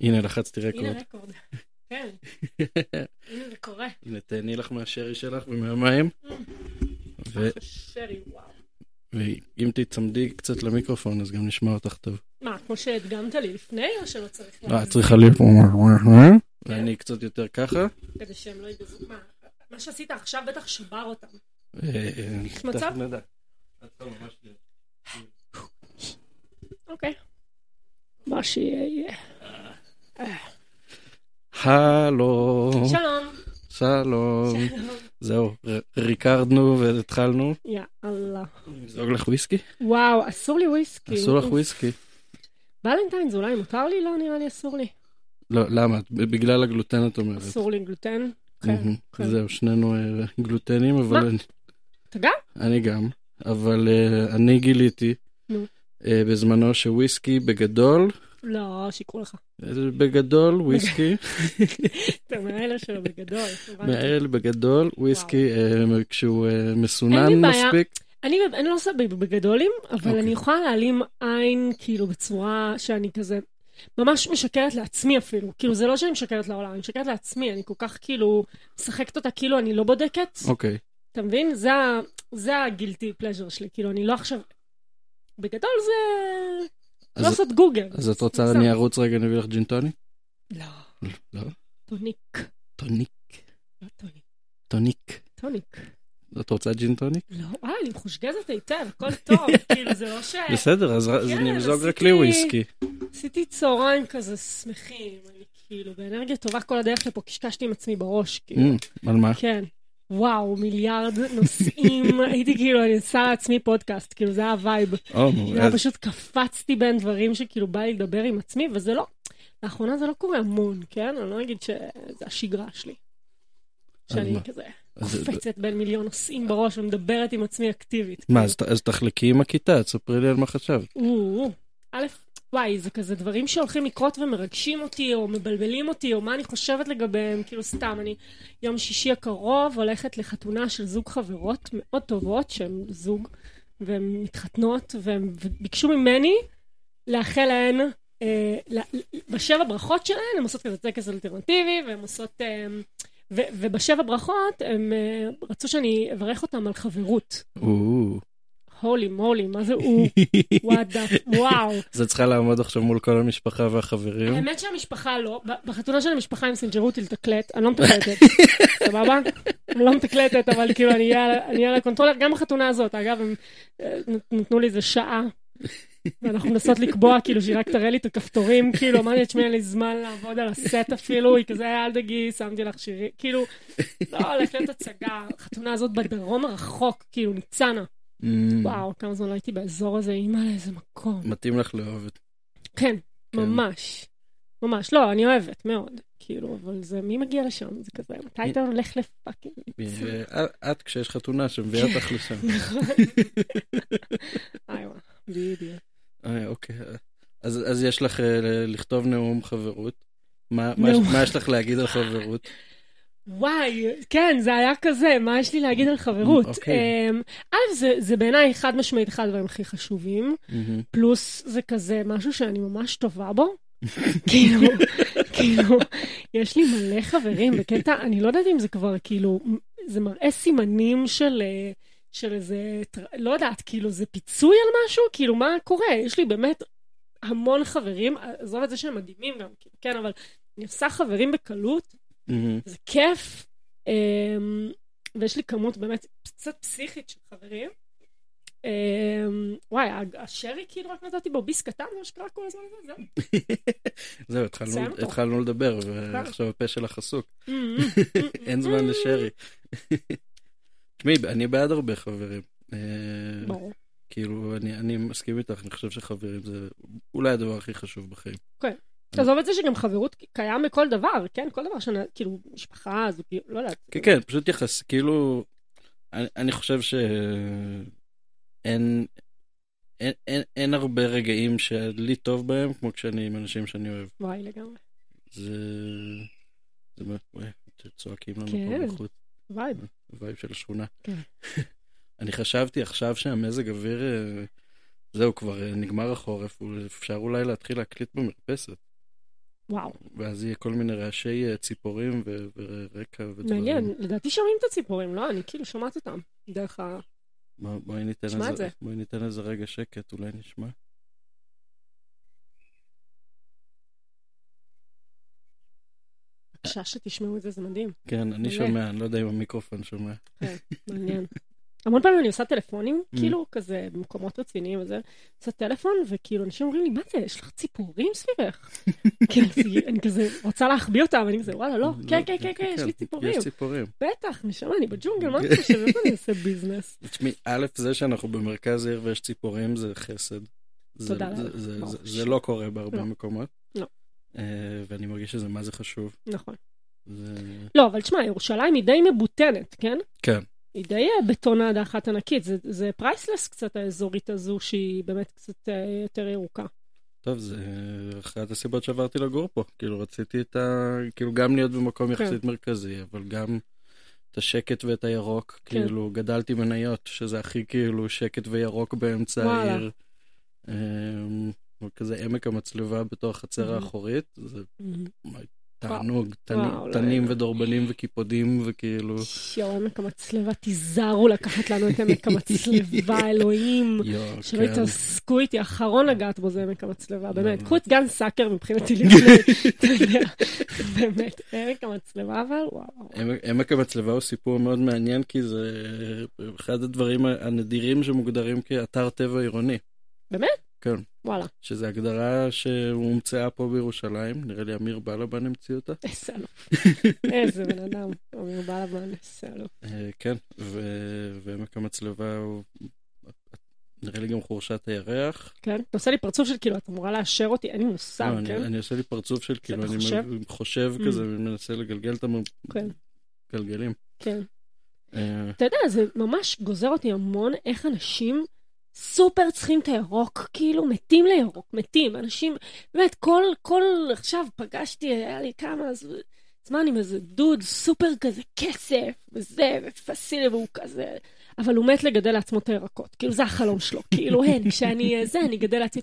הנה, לחצתי הנה רקורד. רקורד. כן, הנה זה קורה. הנה, תהני לך מהשרי שלך ומהמים. ו- שרי, וואו. ואם תצמדי קצת למיקרופון, אז גם נשמע אותך טוב. מה, כמו שהדגמת לי לפני, או שלא צריך אה? צריכה להיות... ואני קצת יותר ככה. כדי שהם לא יגזו. מה, מה שעשית עכשיו בטח שבר אותם. אה, יש מצב? להיות. אוקיי. מה שיהיה יהיה. הלו, שלום. שלום. זהו, ריקרדנו והתחלנו. יאללה. נזוג לך וויסקי? וואו, אסור לי וויסקי. אסור לך וויסקי. ולנטיינס אולי מותר לי? לא, נראה לי אסור לי. לא, למה? בגלל הגלוטן את אומרת. אסור לי גלוטן. כן. כן. זהו, שנינו אה, גלוטנים, אבל מה? אתה גם? אני גם. אבל אה, אני גיליתי. אה, בזמנו שוויסקי בגדול, לא, שיקרו לך. בגדול וויסקי, אתה מהאלה שלו בגדול. מאל בגדול וויסקי אה, כשהוא אה, מסונן. מספיק. אני, אני לא עושה בגדולים, אבל אוקיי. אני יכולה להעלים עין כאילו בצורה שאני כזה ממש משקרת לעצמי אפילו. כאילו זה לא שאני משקרת לעולם, אני משקרת לעצמי, אני כל כך כאילו משחקת אותה כאילו אני לא בודקת. אוקיי. אתה מבין? זה, זה ה guilty pleasure שלי. כאילו אני לא עכשיו... בגדול זה... לא לעשות גוגל. אז את רוצה. אני ארוץ רגע נביא לך ג'ין טוני? לא, לא. טוניק. טוניק. לא טוניק. טוניק. טוניק. את רוצה ג'ין טוניק? לא, וואי, אני מחושגזת היטב, הכל טוב. כאילו זה לא ש... בסדר, אז כן, נמזוג רק עשיתי- לי וויסקי. עשיתי צהריים כזה שמחים, אני כאילו באנרגיה טובה כל הדרך לפה, קשקשתי עם עצמי בראש, כאילו. Mm, על מה? כן. וואו, מיליארד נושאים, הייתי כאילו, אני עושה לעצמי פודקאסט, כאילו זה היה ה vibe. היה אז- פשוט קפצתי בין דברים שכאילו בא לי לדבר עם עצמי, וזה לא, לאחרונה זה לא קורה המון, כן? אני לא אגיד שזה השגרה שלי. שאני? כזה קופצת בין מיליון נושאים בראש ומדברת עם עצמי אקטיבית. מה, כאילו. אז אז תחלקי עם הכיתה, תספרי לי על מה חשבת. א', וואי, זה כזה דברים שהולכים לקרות ומרגשים אותי, או מבלבלים אותי, או מה אני חושבת לגביהם, כאילו סתם, אני יום שישי הקרוב הולכת לחתונה של זוג חברות מאוד טובות, שהן זוג, והן מתחתנות, והן ביקשו ממני לאחל להן, אה, ל- בשבע ברכות שלהן, הן עושות כזה טקס אלטרנטיבי, והן עושות... אה, ו- ובשבע ברכות הם אה, רצו שאני אברך אותם על חברות. או. הולי מולי, מה זה הוא? וואט וואו. זה צריכה לעמוד עכשיו מול כל המשפחה והחברים. האמת שהמשפחה לא, בחתונה של המשפחה הם סינג'רו אותי לתקלט, אני לא מתקלטת, סבבה? אני לא מתקלטת, אבל כאילו אני אהיה על- ה controller, גם בחתונה הזאת, אגב, הם אה, נת- נתנו לי איזה שעה, ואנחנו מנסות לקבוע, כאילו, שהיא רק תראה לי את הכפתורים, כאילו, אמרתי, תשמעי, אין לי זמן לעבוד על הסט אפילו, היא כזה, אל תגיעי, שמתי לך שירים, כאילו, לא, הולכת להיות הצגה, החתונה הזאת בדרום הרחוק, כאילו, ניצנה. Mm, וואו, כמה זמן לא הייתי באזור הזה, אימא, איזה מקום. מתאים לך לאהוב את כן, כן. ממש. ממש. לא, אני אוהבת מאוד. כאילו, אבל זה, מי מגיע לשם? זה כזה, מתי אתה הולך לפאקינג? אה, את כשיש חתונה שמביאה אותך לשם. נכון. איווה, בדיוק. אוקיי. אז יש לך אה, לכתוב נאום חברות. מה יש לך להגיד על חברות? וואי, כן, זה היה כזה, מה יש לי להגיד על חברות? אוקיי. אמ, א', זה, בעיניי חד משמעית אחד הדברים הכי חשובים. פלוס זה כזה משהו שאני ממש טובה בו. כאילו, כאילו, יש לי מלא חברים בקטע, אני לא יודעת אם זה כבר כאילו, זה מראה סימנים של, אה, של איזה, לא יודעת, כאילו, זה פיצוי על משהו? כאילו, מה קורה? יש לי באמת המון חברים, עזוב את זה שהם מדהימים גם, כן, אבל אני עושה חברים בקלות. זה כיף, אמ, ויש לי כמות באמת קצת פסיכית של חברים. אמ, וואי, השרי כאילו רק נתתי בו ביס קטן, מה שקרה כל הזמן הזה, זהו. זהו, התחלנו- לדבר, ועכשיו הפה שלך עסוק. Mm, אין זמן לשרי. תשמעי, אני בעד הרבה חברים. אה, ברור. כאילו, אני מסכים איתך, אני חושב שחברים זה אולי הדבר הכי חשוב בחיים. עזוב את זה שגם חברות קיים בכל דבר, כן? כל דבר שאני, כאילו, משפחה, זוגיות, לא יודעת. כן, כן, פשוט יחס, כאילו, אני, אני חושב שאין אין, אין, אין הרבה רגעים שלי טוב בהם, כמו כשאני עם אנשים שאני אוהב. וואי, לגמרי. זה... זה... וואי, צועקים לנו כן. פה בחוץ, vibe. vibe של השכונה. כן. אני חשבתי עכשיו שהמזג אוויר, אה, זהו, כבר אה, נגמר החורף, אפשר אולי להתחיל להקליט במרפסת. וואו, ואז יהיה כל מיני רעשי אה, ציפורים ו- ורקע ודברים. מעניין. לדעתי שומעים את הציפורים, לא? אני כאילו שומעת אותם דרך ה... בוא- בואי ניתן איזה- זה. בואי ניתן איזה רגע שקט, אולי נשמע. בבקשה שתשמעו את זה, זה מדהים. כן, אני. שומע, אני לא יודע אם המיקרופון שומע. מעניין. המון פעמים אני עושה טלפונים, Mm. כאילו, כזה, במקומות רציניים וזה, עושה טלפון, וכאילו, אנשים אומרים לי, מה זה, יש לך ציפורים סביבך? כאילו, זה- אני כזה רוצה להחביא אותם, ואני כזה, וואלה, לא, כן, כן, כן, כן, יש לי ציפורים. יש ציפורים. בטח, נשמה, אני בג'ונגל, מה אתה חושב, איפה אני אעשה ביזנס? תשמעי, א', זה שאנחנו במרכז העיר ויש ציפורים זה חסד. תודה זה- לאל. זה- ברור. זה- זה לא קורה בהרבה לא. מקומות. לא. אה, ואני מרגיש שזה מה זה חשוב. נכון. לא, אבל תשמע, ירושלים היא די מבוטנת, כן? כן. היא די אה, בטונדה אחת ענקית, זה- זה פרייסלס קצת האזורית הזו, שהיא באמת קצת אה, יותר ירוקה. טוב, זה אחת הסיבות שעברתי לגור פה. כאילו, רציתי את ה... כאילו, גם להיות במקום כן. יחסית מרכזי, אבל גם את השקט ואת הירוק. כן. כאילו, גדלתי מניות, שזה הכי כאילו שקט וירוק באמצע וואלה. העיר. אמ, כזה עמק המצלבה בתור החצר מהמם. האחורית, זה Mhm. תענוג, תנים- לא תנים. ודורבנים וקיפודים וכאילו, יואו, עמק המצלבה, תיזהרו לקחת לנו את עמק המצלבה, אלוהים. שלא כן. יתעסקו איתי, האחרון לגעת בו זה עמק המצלבה, באמת. קחו את גן סאקר מבחינתי לפני, אתה יודע, באמת, עמק המצלבה אבל, וואו. עמק המצלבה הוא סיפור מאוד מעניין, כי זה אחד הדברים הנדירים שמוגדרים כאתר טבע עירוני. באמת? כן. וואלה, שזו הגדרה שהומצאה פה בירושלים, נראה לי אמיר בלבן המציא אותה. איזה אלוף. איזה בן אדם, אמיר בלבן, איזה אלוף. אה, כן, ועמק המצלבה הוא נראה לי גם חורשת הירח. כן? אתה עושה לי פרצוף של כאילו, את אמורה לאשר אותי, אין לי מושג, לא, אני- כן? אני עושה לי פרצוף של כאילו, אני חושב? חושב Mm. כזה, ומנסה לגלגל את כן, הגלגלים. כן. אה, אתה יודע, זה ממש גוזר אותי המון איך אנשים סופר צריכים את הירוק, כאילו מתים לירוק, מתים. אנשים, באמת, כל, כל, עכשיו פגשתי, היה לי כמה ז- זמן עם איזה דוד סופר כזה כסף, וזה, ופסילי, והוא כזה, אבל הוא מת לגדל לעצמו את הירקות. כאילו, זה החלום שלו. כאילו, אין, כשאני אה, זה, אני אגדל לעצמי.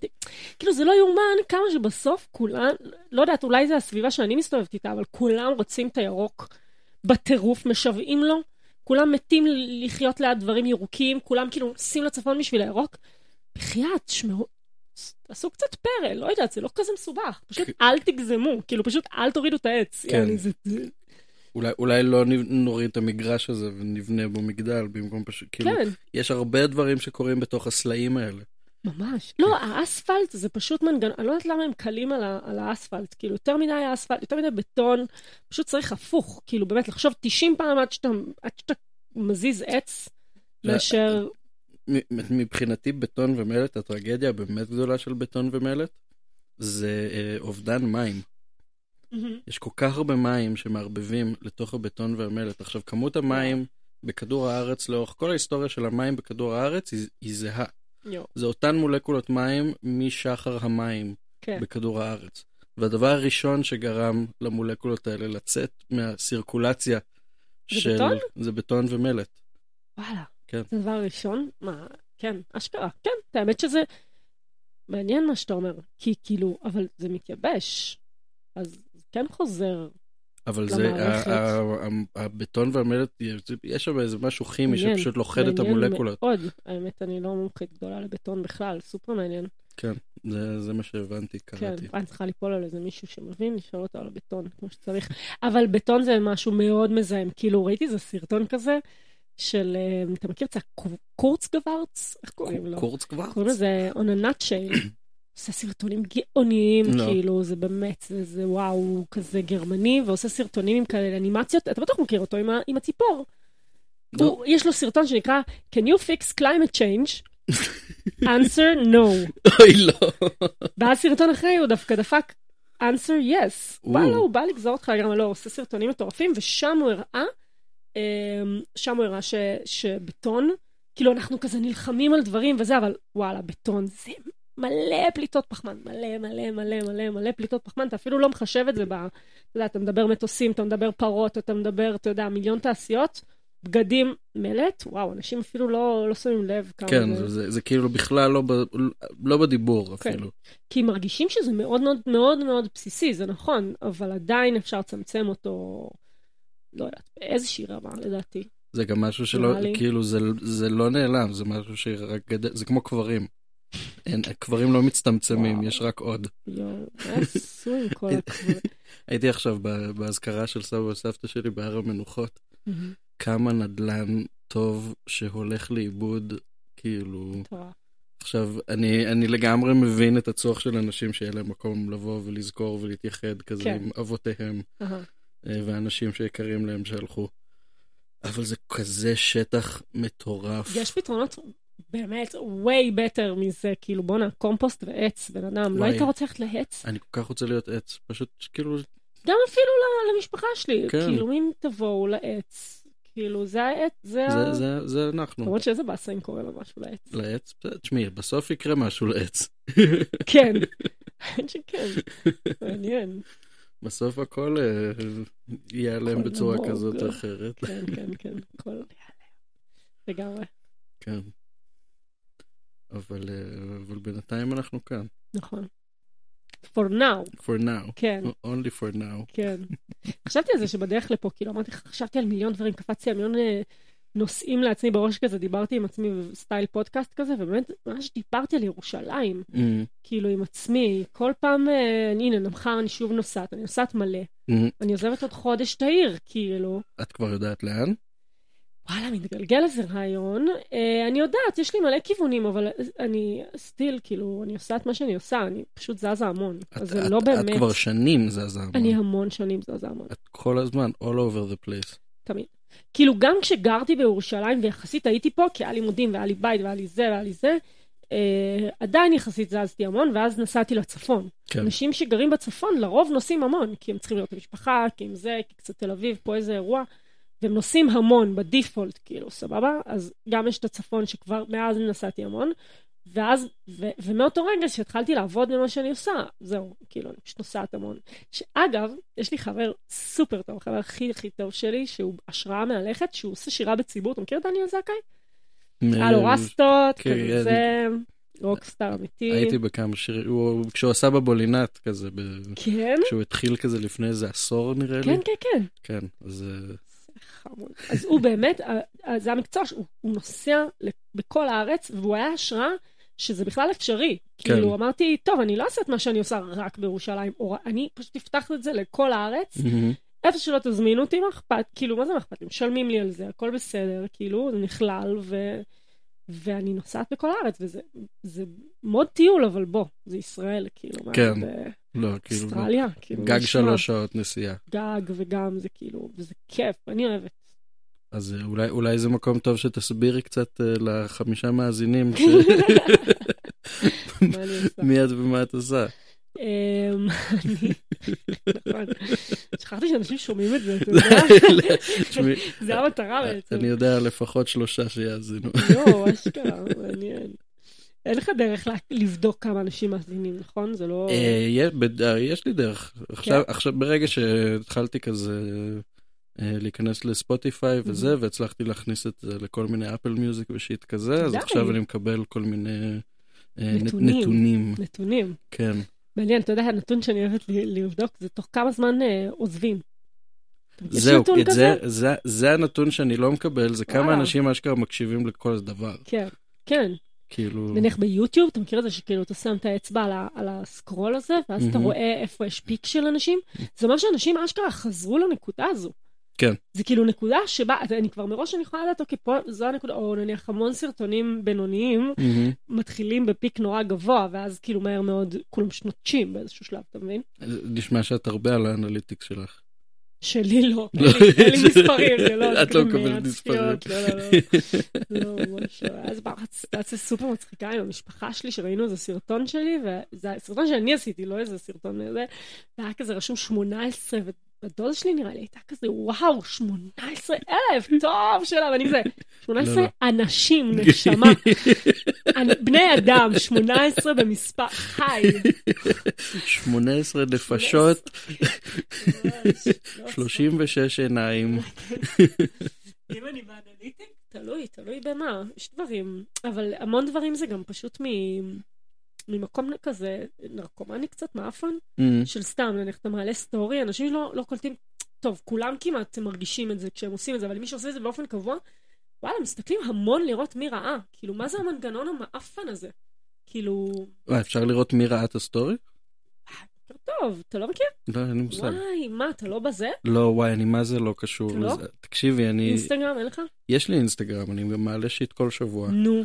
כאילו, זה לא יאומן כמה שבסוף כולם, לא יודעת, אולי זה הסביבה שאני מסתובבת איתה, אבל כולם רוצים את הירוק בטירוף, משוועים לו. כולם מתים לחיות ליד דברים ירוקים, כולם כאילו נוסעים לצפון בשביל הירוק. בחייאת, תשמעו, תעשו קצת פרא, לא יודעת, זה לא כזה מסובך. פשוט אל תגזמו, כאילו פשוט אל תורידו את העץ. כן. יעני, זה- אולי, אולי לא נוריד את המגרש הזה ונבנה בו מגדל במקום פשוט, כאילו, כן, יש הרבה דברים שקורים בתוך הסלעים האלה. ממש. לא, האספלט זה פשוט מנגנון, אני לא יודעת למה הם קלים על, ה- על האספלט. כאילו, יותר מדי אספלט, יותר מדי בטון, פשוט צריך הפוך. כאילו, באמת, לחשוב 90 פעם עד שאתה, עד שאתה מזיז עץ, מאשר... מבחינתי בטון ומלט, הטרגדיה הבאמת גדולה של בטון ומלט, זה אה, אובדן מים. יש כל כך הרבה מים שמערבבים לתוך הבטון והמלט. עכשיו, כמות המים בכדור הארץ לאורך כל ההיסטוריה של המים בכדור הארץ היא, היא זהה. יואו, זה אותן מולקולות מים משחר המים כן. בכדור הארץ. והדבר הראשון שגרם למולקולות האלה לצאת מהסירקולציה זה של... בטון? זה בטון ומלט. וואלה. כן. זה דבר ראשון? מה, כן, אשכרה. כן, האמת שזה מעניין מה שאתה אומר. כי כאילו, אבל זה מתייבש. אז זה כן חוזר. אבל זה, הבטון והמלט, יש שם איזה משהו כימי שפשוט לוכד את המולקולות. מאוד. האמת, אני לא מומחית גדולה לבטון בכלל, סופר מעניין. זה, זה מה שהבנתי, כן, קראתי. אני צריכה ליפול על איזה מישהו שמבין, לשאול אותו על הבטון, כמו שצריך. אבל בטון זה משהו מאוד מזהם. כאילו, ראיתי איזה סרטון כזה של, אה, אתה מכיר את זה? קורץ גווארץ? איך קוראים לו? כבר? קוראים לזה on a nutshell. עושה סרטונים גאוניים, לא. כאילו, זה באמת, זה, זה וואו, כזה גרמני, ועושה סרטונים עם כאלה אנימציות, אתה בטח מכיר אותו, עם, ה, עם הציפור. לא. הוא, יש לו סרטון שנקרא Can you fix climate change? answer no. אוי, לא. ואז סרטון אחרי הוא דווקא דפק answer yes. וואלה, הוא בא לגזור אותך לגמרי, לא, הוא עושה סרטונים מטורפים, ושם הוא הראה, אמ, שם הוא הראה ש, שבטון, כאילו אנחנו כזה נלחמים על דברים וזה, אבל וואלה, בטון זה מלא פליטות פחמן, מלא מלא מלא מלא מלא פליטות פחמן, אתה אפילו לא מחשב את זה ב... אתה יודע, אתה מדבר מטוסים, אתה מדבר פרות, אתה מדבר, אתה יודע, מיליון תעשיות, בגדים מלט, וואו, אנשים אפילו לא, לא שמים לב כמה כן, זה, זה, זה כאילו בכלל לא, ב, לא בדיבור כן. אפילו. כי מרגישים שזה מאוד מאוד מאוד מאוד בסיסי, זה נכון, אבל עדיין אפשר לצמצם אותו, לא יודעת, באיזושהי רמה, לדעתי. זה גם משהו שלא, לי. כאילו זה, זה לא נעלם, זה משהו שרק גדל, זה כמו קברים. אין, קברים לא מצטמצמים, וואו. יש רק עוד. יואו, מה עשו עם כל הכבוד? הייתי עכשיו באזכרה של סבא וסבתא שלי בהר המנוחות. כמה נדלן טוב שהולך לאיבוד, כאילו... עכשיו, אני, אני לגמרי מבין את הצורך של אנשים שיהיה להם מקום לבוא ולזכור ולהתייחד כזה כן. עם אבותיהם. אה, ואנשים שיקרים להם שהלכו. אבל זה כזה שטח מטורף. יש פתרונות באמת way better מזה, כאילו בואנה, קומפוסט ועץ, בן אדם, לא. היית רוצה ללכת לעץ? אני כל כך רוצה להיות עץ, פשוט כאילו, גם אפילו למשפחה שלי, כן. כאילו אם תבואו לעץ, כאילו זה העץ, זה ה... זה, זה, זה אנחנו. למרות שאיזה באסה אם קורה לו משהו לעץ. לעץ, תשמעי, בסוף יקרה משהו לעץ. כן, האמת שכן, מעניין. בסוף הכל אה, ייעלם בצורה. כזאת או אחרת. כן, כן, כן, הכל לגמרי, כן. אבל, אה, אבל בינתיים אנחנו כאן. נכון. for now, For now. כן. Only for now. כן. חשבתי על זה שבדרך לפה, כאילו אמרתי, חשבתי על מיליון דברים, קפצתי על מיליון אה, נושאים לעצמי בראש כזה, דיברתי עם עצמי בסטייל פודקאסט כזה, ובאמת ממש דיברתי על ירושלים, Mm, כאילו עם עצמי, כל פעם, אה, הנה, מחר אני שוב נוסעת, אני נוסעת מלא, mm. אני עוזבת עוד חודש את העיר, כאילו, את כבר יודעת לאן? וואלה, מתגלגל איזה רעיון, אה, אני יודעת, יש לי מלא כיוונים, אבל אני סטיל, כאילו, אני עושה את מה שאני עושה, אני פשוט זזה המון, את, אז זה את, לא באמת, את כבר שנים זזה המון. אני המון שנים זזה המון. את כל הזמן, all over the place. תמיד. כאילו, גם כשגרתי בירושלים, ויחסית הייתי פה, כי היה לי לימודים, והיה לי בית, והיה לי זה, והיה לי זה, אה, עדיין יחסית זזתי המון, ואז נסעתי לצפון. כן. אנשים שגרים בצפון לרוב נוסעים המון, כי הם צריכים להיות במשפחה, כי אם זה, כי קצת תל אביב, פה איזה אירוע, והם נוסעים המון בדיפולט, כאילו, סבבה? אז גם יש את הצפון שכבר מאז נסעתי המון, ואז, ו, ומאותו רגע שהתחלתי לעבוד במה שאני עושה, זהו, כאילו, אני פשוט נוסעת המון. שאגב, יש לי חבר סופר טוב, החבר הכי הכי טוב שלי, שהוא השראה מהלכת, שהוא עושה שירה בציבור, אתה מכיר את דניאל זכאי? היה לו רסטות, כן, כזה, רוקסטאר אמיתי. הייתי בכמה שירים, הוא- כשהוא עשה בבולינת כזה. כן? כשהוא התחיל כזה לפני איזה עשור נראה לי. כן, כן, כן. כן, אז אה, חמוד. אז הוא באמת, זה המקצוע שהוא הוא נוסע בכל הארץ, והוא היה השראה שזה בכלל אפשרי. כן. כאילו, אמרתי, טוב, אני לא אעשה את מה שאני עושה רק בירושלים, או אני פשוט אפתח את זה לכל הארץ. מהמם. איפה שלא תזמינו אותי, מה אכפת? כאילו, מה זה מה אכפת לי? משלמים לי על זה, הכל בסדר, כאילו, זה נכלל, ו... ואני נוסעת בכל הארץ, וזה זה מאוד טיול, אבל בוא, זה ישראל, כאילו, מה, כן, לא, כאילו, באוסטרליה, כאילו, גג נשמע. שלוש שעות נסיעה. גג וגם זה כאילו, וזה כיף, אני אוהבת. אז אה, אולי, אולי זה מקום טוב שתסבירי קצת אה, לחמישה מאזינים ש... מי את ומה את עושה. אמ, נכון, שכחתי שאנשים שומעים את זה, אתה יודע? זה המטרה בעצם. אני יודע לפחות שלושה שיאזינו. לא, אשכרה, מעניין. אין לך דרך לבדוק כמה אנשים מאזינים, נכון? זה לא... אה, יש- אה, יש לי דרך. עכשיו, עכשיו ברגע שהתחלתי כזה אה, להיכנס לספוטיפיי וזה, והצלחתי להכניס את זה לכל מיני אפל מיוזיק ושיט כזה, אז. עכשיו אני מקבל כל מיני נתונים. נתונים. כן. מעניין, אתה יודע, הנתון שאני אוהבת לבדוק זה תוך כמה זמן עוזבים. זהו, את? זה, זה, זה הנתון שאני לא מקבל, זה כמה וואלה. אנשים אשכרה מקשיבים לכל דבר. כן, כן. כאילו, נניח ביוטיוב, אתה מכיר את זה שכאילו אתה שם את האצבע על, ה- על הסקרול הזה, ואז אתה מהמם. רואה איפה יש פיק של אנשים? זה אומר שאנשים אשכרה חזרו לנקודה הזו. כן. זה כאילו נקודה שבה, אני כבר מראש אני יכולה לדעת, אוקיי, פה זו הנקודה, או נניח המון סרטונים בינוניים מהמם. מתחילים בפיק נורא גבוה, ואז כאילו מהר מאוד כולם פשוט נוטשים באיזשהו שלב, אתה מבין? נשמע שאת הרבה על האנליטיקס שלך. שלי לא, לא. אין לי- מספרים, זה לא, את לא מקבלת מספרים. צפיות, לא, לא, לא. לא, ממש לא. אז סיטואציה סופר מצחיקה עם המשפחה שלי, שראינו איזה סרטון שלי, וזה סרטון שאני עשיתי, לא איזה סרטון זה, והיה כזה רשום 18, ודודה שלי נראה לי הייתה כזה, וואו, 18 אלף, טוב שלה, ואני כזה, 18 לא, לא. אנשים, נשמה, בני אדם, 18 במספר, חי. 18 נפשות, ממש, לא 36 עיניים. אם אני באנליטיק? תלוי, תלוי במה. יש דברים, אבל המון דברים זה גם פשוט מ... ממקום כזה נרקומני קצת מאפן, Mm. של סתם, נניח אתה מעלה סטורי, אנשים לא, לא קולטים, טוב, כולם כמעט מרגישים את זה כשהם עושים את זה, אבל מי שעושה את זה באופן קבוע, וואלה, מסתכלים המון לראות מי ראה. כאילו, מה זה המנגנון המאפן הזה? כאילו, וואי, אפשר לראות מי ראה את ה story? טוב, אתה לא מכיר? לא, אין לי מושג. וואי, מה, אתה לא בזה? לא, וואי, אני מה זה לא קשור אתה לא? לזה. תקשיבי, אני... אינסטגרם, אין לך? יש לי אינסטגרם, אני גם מעלה shit כל שבוע. נו,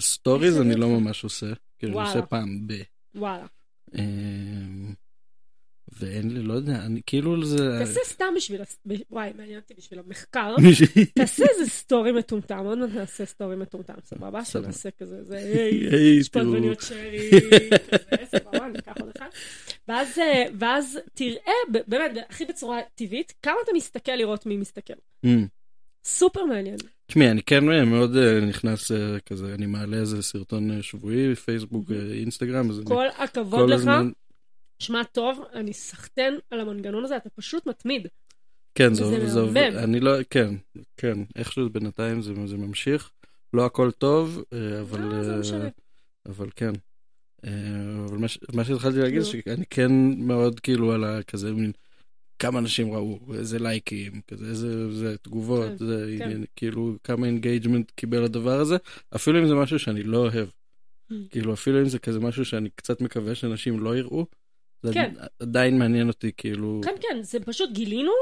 stories איך אני לא? ממש עושה. כאילו, אני. עושה פעם ב... וואלה. אה, ואין לי, לא יודע, אני כאילו זה... תעשה סתם בשביל, וואי, מעניין אותי בשביל המחקר. תעשה איזה story מטומטם, עוד מעט נעשה story מטומטם, סבבה? סבבה. שנעשה כזה, זה, היי. עגבניות שרי, כזה, סבבה, אני אקח עוד אחד. ואז, אה, ואז תראה, באמת, הכי בצורה טבעית, כמה אתה מסתכל לראות מי מסתכל. סופר מעניין. תשמעי, אני כן מאוד אה, נכנס אה, כזה, אני מעלה איזה סרטון אה, שבועי, פייסבוק, אה, אינסטגרם, אז אני כל הכבוד כל לך, הזמן... שמע טוב, אני סחטיין על המנגנון הזה, אתה פשוט מתמיד. כן, זה, וזה זה עובד. אני לא, כן, כן, איכשהו בינתיים זה, זה ממשיך, לא הכל טוב, אה, אבל, לא, זה אה, משנה. אבל כן. אה, אבל מה, מה שהתחלתי להגיד. שאני כן מאוד כאילו על הכזה מין, כמה אנשים ראו, איזה לייקים, כזה, איזה זה, תגובות, כן, זה, כן. כאילו כמה engagement קיבל הדבר הזה, אפילו אם זה משהו שאני לא אוהב. Mm. כאילו אפילו אם זה כזה משהו שאני קצת מקווה שאנשים לא יראו, זה כן. עדיין מעניין אותי כאילו, כן, כן, זה פשוט גילינו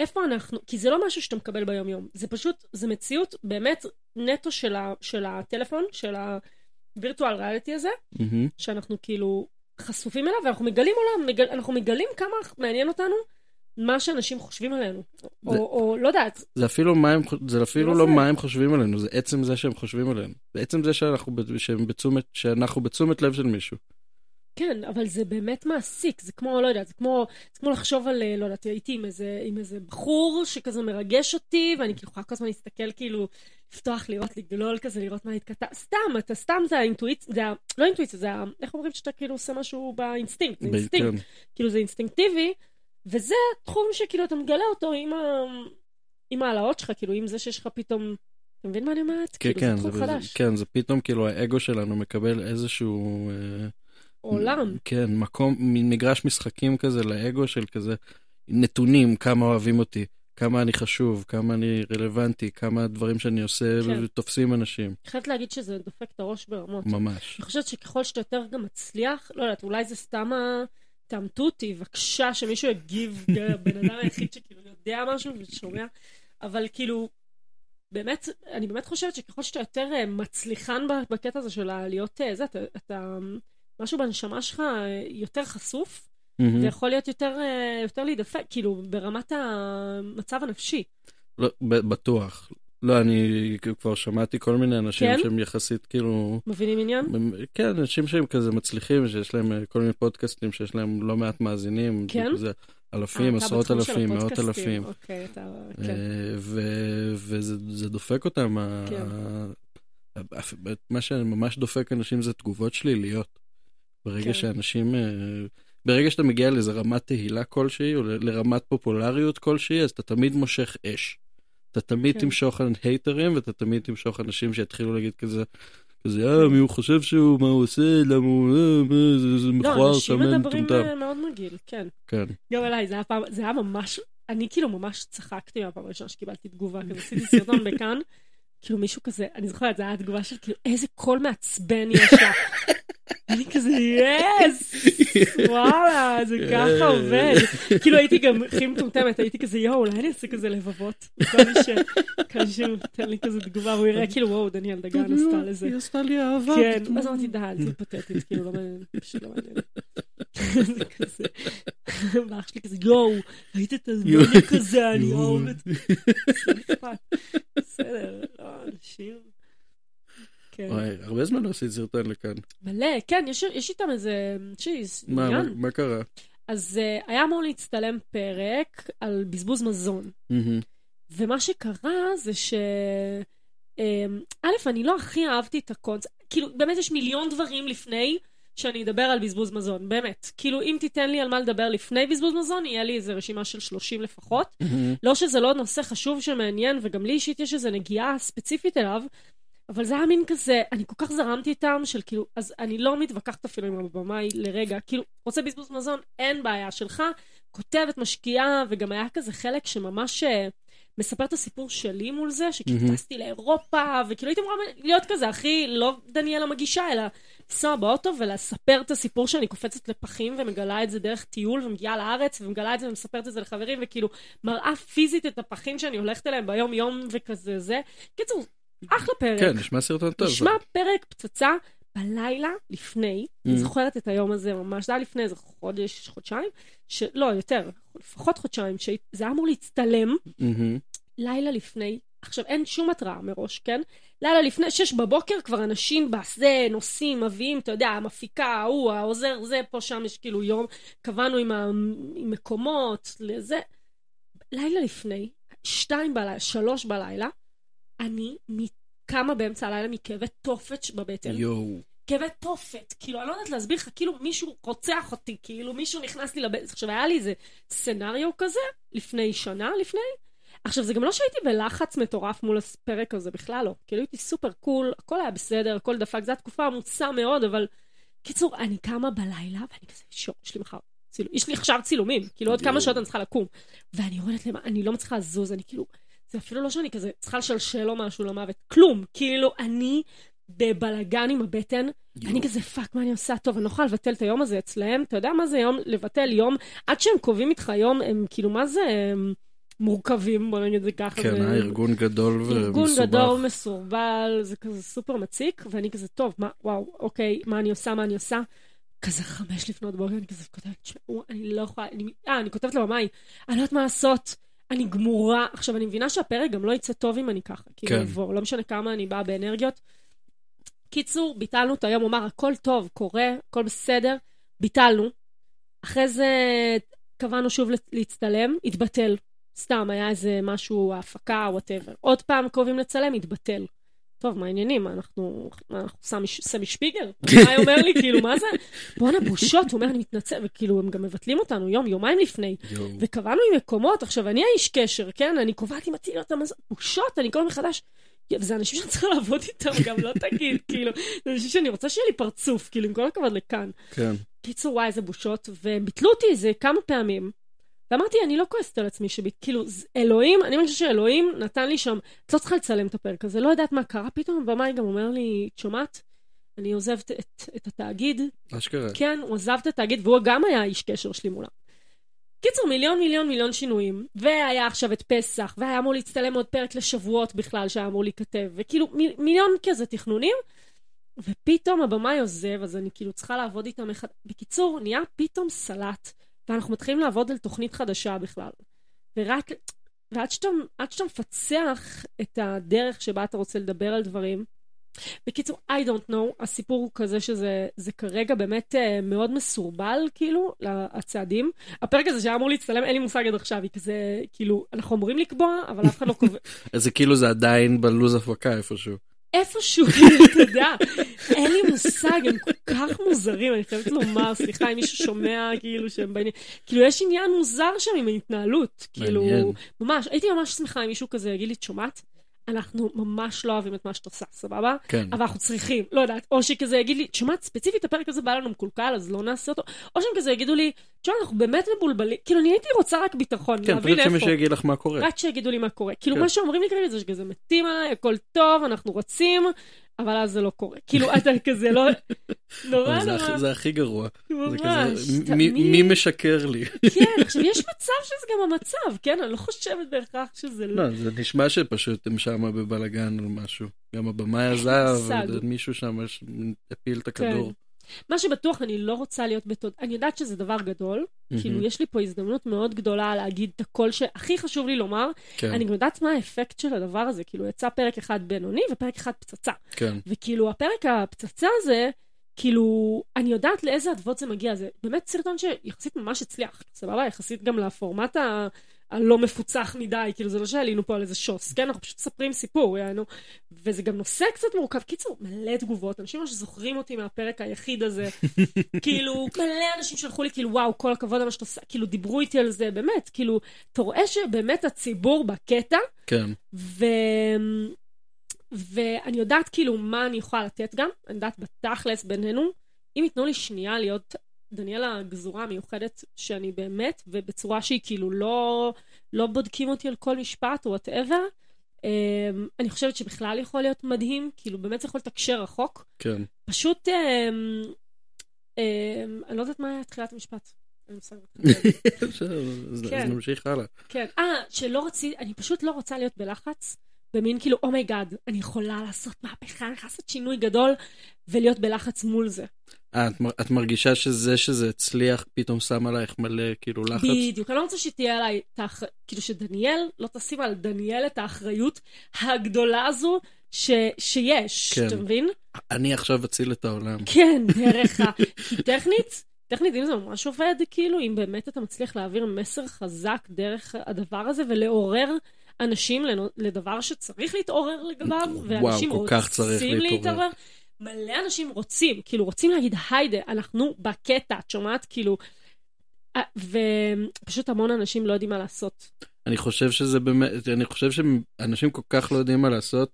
איפה אנחנו, כי זה לא משהו שאתה מקבל ביום-יום, זה פשוט, זה מציאות באמת נטו של, ה, של הטלפון, של הווירטואל ריאליטי הזה, מהמם. שאנחנו כאילו חשופים אליו, ואנחנו מגלים עולם, מגל, אנחנו מגלים כמה מעניין אותנו מה שאנשים חושבים עלינו. זה- או, או לא יודעת, זה אפילו מה הם, זה אפילו לא לא זה. מה הם חושבים עלינו, זה עצם זה שהם חושבים עלינו. זה עצם זה שאנחנו, שהם בתשומת, שאנחנו בתשומת לב של מישהו. כן, אבל זה באמת מעסיק, זה כמו, לא יודעת, זה כמו, זה כמו לחשוב על, אה, לא יודעת, הייתי עם איזה, עם איזה בחור שכזה מרגש אותי, ואני כאילו יכולה כל הזמן להסתכל, כאילו, לפתוח, לראות, לגלול כזה, לראות מה התכתב, סתם, אתה סתם, זה האינטואיציה, זה ה... לא אינטואיציה, זה ה... איך אומרים שאתה כאילו עושה משהו באינסטינקט, זה אינסטינקט, כן. כאילו זה אינסטינקטיבי, וזה תחום שכאילו אתה מגלה אותו עם, ה... עם העלאות שלך, כאילו, עם זה שיש לך פתאום, אתה מבין מה אני אומרת? כן, כאילו, כן, זה תחום זה, חדש, כן, זה פתאום כאילו האגו שלנו מקבל איזשהו... אה, עולם, כן, מקום, מגרש משחקים כזה לאגו של כזה נתונים, כמה אוהבים אותי, כמה אני חשוב, כמה אני רלוונטי, כמה הדברים שאני עושה כן. תופסים אנשים, אני חייבת להגיד שזה דופק את הראש ברמות. ממש. אני חושבת שככל שאתה יותר גם מצליח, לא יודעת, אולי זה סתם ה... תעמתו אותי, בבקשה שמישהו יגיב, הבן אדם היחיד שכאילו יודע משהו ושומע, אבל כאילו, באמת, אני באמת חושבת שככל שאתה יותר אה, מצליחן בקטע הזה של להיות אה, זה, אתה, אתה, משהו בנשמה שלך אה, יותר חשוף, מהמם. ויכול להיות יותר, יותר להידפק, כאילו, ברמת המצב הנפשי. לא, בטוח. לא, אני כבר שמעתי כל מיני אנשים כן? שהם יחסית כאילו... מבינים עניין? כן, אנשים שהם כזה מצליחים, שיש להם אה, כל מיני פודקאסטים, שיש להם לא מעט מאזינים. כן? זה אלפים, אה, אתה עשרות אלפים, מאות. אלפים. אוקיי, אתה, כן. אה, ו- וזה זה דופק אותם. כן. ה- מה שממש דופק אנשים זה תגובות שליליות. ברגע כן. שאנשים, אה, ברגע שאתה מגיע לאיזה רמת תהילה כלשהי, או לרמת פופולריות כלשהי, אז אתה תמיד מושך אש. אתה תמיד כן. תמשוך הייטרים, ואתה תמיד תמשוך אנשים שיתחילו להגיד כזה, כזה, אה, מי הוא חושב שהוא, מה הוא עושה, למה הוא, אה, מה, זה- זה לא, מכוער, אנשים שמן, מדברים מטומטם. אה, מאוד מגעיל, כן. כן. גם אליי, זה היה פעם, זה היה ממש, אני כאילו ממש צחקתי מהפעם הראשונה שקיבלתי תגובה כזה, עשיתי סרטון בכאן, כאילו מישהו כזה, אני זוכרת, זו הייתה תגובה של כאילו, איזה קול מעצבן יש לה. אני כזה, יס! וואלה, זה ככה עובד. כאילו הייתי גם הכי מטומטמת, הייתי כזה, יואו, אולי אני אעשה כזה לבבות. כל מי ש... כל מי שנותן לי כזה תגובה, הוא יראה כאילו, וואו, דניאל דגן עשתה לזה. היא עשתה לי אהבה. כן. אז אמרתי, די, אל תהיי פתטית, כאילו, לא מעניין, פשוט לא מעניין. זה כזה, ואח שלי כזה, יואו, ראית את הזמני כזה, אני אוהבת. זה. בסדר, לא, אנשים... כן. וואי, הרבה זמן לא עשית סרטון לכאן. מלא, כן, יש יש איתם איזה, שיז, מה, מה-. מה קרה? אז אה, היה אמור להצטלם פרק על בזבוז מזון. מהמם. ומה שקרה זה ש... אמ, א', אני לא הכי אהבתי את הקונספט, כאילו, באמת יש מיליון דברים לפני שאני אדבר על בזבוז מזון, באמת. כאילו, אם תיתן לי על מה לדבר לפני בזבוז מזון, יהיה לי איזה רשימה של 30 לפחות. Mm-hmm. לא שזה לא נושא חשוב שמעניין, וגם לי אישית יש איזו נגיעה ספציפית אליו, אבל זה היה מין כזה, אני כל כך זרמתי איתם, של כאילו, אז אני לא מתווכחת אפילו עם הבמאי לרגע, כאילו, רוצה בזבוז מזון, אין בעיה שלך, כותבת, משקיעה, וגם היה כזה חלק שממש אה, מספר את הסיפור שלי מול זה, שכאילו מהמם. טסתי לאירופה, וכאילו הייתי אמורה להיות כזה, הכי, לא דניאלה מגישה, אלא לנסוע באוטו ולספר את הסיפור שאני קופצת לפחים ומגלה את זה דרך טיול ומגיעה לארץ ומגלה את זה ומספרת את זה לחברים וכאילו מראה פיזית את הפחים שאני הולכת אליהם ביום יום וכזה זה. קיצור, אחלה פרק. כן, נשמע סרטון טוב. נשמע פרק פצצה בלילה לפני, Mm. אני זוכרת את היום הזה ממש, זה היה לפני איזה חודש, חודשיים, ש... לא, יותר, לפחות חודשיים, שזה היה אמור להצטלם מהמם. לילה לפני, עכשיו אין שום התראה מראש, כן? לילה לפני, שש בבוקר כבר אנשים בזה, נוסעים, מביאים, אתה יודע, המפיקה, ההוא, העוזר, זה, פה, שם יש כאילו יום, קבענו עם, ה... עם מקומות, לזה. לילה לפני, שתיים בלילה, שלוש בלילה, אני קמה באמצע הלילה מכאבי תופת בבטן. יואו. כאבי תופת, כאילו, אני לא יודעת להסביר לך, כאילו מישהו רוצח אותי, כאילו מישהו נכנס לי לבטן. עכשיו, היה לי איזה סצנריו כזה, לפני שנה, לפני. עכשיו, זה גם לא שהייתי בלחץ מטורף מול הפרק הזה, בכלל לא. כאילו, הייתי סופר cool, הכל היה בסדר, הכל דפק, זו הייתה תקופה עמוסה מאוד, אבל... קיצור, אני קמה בלילה, ואני כזה, sure, יש לי מחר. צילום, יש לי עכשיו צילומים, כאילו עוד כמה. שעות אני צריכה לקום. ואני יורדת למה, אני לא מצליחה לזוז, אני כאילו, זה אפילו לא שאני כזה צריכה לשלשל או משהו למוות, כלום. כאילו, אני בבלגן עם הבטן, יואו. אני כזה, fuck, מה אני עושה? טוב, אני לא יכולה לבטל את היום הזה אצלהם. אתה יודע מה זה יום, לבטל יום? עד שהם קובעים איתך יום, הם כאילו, מה זה הם מורכבים, בוא נגיד את זה ככה. כן, זה- היה ארגון גדול ומסובך. ארגון גדול, מסורבל, זה כזה סופר מציק, ואני כזה, טוב, מה, וואו, אוקיי, מה אני עושה, מה אני עושה? כזה חמש לפנות בוקר, אני כזה כותבת, תשמעו, אני לא יכולה, אני, אה, אני כותבת לבמאי, אני לא יודעת מה לעשות, אני גמורה. עכשיו, אני מבינה שהפרק גם לא יצא טוב אם אני ככה, כאילו, כן. יבוא, לא משנה כמה אני באה באנרגיות. קיצור, ביטלנו את היום, הוא אמר, הכל טוב, קורה, הכל בסדר, ביטלנו. אחרי זה קבענו שוב להצטלם, התבטל. סתם, היה איזה משהו, הפקה, whatever. עוד פעם קרובים לצלם, התבטל. טוב, מה העניינים? מה, אנחנו, מה, אנחנו סמי, סמי שפיגר? מה אומר לי? כאילו, מה זה? בואנה, בושות. הוא אומר, אני מתנצל, וכאילו, הם גם מבטלים אותנו יום, יומיים לפני. וקבענו עם מקומות, עכשיו, אני האיש קשר, כן? אני קובעת עם הטיליות המזון, בושות, אני כל הזמן מחדש. וזה אנשים שאני צריכה לעבוד איתם, גם לא תגיד, כאילו, זה אנשים שאני רוצה שיהיה לי פרצוף, כאילו, עם כל הכבוד לכאן. כן. קיצור, וואי, איזה בושות, והם ביטלו אותי איזה כמה פעמים. ואמרתי, אני לא כועסת על עצמי שביט... כאילו, אלוהים, אני מרגישה שאלוהים נתן לי שם, את לא צריכה לצלם את הפרק הזה, לא יודעת מה קרה פתאום, הבמאי גם אומר לי, את שומעת? אני עוזבת את, את התאגיד. אשכרה. כן, הוא עזב את התאגיד, והוא גם היה איש קשר שלי מולם. קיצור, מיליון מיליון מיליון שינויים, והיה עכשיו את פסח, והיה אמור להצטלם עוד פרק לשבועות בכלל שהיה אמור להיכתב, וכאילו מיל, מיליון כזה תכנונים, ופתאום הבמאי עוזב, אז אני כאילו צריכה לעבוד איתם אחד... בקיצור, נהיה פתאום סלט, ואנחנו מתחילים לעבוד על תוכנית חדשה בכלל. ורק, ועד שאתה, שאתה מפצח את הדרך שבה אתה רוצה לדבר על דברים, בקיצור, I don't know, הסיפור הוא כזה שזה זה כרגע באמת uh, מאוד מסורבל, כאילו, הצעדים. הפרק הזה שהיה אמור להצטלם, אין לי מושג עד עכשיו, היא כזה, כאילו, אנחנו אמורים לקבוע, אבל אף אחד לא קובע. אז זה כאילו זה עדיין בלוז הפקה איפשהו. איפשהו, כאילו, אתה יודע, אין לי מושג, הם כל כך מוזרים, אני חייבת לומר, סליחה אם מישהו שומע, כאילו, שהם בעניין, כאילו, יש עניין מוזר שם עם ההתנהלות, כאילו. ממש, הייתי ממש שמחה אם מישהו כזה יגיד לי, את שומעת? אנחנו ממש לא אוהבים את מה שאת עושה, סבבה? כן. אבל אנחנו צריכים, לא יודעת, או שכזה יגיד לי, תשמע, ספציפית הפרק הזה בא לנו מקולקל, אז לא נעשה אותו, או שהם כזה יגידו לי, תשמע, אנחנו באמת מבולבלים, כאילו, אני הייתי רוצה רק ביטחון, כן, להבין פשוט איפה. שמישהו יגיד לך מה קורה. רק שיגידו לי מה קורה. כאילו, כן. מה שאומרים לי כרגע זה שכזה מתים עליי, הכל טוב, אנחנו רוצים, אבל אז זה לא קורה. כאילו, אתה כזה לא... נורא נורא, זה הכי גרוע. ממש, תמיד. מי משקר לי? כן, עכשיו, יש מצב שזה גם המצב, כן? אני לא חושבת בהכרח שזה לא... לא, זה נשמע שפשוט הם שם בבלאגן או משהו. גם הבמאי עזב. מישהו שם הפיל את הכדור. מה שבטוח, אני לא רוצה להיות בתוד... אני יודעת שזה דבר גדול, כאילו, יש לי פה הזדמנות מאוד גדולה להגיד את הקול שהכי חשוב לי לומר. כן, אני גם יודעת מה האפקט של הדבר הזה, כאילו, יצא פרק אחד בינוני ופרק אחד פצצה. כן. וכאילו, הפרק הפצצה הזה, כאילו, אני יודעת לאיזה אדוות זה מגיע. זה באמת סרטון שיחסית ממש הצליח, סבבה? יחסית גם לפורמט ה- הלא מפוצח מדי, כאילו זה לא שעלינו פה על איזה שוס, כן? אנחנו פשוט מספרים סיפור, יענו. וזה גם נושא קצת מורכב. קיצור, מלא תגובות, אנשים ממש זוכרים אותי מהפרק היחיד הזה. כאילו, מלא אנשים שלחו לי, כאילו, וואו, כל הכבוד על מה שאתה עושה, כאילו, דיברו איתי על זה, באמת, כאילו, אתה רואה שבאמת הציבור בקטע. כן. ו... ואני יודעת כאילו מה אני יכולה לתת גם, אני יודעת בתכלס בינינו, אם ייתנו לי שנייה להיות דניאלה הגזורה המיוחדת שאני באמת, ובצורה שהיא כאילו לא, לא בודקים אותי על כל משפט או וואטאבר, um, אני חושבת שבכלל יכול להיות מדהים, כאילו באמת זה יכול לתקשר רחוק. כן. פשוט, um, um, אני לא יודעת מה היה תחילת המשפט. אז כן. נמשיך הלאה. כן, אה, שלא רציתי, אני פשוט לא רוצה להיות בלחץ. במין כאילו, oh my god, אני יכולה לעשות מהפכה, אני יכולה לעשות שינוי גדול ולהיות בלחץ מול זה. אה, את, את מרגישה שזה שזה הצליח פתאום שם עלייך מלא כאילו לחץ? בדיוק, אני לא רוצה שתהיה עליי, תח... כאילו שדניאל, לא תשים על דניאל את האחריות הגדולה הזו ש... שיש, כן. אתה מבין? אני עכשיו אציל את העולם. כן, דרך ה... כי טכנית, טכנית, אם זה ממש עובד, כאילו, אם באמת אתה מצליח להעביר מסר חזק דרך הדבר הזה ולעורר אנשים לדבר שצריך להתעורר לגביו, ואנשים וואו, רוצים להתעורר. מלא אנשים רוצים, כאילו רוצים להגיד היידה, אנחנו בקטע, את שומעת? כאילו, ופשוט המון אנשים לא יודעים מה לעשות. אני חושב שזה באמת, אני חושב שאנשים כל כך לא יודעים מה לעשות,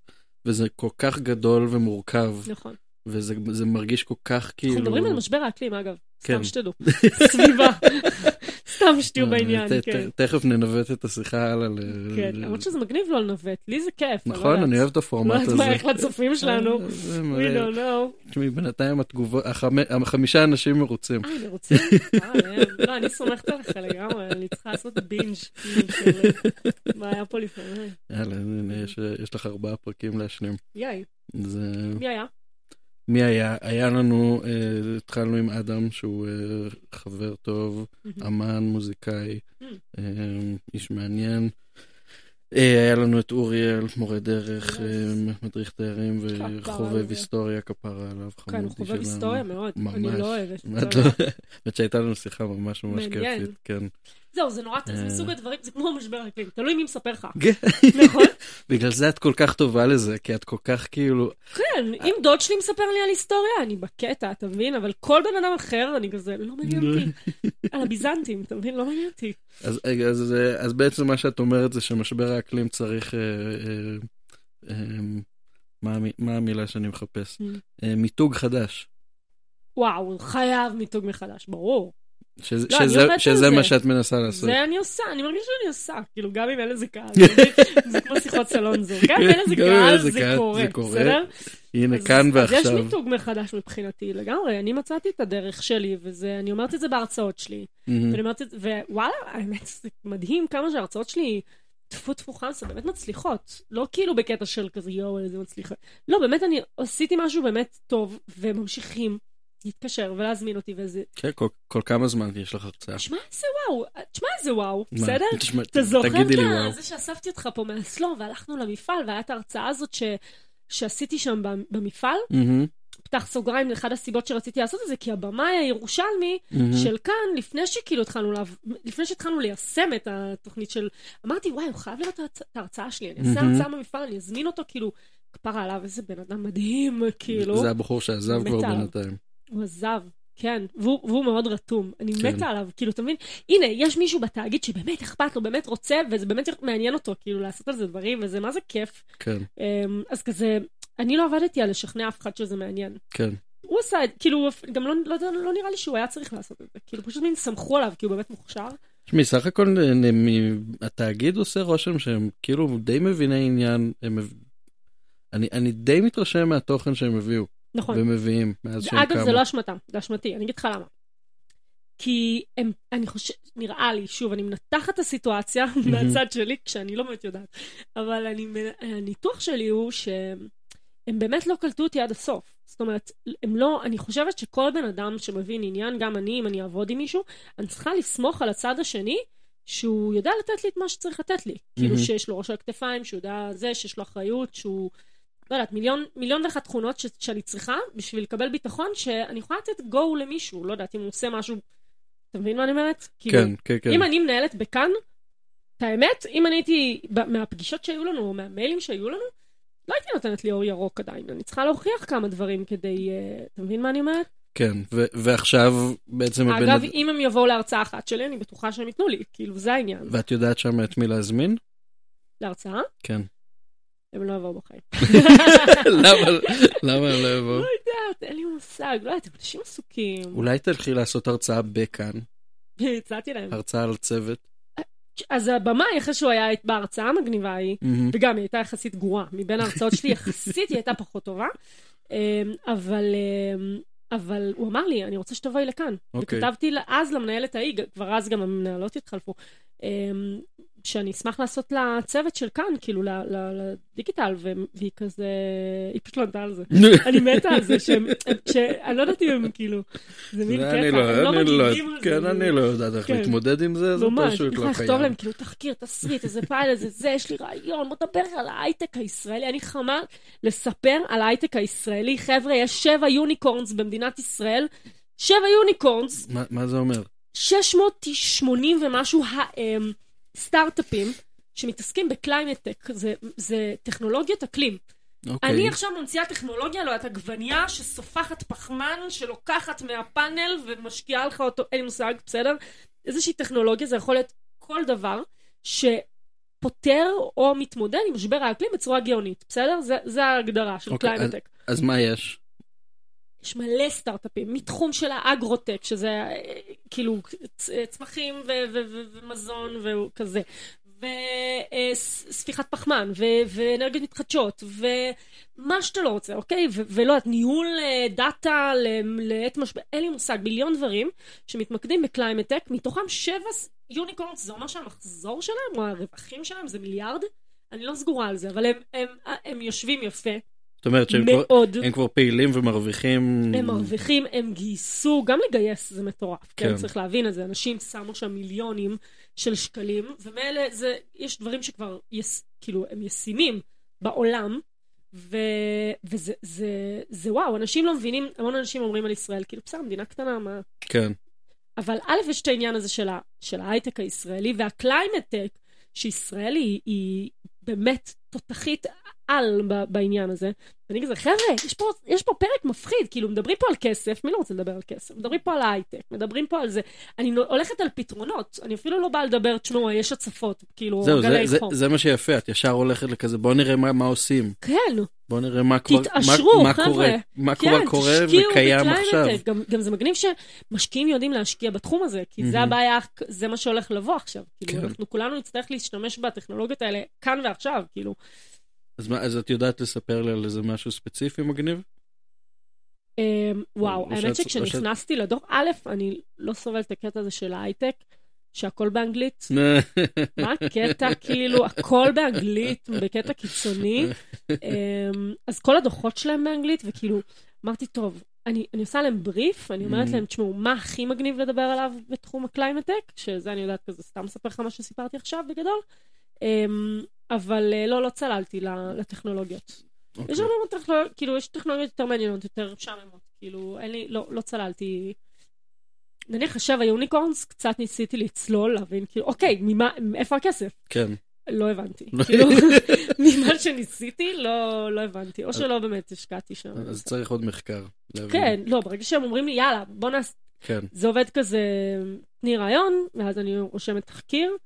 וזה כל כך גדול ומורכב. נכון. וזה מרגיש כל כך כאילו... אנחנו מדברים על משבר האקלים, אגב. כן. סתם שתדעו. סביבה. סתם שתהיו אה, בעניין, כן. תכף ננווט את השיחה הלאה. כן, למרות שזה מגניב לא לנווט, לי זה כיף. לא נכון, אני אוהב את הפורמט הזה. לא יודעת מה, איך לצופים שלנו, אה, we don't know. תשמעי, בינתיים התגובות, החמישה אנשים מרוצים. אה, מרוצים? לא, אני סומכת עליך לגמרי, אני צריכה לעשות בינג', כאילו, מה היה פה לפעמים. יאללה, יש לך ארבעה פרקים להשלים. יאי. מי היה? מי היה? היה לנו, uh, התחלנו עם אדם שהוא uh, חבר טוב. אמן, מוזיקאי, uh, איש מעניין. Uh, היה לנו את אוריאל, מורה דרך, uh, מדריך תיירים וחובב היסטוריה, כפרה עליו, חמודי שלנו. כן, חובב היסטוריה מאוד, אני לא אוהבת. האמת שהייתה לנו שיחה ממש ממש כיפית, כן. זהו, זה נורא, זה מסוג הדברים, זה כמו משבר אקלים, תלוי מי מספר לך. נכון? בגלל זה את כל כך טובה לזה, כי את כל כך כאילו... כן, אם דוד שלי מספר לי על היסטוריה, אני בקטע, אתה מבין? אבל כל בן אדם אחר, אני כזה, לא מעניין אותי. על הביזנטים, אתה מבין? לא מעניין אותי. אז בעצם מה שאת אומרת זה שמשבר האקלים צריך... אה, אה, אה, מה המילה שאני מחפש? Mm. מיתוג חדש. וואו, חייב מיתוג מחדש, ברור. שזה, לא, שזה, שזה מה שאת מנסה לעשות. זה אני עושה, אני מרגישה שאני עושה, כאילו גם אם אין לזה קהל, זה כמו שיחות סלון זו, גם אם אין לזה קהל זה קורה, בסדר? הנה כאן ועכשיו. אז יש מיתוג מחדש מבחינתי לגמרי, אני מצאתי את הדרך שלי, ואני אומרת את זה בהרצאות שלי, ואני אומרת את זה, ווואלה, האמת זה מדהים כמה שההרצאות שלי, טפו טפו חמסה, באמת מצליחות, לא כאילו בקטע של כזה יואו איזה מצליחה, לא באמת אני עשיתי משהו באמת טוב, וממשיכים. להתקשר ולהזמין אותי וזה... כן, כל, כל כמה זמן יש לך הרצאה? תשמע איזה וואו, תשמע איזה וואו, מה? בסדר? תשמע, אתה זוכר תגידי לי וואו. זה שאספתי אותך פה מהסלום והלכנו למפעל והיה את ההרצאה הזאת ש... שעשיתי שם במפעל. Mm-hmm. פתח סוגריים לאחד הסיבות שרציתי לעשות את זה, כי הבמאי הירושלמי mm-hmm. של כאן, לפני שכאילו התחלנו, לה... לפני שהתחלנו ליישם את התוכנית של, אמרתי, וואי, הוא חייב לראות את ההרצאה שלי, אני אעשה mm-hmm. הרצאה במפעל, אני אזמין אותו, כאילו, כפרה עליו, איזה בן אדם מדהים, כאילו. זה הבחור שעזב כבר בינתיים. הוא עזב, כן, והוא, והוא מאוד רתום, אני כן. מתה עליו, כאילו, אתה מבין? הנה, יש מישהו בתאגיד שבאמת אכפת לו, באמת רוצה, וזה באמת מעניין אותו, כאילו, לעשות על זה דברים, וזה מה זה כיף. כן. אמ, אז כזה, אני לא עבדתי על לשכנע אף אחד שזה מעניין. כן. הוא עשה את, כאילו, גם לא, לא, לא, לא נראה לי שהוא היה צריך לעשות את זה, כאילו, פשוט מין סמכו עליו, כי הוא באמת מוכשר. תשמעי, סך הכל התאגיד עושה רושם שהם כאילו די מביני עניין, הם... אני, אני די מתרשם מהתוכן שהם הביאו. נכון. ומביאים מאז שהם קמו. אגב, זה לא אשמתם, זה אשמתי, אני אגיד לך למה. כי הם, אני חושבת, נראה לי, שוב, אני מנתחת את הסיטואציה מהצד שלי, כשאני לא באמת יודעת, אבל אני, הניתוח שלי הוא שהם באמת לא קלטו אותי עד הסוף. זאת אומרת, הם לא, אני חושבת שכל בן אדם שמבין עניין, גם אני, אם אני אעבוד עם מישהו, אני צריכה לסמוך על הצד השני, שהוא יודע לתת לי את מה שצריך לתת לי. כאילו שיש לו ראש על הכתפיים, שהוא יודע זה, שיש לו אחריות, שהוא... לא יודעת, מיליון, מיליון ואחת תכונות ש, שאני צריכה בשביל לקבל ביטחון שאני יכולה לתת go למישהו, לא יודעת, אם הוא עושה משהו, אתה מבין מה אני אומרת? כאילו, כן, כן, כן. אם אני מנהלת בכאן, את האמת, אם אני הייתי, מהפגישות שהיו לנו, או מהמיילים שהיו לנו, לא הייתי נותנת לי אור ירוק עדיין. אני צריכה להוכיח כמה דברים כדי... אה, אתה מבין מה אני אומרת? כן, ו- ועכשיו בעצם... אגב, הבן... אם הם יבואו להרצאה אחת שלי, אני בטוחה שהם ייתנו לי, כאילו, זה העניין. ואת יודעת שם את מי להזמין? להרצאה? כן. הם לא יבואו בחיים. למה הם לא יבואו? לא יודעת, אין לי מושג, לא יודעת, הם אנשים עסוקים. אולי תלכי לעשות הרצאה בכאן. הצעתי להם. הרצאה על צוות. אז הבמאי, אחרי שהוא היה בהרצאה המגניבה ההיא, וגם היא הייתה יחסית גרועה, מבין ההרצאות שלי יחסית היא הייתה פחות טובה, אמ, אבל, אמ, אבל הוא אמר לי, אני רוצה שתבואי לכאן. Okay. אוקיי. וכתבתי אז למנהלת ההיא, כבר אז גם המנהלות התחלפו, אמ, שאני אשמח לעשות לה צוות של כאן, כאילו, לדיגיטל, והיא כזה, היא פשוט לא ענתה על זה. אני מתה על זה, שאני לא יודעת אם הם כאילו, זה מין קטע, לא, הם לא מגיבים על זה. כן, אני לא יודעת איך כן. להתמודד עם זה, זה פשוט לא קיים. ממש, לכתוב להם, כאילו, תחקיר, תסריט, איזה פעל, איזה זה, יש לי רעיון, בוא נדבר על ההייטק הישראלי. אני חמה לספר על ההייטק הישראלי. חבר'ה, יש שבע unicorns במדינת ישראל, שבע unicorns. מה זה אומר? 680 ומשהו סטארט-אפים שמתעסקים ב climate tech, זה, זה טכנולוגיות אקלים. אוקיי. אני עכשיו ממציאה טכנולוגיה, לא יודעת, עגבנייה שסופחת פחמן, שלוקחת מהפאנל ומשקיעה לך אותו, אין לי מושג, בסדר? איזושהי טכנולוגיה, זה יכול להיות כל דבר שפותר או מתמודד עם משבר האקלים בצורה גאונית, בסדר? זה, זה ההגדרה של, אוקיי, climate tech. אז, אז מה יש? יש מלא סטארט-אפים מתחום של ה agrotech, שזה כאילו צמחים ומזון וכזה, וספיחת פחמן, ואנרגיות מתחדשות, ומה שאתה לא רוצה, אוקיי? ולא יודעת, ניהול אה, דאטה לעת משבר, אין לי מושג, מיליון דברים שמתמקדים ב climate tech, מתוכם שבע unicorns, זה אומר שהמחזור שלהם או הרווחים שלהם זה מיליארד? אני לא סגורה על זה, אבל הם, הם, הם, הם יושבים יפה. זאת אומרת שהם כבר, הם כבר פעילים ומרוויחים... הם מרוויחים, הם גייסו, גם לגייס זה מטורף, כן, כן. צריך להבין את זה, אנשים שמו שם מיליונים של שקלים, ומאלה זה, יש דברים שכבר, yes, כאילו, הם ישימים בעולם, ו, וזה זה, זה וואו, אנשים לא מבינים, המון אנשים אומרים על ישראל, כאילו, בסדר, מדינה קטנה, מה... כן. אבל א', יש את העניין הזה של, ה, של ההייטק הישראלי, וה climate tech, שישראל היא, היא באמת תותחית על בעניין הזה. ואני כזה, חבר'ה, יש פה, יש פה פרק מפחיד, כאילו, מדברים פה על כסף, מי לא רוצה לדבר על כסף? מדברים פה על ההייטק, מדברים פה על זה. אני הולכת על פתרונות, אני אפילו לא באה לדבר, תשמעו, יש הצפות, כאילו, זהו, זה, זה, זה מה שיפה, את ישר הולכת לכזה, בואו נראה מה, מה עושים. כן. בואו נראה מה כבר, תתעשרו, מה, מה חבר'ה. קורה, מה כן, כבר קורה וקיים עכשיו. גם, גם זה מגניב שמשקיעים יודעים להשקיע בתחום הזה, כי mm-hmm. זה הבעיה, זה מה שהולך לבוא עכשיו. כאילו, כן. אנחנו כולנו נצטרך להשתמש בטכנולוגיות האלה כאן ועכשיו, כאילו. אז, מה, אז את יודעת לספר לי על איזה משהו ספציפי מגניב? Um, וואו, האמת שכשנכנסתי לדוח, א', אני לא סובלת את הקטע הזה של ההייטק, שהכל באנגלית. מה הקטע? כאילו, הכל באנגלית, בקטע קיצוני. אמ, אז כל הדוחות שלהם באנגלית, וכאילו, אמרתי, טוב, אני, אני עושה להם בריף, אני אומרת, ממ. להם, תשמעו, מה הכי מגניב לדבר עליו בתחום ה climate tech? שזה אני יודעת כזה, סתם אספר לך מה שסיפרתי עכשיו בגדול. אמ, אבל אה, לא, לא צללתי לטכנולוגיות. Okay. יש אוקיי. הרבה טכנולוגיות, כאילו, יש טכנולוגיות יותר מעניינות, יותר משעממות. כאילו, אין לי, לא, לא צללתי. נניח השבע unicorns, קצת ניסיתי לצלול, להבין, כאילו, אוקיי, ממה, איפה הכסף? כן. לא הבנתי. כאילו, ממה שניסיתי, לא, לא הבנתי. או שלא באמת השקעתי שם. אז צריך עוד מחקר. כן, לא, ברגע שהם אומרים לי, יאללה, בוא נעשה... כן. זה עובד כזה, תני רעיון, ואז אני רושמת תחקיר.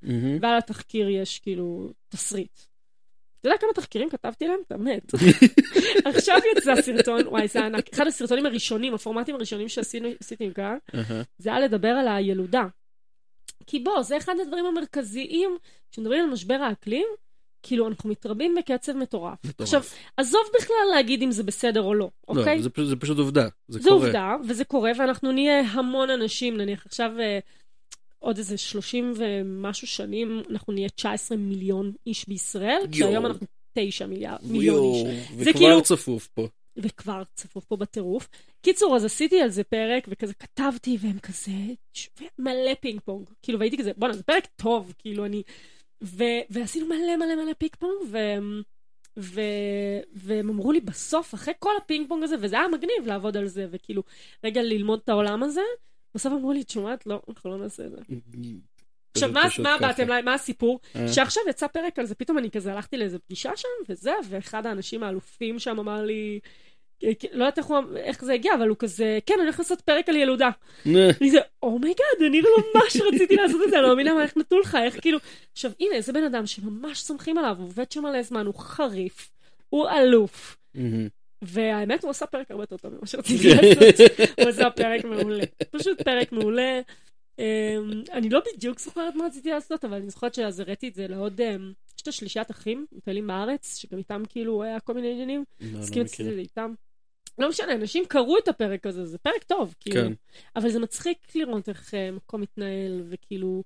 ועל התחקיר יש כאילו תסריט. אתה יודע כמה תחקירים כתבתי להם? אתה מת. עכשיו יצא סרטון, וואי, זה ענק. אחד הסרטונים הראשונים, הפורמטים הראשונים שעשיתי עם קהל, זה היה לדבר על הילודה. כי בוא, זה אחד הדברים המרכזיים, כשמדברים על משבר האקלים, כאילו, אנחנו מתרבים בקצב מטורף. מטורף. עכשיו, עזוב בכלל להגיד אם זה בסדר או לא, לא אוקיי? זה, זה פשוט עובדה, זה, זה קורה. זה עובדה, וזה קורה, ואנחנו נהיה המון אנשים, נניח עכשיו... עוד איזה 30 ומשהו שנים, אנחנו נהיה 19 מיליון איש בישראל, יו. כשהיום אנחנו 9 מיליארד, מיליון איש. וכבר כאילו, צפוף פה. וכבר צפוף פה בטירוף. קיצור, אז עשיתי על זה פרק, וכזה כתבתי, והם כזה, מלא פינג פונג. כאילו, והייתי כזה, בואנה, זה פרק טוב, כאילו, אני... ו, ועשינו מלא מלא מלא פינג פונג, ו, ו, והם אמרו לי בסוף, אחרי כל הפינג פונג הזה, וזה היה מגניב לעבוד על זה, וכאילו, רגע ללמוד את העולם הזה, בסוף אמרו לי, את שומעת? לא, אנחנו לא נעשה את זה. עכשיו, מה, מה. באתם אליי, מה הסיפור? אה. שעכשיו יצא פרק על זה, פתאום אני כזה הלכתי לאיזה פגישה שם, וזה, ואחד האנשים האלופים שם אמר לי, אה, לא יודעת איך, הוא, איך זה הגיע, אבל הוא כזה, כן, אני הולך לעשות פרק על ילודה. נה, אני זה, oh my god, אני ממש רציתי לעשות את זה, אני לא מאמינה מה, איך נתנו לך, איך כאילו... עכשיו, הנה, זה בן אדם שממש סומכים עליו, הוא עובד שם מלא זמן, הוא חריף, הוא אלוף. והאמת, הוא עשה פרק הרבה יותר טוב ממה שרציתי לעשות. הוא עשה פרק מעולה. פשוט פרק מעולה. אמ, אני לא בדיוק זוכרת מה רציתי לעשות, אבל אני זוכרת שאז הראיתי את זה לעוד... אמ, יש את השלישיית אחים, מטיילים בארץ, שגם איתם כאילו היה כל מיני עניינים. לא, לא הסכים מכיר. אצלי זה איתם. לא משנה, אנשים קראו את הפרק הזה, זה פרק טוב, כאילו. כן. אבל זה מצחיק לראות איך אה, מקום מתנהל, וכאילו...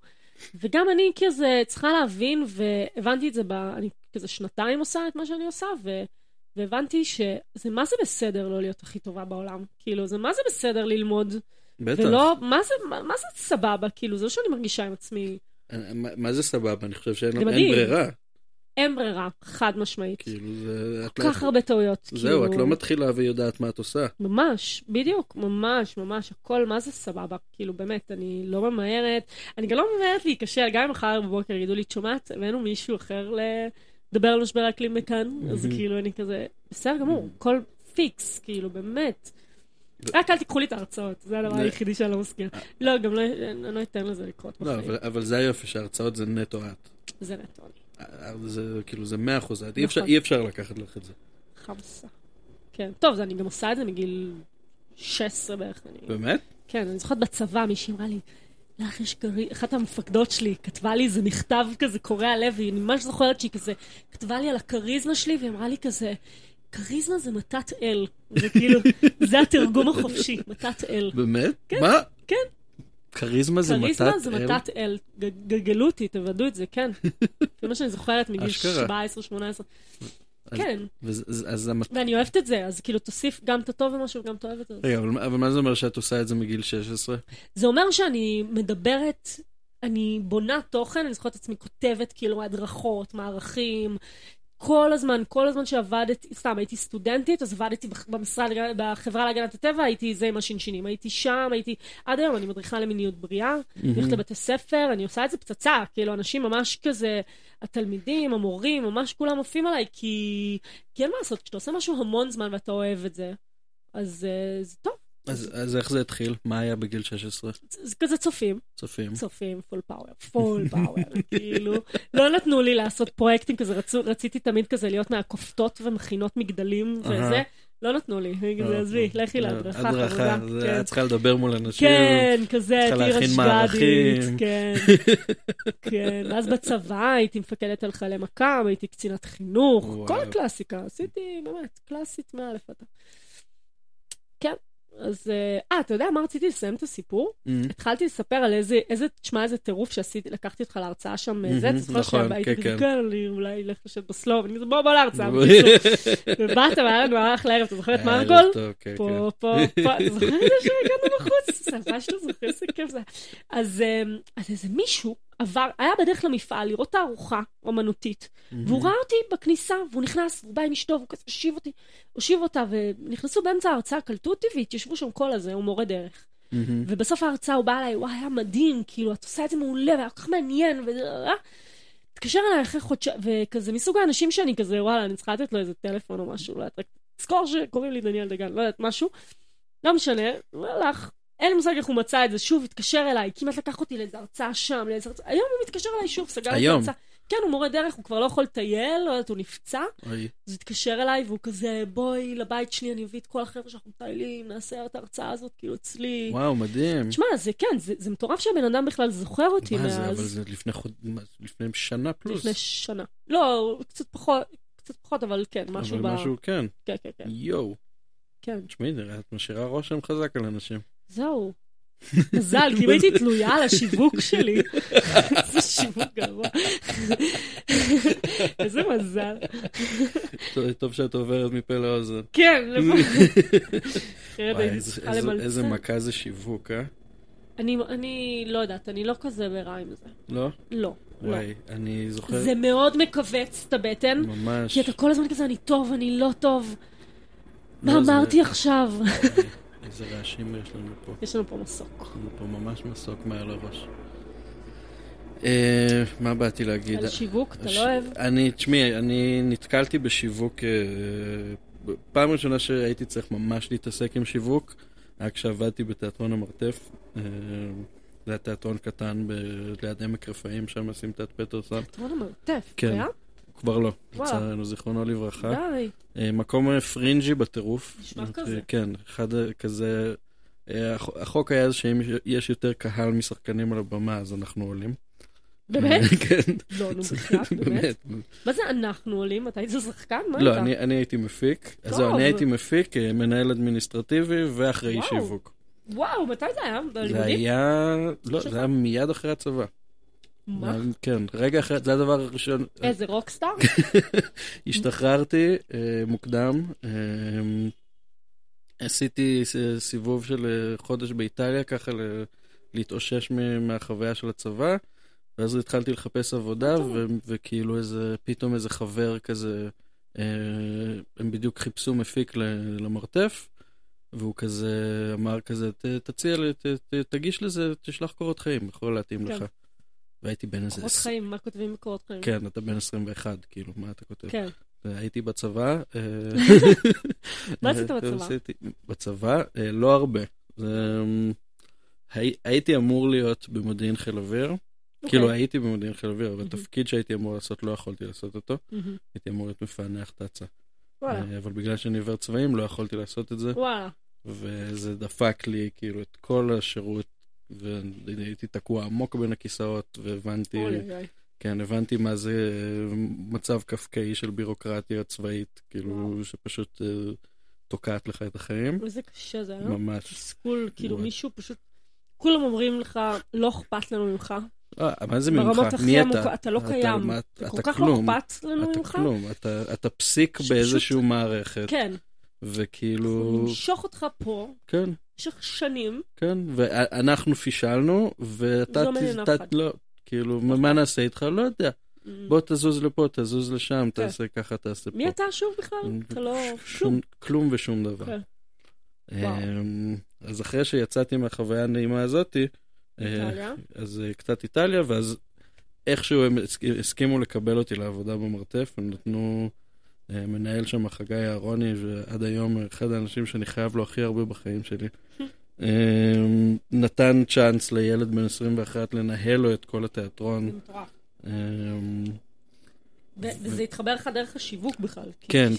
וגם אני כזה צריכה להבין, והבנתי את זה, ב... אני כזה שנתיים עושה את מה שאני עושה, ו... והבנתי שזה מה זה בסדר לא להיות הכי טובה בעולם. כאילו, זה מה זה בסדר ללמוד, בטח. ולא, מה זה, מה, מה זה סבבה, כאילו, זה לא שאני מרגישה עם עצמי. אה, מה- מה זה סבבה? אני חושב שאין אין. ברירה. אין ברירה, חד משמעית. כאילו, זה... את כל לא- כך הרבה טעויות. זהו, את כאילו, לא מתחילה ויודעת מה את עושה. ממש, בדיוק, ממש, ממש, הכל, מה זה סבבה? כאילו, באמת, אני לא ממהרת, אני גם לא ממהרת להיכשל, גם אם מחר בבוקר יגידו לי, את שומעת, הבאנו מישהו אחר לדבר על משבר האקלים מכאן, אז. כאילו, אני כזה, בסדר גמור, הכל פיקס, כאילו, באמת. רק אל תיקחו לי את ההרצאות, זה הדבר היחידי שאני לא מסכימה. לא, גם לא, אני לא אתן לזה לקרות לא, בחיים. אבל- אבל זה היופי, שההרצאות זה נטו את. זה נטו, אני אה, זה כאילו, זה מאה אחוז את. אי אפשר- נכון. אי אפשר לקחת לך את זה. חמסה. כן, טוב, אני גם עושה את זה מגיל 16 בערך. באמת? כן, אני זוכרת בצבא, מישהי אמרה לי, לך יש כריזמה, אחת המפקדות שלי כתבה לי איזה מכתב כזה קורע לב, והיא ממש זוכרת שהיא כזה, כתבה לי על הכריזמה שלי, והיא אמרה לי כזה, כריזמה זה מתת אל. זה כאילו, זה התרגום החופשי, מתת אל. באמת? מה? כן. כריזמה זה מתת כריזמה זה אל? מתת אל. גלגלו אותי, תוודאו את זה, כן. זה מה שאני זוכרת מגיל אשכרה. 17-18. אז- כן, וזה- אז- אז המת- ואני אוהבת את זה, אז כאילו תוסיף גם את הטוב במשהו וגם את האוהבת את זה. רגע, אבל אבל מה זה אומר שאת עושה את זה מגיל 16? זה אומר שאני מדברת, אני בונה תוכן, אני זוכרת את עצמי כותבת כאילו הדרכות, מערכים, כל הזמן, כל הזמן שעבדתי, סתם, הייתי סטודנטית, אז עבדתי במשרד, בחברה להגנת הטבע, הייתי זה עם השינשינים, הייתי שם, הייתי, עד היום אני מדריכה למיניות בריאה, אני הולכת לבתי ספר, אני עושה את זה פצצה, כאילו, אנשים ממש כזה, התלמידים, המורים, ממש כולם עפים עליי, כי, כי אין מה לעשות, כשאתה עושה משהו המון זמן ואתה אוהב את זה, אז אה, זה טוב, אז אז איך זה התחיל? מה היה בגיל 16? זה, זה כזה צופים. צופים. צופים, full power, full power, כאילו. לא נתנו לי לעשות פרויקטים כזה, רצו, רציתי תמיד כזה להיות מהכופתות ומכינות מגדלים וזה. לא נתנו לי, כזה, עזבי, לכי להדרכה, הדרכה. זה- כן. את צריכה לדבר מול אנשים. כן, כזה, תהיי להכין רשג"דית. כן, כן. ואז בצבא הייתי מפקדת על חיילי מכ"ם, הייתי קצינת חינוך. כל הקלאסיקה, עשיתי באמת קלאסית מאלף עד. כן, אז, אה, אה, אתה יודע מה רציתי לסיים את הסיפור? Mhm. התחלתי לספר על איזה, איזה, תשמע, איזה טירוף שעשיתי, לקחתי אותך להרצאה שם, מהמם, זה, אתה זוכר נכון, שהייתי כן, כזה, כן. כן, אולי אלך לשבת בסלוב, אני כזה, בוא, בוא להרצאה. ובאת והיה לנו אחלה ערב, אתה זוכר את מרגול? כן, פה, פה, פה, אתה זוכר את זה שהגענו בחוץ? זה ממש לא זוכר, איזה כיף זה. אז אז איזה מישהו עבר, היה בדרך למפעל לראות תערוכה אומנותית, כן. והוא ראה אותי בכניסה, והוא נכנס, והוא בא עם אשתו, והוא כזה הושיב אותי, הושיב אותה, ונכנסו באמצע ההרצאה, קלטו אותי והתיישבו שם כל הזה, הוא מורה דרך. מהמם. ובסוף ההרצאה הוא בא אליי, וואי, היה מדהים, כאילו, את עושה את זה מעולה, והיה כל כך מעניין, ו... התקשר אליי אחרי חודשיים, וכזה מסוג האנשים שאני כזה, וואלה, אני צריכה לתת לו איזה טלפון או משהו, לא יודעת, רק תזכור שקוראים לי דניאל דגן, לא יודעת, משהו. לא משנה, הוא הלך, אין לי מושג איך הוא מצא את זה, שוב התקשר אליי, כמעט לקח אותי לאיזה הרצאה שם, לאיזה הרצאה, היום הוא מתקשר אליי שוב, סגר את? ההרצאה. כן, הוא מורה דרך, הוא כבר לא יכול לטייל, לא יודעת, הוא נפצע. אוי, אז התקשר אליי, והוא כזה, בואי לבית שלי, אני אביא את כל החבר'ה שאנחנו מטיילים, נעשה את ההרצאה הזאת, כאילו, אצלי. וואו, מדהים. תשמע, זה כן, זה, זה מטורף שהבן אדם בכלל זוכר אותי מה זה, אבל מאז, זה לפני חוד- לפני שנה פלוס. לפני שנה. לא, קצת פחות, קצת פחות, אבל כן, משהו אבל ב... משהו, כן. כן, כן, כן, יואו. כן. תשמעי, את משאירה רושם חזק על אנשים. זהו. מזל, כי אם הייתי תלויה על השיווק שלי, איזה שיווק גרוע. איזה מזל. טוב- שאת עוברת מפה לאוזן. כן, וואי, הייתי איזה- מכה זה שיווק, אה? אני, אני לא יודעת, אני לא כזה ברע עם זה. לא? לא, לא. וואי, אני זוכר זה מאוד מכווץ את הבטן, ממש. כי אתה כל הזמן כזה, אני טוב, אני לא טוב. לא, מה אמרתי עכשיו? איזה רעשים יש לנו פה. יש לנו פה מסוק. יש לנו פה ממש מסוק מעל הראש. אה, מה באתי להגיד? על שיווק, אתה לא אוהב? אני, תשמעי, אני נתקלתי בשיווק, אה, פעם ראשונה שהייתי צריך ממש להתעסק עם שיווק, היה כשעבדתי בתיאטרון המרתף. אה, זה היה תיאטרון קטן ליד עמק רפאים, שם עושים תיאט פטרסון. תיאטרון המרתף, כן. כבר לא. לצערנו, זיכרונו לברכה. די. אה, מקום אה, פרינג'י בטירוף. נשמע אה, כזה. כן, אחד כזה... הח- החוק היה שאם יש יותר קהל משחקנים על הבמה, אז אנחנו עולים. באמת? כן. לא, נו, בחייאת, באמת. מה זה אנחנו עולים? אתה היית שחקן? מה לא, אתה? אני, אני הייתי מפיק. אז. זהו, אני הייתי מפיק, מנהל אדמיניסטרטיבי ואחראי. שיווק. וואו, מתי זה היה? זה? היה... לא? זה היה מיד אחרי הצבא. מה? היה- כן, רגע אחרי, זה הדבר הראשון. איזה רוקסטאר? השתחררתי אה, מוקדם, אה, עשיתי סיבוב של אה, חודש באיטליה, ככה להתאושש מהחוויה של הצבא, ואז התחלתי לחפש עבודה, וכאילו איזה, פתאום איזה חבר כזה, אה, הם בדיוק חיפשו מפיק למרתף, והוא כזה אמר כזה, "ת- תציע לי, תגיש לזה, תשלח קורות חיים, יכול להתאים כן. לך. והייתי בן איזה... קורות חיים, מה כותבים בקורות חיים? כן, אתה בן 21, כאילו, מה אתה כותב? כן. הייתי בצבא. אה, מה עשית בצבא? עשיתי- בצבא? אה, לא הרבה. הייתי אמור להיות במודיעין חיל אוויר. כאילו אוקיי. הייתי במודיעין חיל אוויר, אבל. תפקיד שהייתי אמור לעשות לא יכולתי לעשות אותו. הייתי אמור להיות מפענח תצ"א. אה, אבל בגלל שאני עיוור צבעים לא יכולתי לעשות את זה, וואלה. וזה דפק לי כאילו את כל השירות, והייתי תקוע עמוק בין הכיסאות, והבנתי... אוי אוי. כן, הבנתי מה זה אה, מצב קפקאי של בירוקרטיה צבאית, כאילו, וואו. שפשוט אה, תוקעת לך את החיים. איזה קשה זה, אה? ממש. תסכול, כאילו וואי. מישהו פשוט... כולם אומרים לך, לא אכפת לנו ממך. אה, מה זה ממך? ברמות הכי מי עמוקות, אתה? אתה לא קיים. מה- זה כל אתה כך לא כלום. אכפת לנו אתה ממך. כלום. אתה- אתה פסיק שפשוט- באיזשהו מערכת, כן. אנחנו וכאילו... נמשוך אותך פה כן, במשך שנים. כן, ואנחנו פישלנו, ואתה... לא מעניין אף אחד. לא, כאילו, מה נעשה איתך? לא יודע. בוא תזוז לפה, תזוז לשם, כן. תעשה ככה, תעשה פה. מי אתה שוב בכלל? אתה לא... כלום. כלום ושום דבר. כן. אמ, אז אחרי שיצאתי מהחוויה הנעימה הזאתי, אה, איטליה. אז אה, קצת איטליה, ואז איכשהו הם הסכ- הסכימו לקבל אותי לעבודה במרתף, הם נתנו מנהל שם, חגי אהרוני, ועד היום אחד האנשים שאני חייב לו הכי הרבה בחיים שלי. אמ, נתן צ'אנס לילד בן 21 לנהל לו את כל התיאטרון. זה מטורף. אמ, וזה התחבר לך דרך השיווק בכלל. כן,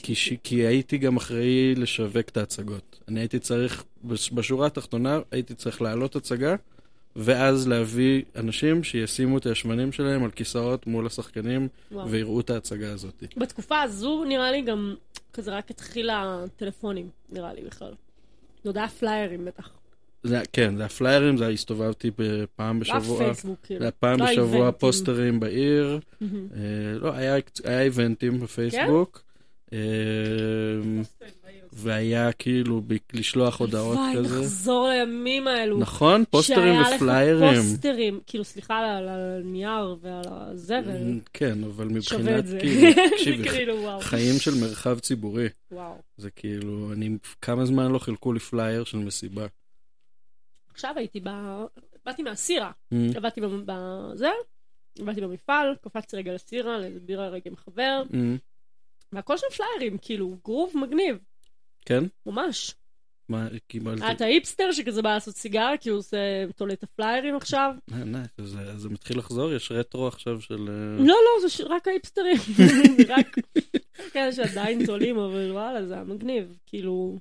כי- הייתי גם אחראי לשווק את ההצגות. אני הייתי צריך, בש- בשורה התחתונה, הייתי צריך להעלות הצגה, ואז להביא אנשים שישימו את הישמנים שלהם על כיסאות מול השחקנים, וואו. ויראו את ההצגה הזאת. בתקופה הזו נראה לי גם כזה רק התחיל הטלפונים, נראה לי בכלל. זה עוד היה פליירים בטח. זה, כן, זה הפליירים, זה הסתובבתי פעם לא בשבוע, פייסבוק, כאילו. זה היה פעם לא בשבוע איבנטים. פוסטרים בעיר, מהמם. אה, לא, היה, היה איבנטים בפייסבוק, אה, והיה כאילו ב- לשלוח הודעות וואי, כזה. נחזור לימים האלו. נכון, פוסטרים שהיה ופליירים. לך פוסטרים, כאילו, סליחה על הנייר ועל הזבל. כן, אבל מבחינת. כאילו, תקשיבי, כאילו. חיים של מרחב ציבורי, וואו. זה כאילו, אני, כמה זמן לא חילקו לי פלייר של מסיבה. עכשיו הייתי ב... באתי מהסירה. עבדתי בזה, עבדתי במפעל, קפצתי רגע לסירה, לאיזה בירה רגע עם חבר, והכל שם פליירים, כאילו, גרוב מגניב, כן? ממש. מה, קיבלתי? היה את ההיפסטר שכזה בא לעשות סיגר, כי הוא עושה, תולה את הפליירים עכשיו. אה, נה, זה זה מתחיל לחזור? יש רטרו עכשיו של... אה, לא, לא, זה רק ההיפסטרים. רק כאלה שעדיין תולים, אבל וואלה, זה היה מגניב. כאילו,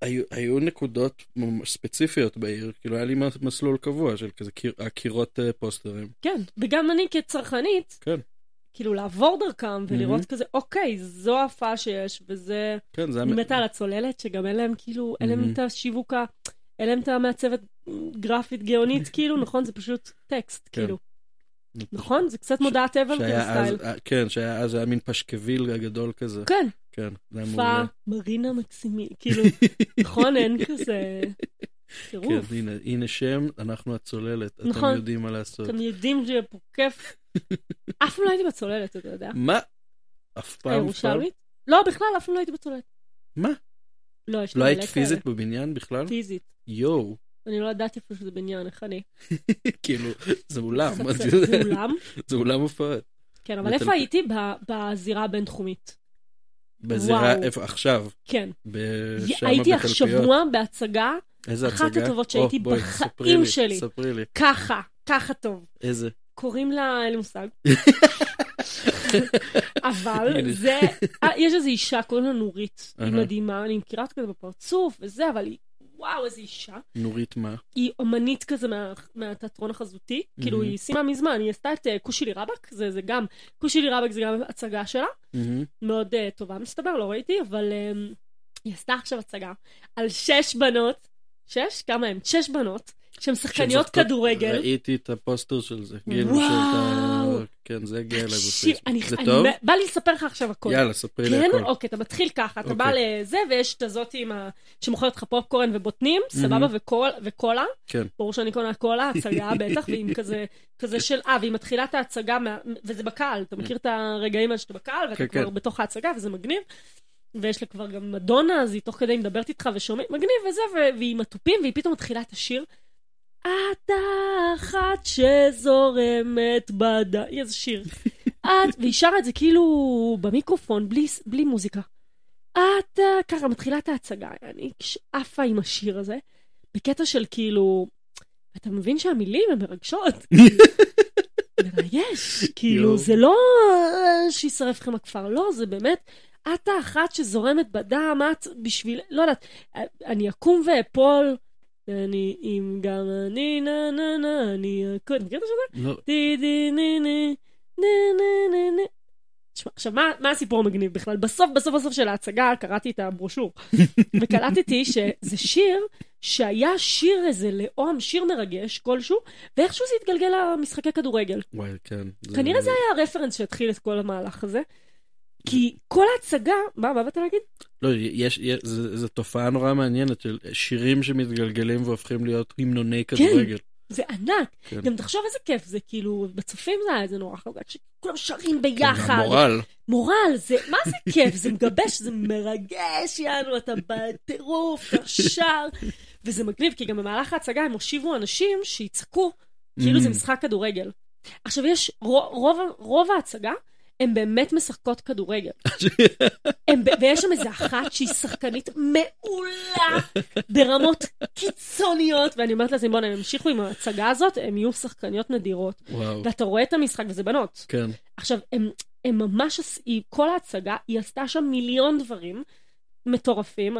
היו, היו נקודות ספציפיות בעיר, כאילו היה לי מס- מסלול קבוע של כזה קיר, הקירות אה, פוסטרים. כן. וגם אני כצרכנית, כן. כאילו לעבור דרכם ולראות מהמם. כזה, אוקיי, זו ההופעה שיש, וזה... כן, זה. אני מתה על הצוללת, שגם אין להם כאילו, אין להם מהמם. את השיווק ה... אין להם את המעצבת גרפית גאונית, כאילו, נכון? זה פשוט טקסט, כן. כאילו. נכון? זה קצת מודעת אבל כזה שהיה אז, סטייל. אה, כן, שהיה אז היה מין פשקוויל הגדול כזה. כן, כן, זה היה מעולה. מרינה מקסימי, כאילו, נכון? אין כזה... כן. הנה, הנה שם, אנחנו הצוללת, אתם נכון. יודעים מה לעשות. אתם יודעים שיהיה פה כיף. אף פעם לא הייתי בצוללת, אתה יודע. מה? אף פעם? הירושלמית? לא, בכלל, אף פעם לא הייתי בצוללת. מה? לא, יש לי לא היית כאלה. פיזית בבניין בכלל? פיזית. יואו. אני לא ידעתי אפילו שזה בניין, איך אני? כאילו, זה אולם. זה- אולם? זה אולם הופעות. כן, אבל איפה הייתי? בזירה הבינתחומית. בזירה. איפה, עכשיו, כן. בשמה הייתי. השבוע בהצגה, איזה אחת הצגה? הטובות או, שהייתי בואי, בחיים ספרי לי, שלי. ספרי לי. ככה, ככה טוב. איזה. קוראים לה, אין לי מושג. אבל. זה, אה, יש איזו אישה, קוראים לה נורית. היא. מדהימה, אני מכירה אותה כזה בפרצוף וזה, אבל היא, וואו, איזה אישה. נורית מה? היא אומנית כזה מה, מהתיאטרון החזותי, כאילו היא סיימה מזמן, היא עשתה את אה, כושילי רבאק, זה, זה גם, כושילי רבאק זה גם הצגה שלה, מהמם. מאוד uh, טובה מסתבר, לא ראיתי, אבל um, היא עשתה עכשיו הצגה על שש בנות, שש? כמה הן? שש בנות, שהן שחקניות כדורגל. ראיתי את הפוסטר של זה. כאילו וואו. כן, זה הגיע אליי בפייסבוק. אני, זה אני, טוב? בא לי לספר לך עכשיו הכל. יאללה, ספרי לי כן? הכל. אוקיי, אתה מתחיל ככה, אתה אוקיי. בא לזה, ויש את הזאתי עם ה... שמוכרת לך פופקורן ובוטנים, סבבה, וקול, וקולה. כן. ברור שאני קונה קולה, הצגה בטח, ועם כזה, כזה של, אה, והיא מתחילה את ההצגה, מה- וזה בקהל, אתה מכיר את הרגעים האלה שאתה בקהל, ואתה כן, כבר כן. בתוך ההצגה, וזה מגניב. ויש לה כבר גם מדונה, אז היא תוך כדי מדברת איתך ושומעת, מגניב וזה, והיא עם התופים, והיא פתאום מתחילה את השיר. את האחת שזורמת בד... איזה שיר. את, והיא שרה את זה כאילו במיקרופון, בלי, בלי מוזיקה. את, אה, ככה, מתחילה את ההצגה, אני עפה עם השיר הזה, בקטע של כאילו, אתה מבין שהמילים הן מרגשות. מרגש, כאילו. זה לא אה, שישרף לכם הכפר, לא, זה באמת, את האחת שזורמת בדם, את בשביל, לא יודעת, אה, אני אקום ואפול, אני, אם גם אני, נה נה נה, אני אקום, אתה מכיר את הזה? לא, די די ני ני, נה נה נה נה. תשמע, עכשיו, מה, מה הסיפור המגניב בכלל? בסוף, בסוף, בסוף של ההצגה קראתי את הברושור, וקלטתי שזה שיר שהיה שיר איזה לאום, שיר מרגש כלשהו, ואיכשהו זה התגלגל למשחקי כדורגל. וואי, כן. כנראה זה היה הרפרנס שהתחיל את כל המהלך הזה. כי כל ההצגה, מה, מה באת להגיד? לא, יש, יש, זה, זה תופעה נורא מעניינת של שירים שמתגלגלים והופכים להיות המנוני כדורגל. זה ענק. כן. גם תחשוב איזה כיף זה, כאילו, בצופים זה היה איזה נורא חזק, שכולם שרים כן, ביחד. המורל. מורל, זה, מה זה כיף? זה מגבש, זה מרגש, יענו, אתה בטירוף, אתה שר. וזה מגניב, כי גם במהלך ההצגה הם הושיבו אנשים שיצעקו, כאילו זה Mm. משחק כדורגל. עכשיו, יש, רוב, רוב, רוב ההצגה, הן באמת משחקות כדורגל. הם, ויש שם איזה אחת שהיא שחקנית מעולה ברמות קיצוניות, ואני אומרת לעצמי, בוא'נה, הם ימשיכו עם ההצגה הזאת, הם יהיו שחקניות נדירות. וואו, ואתה רואה את המשחק, וזה בנות. כן. עכשיו, הם, הם ממש, היא, כל ההצגה, היא עשתה שם מיליון דברים מטורפים.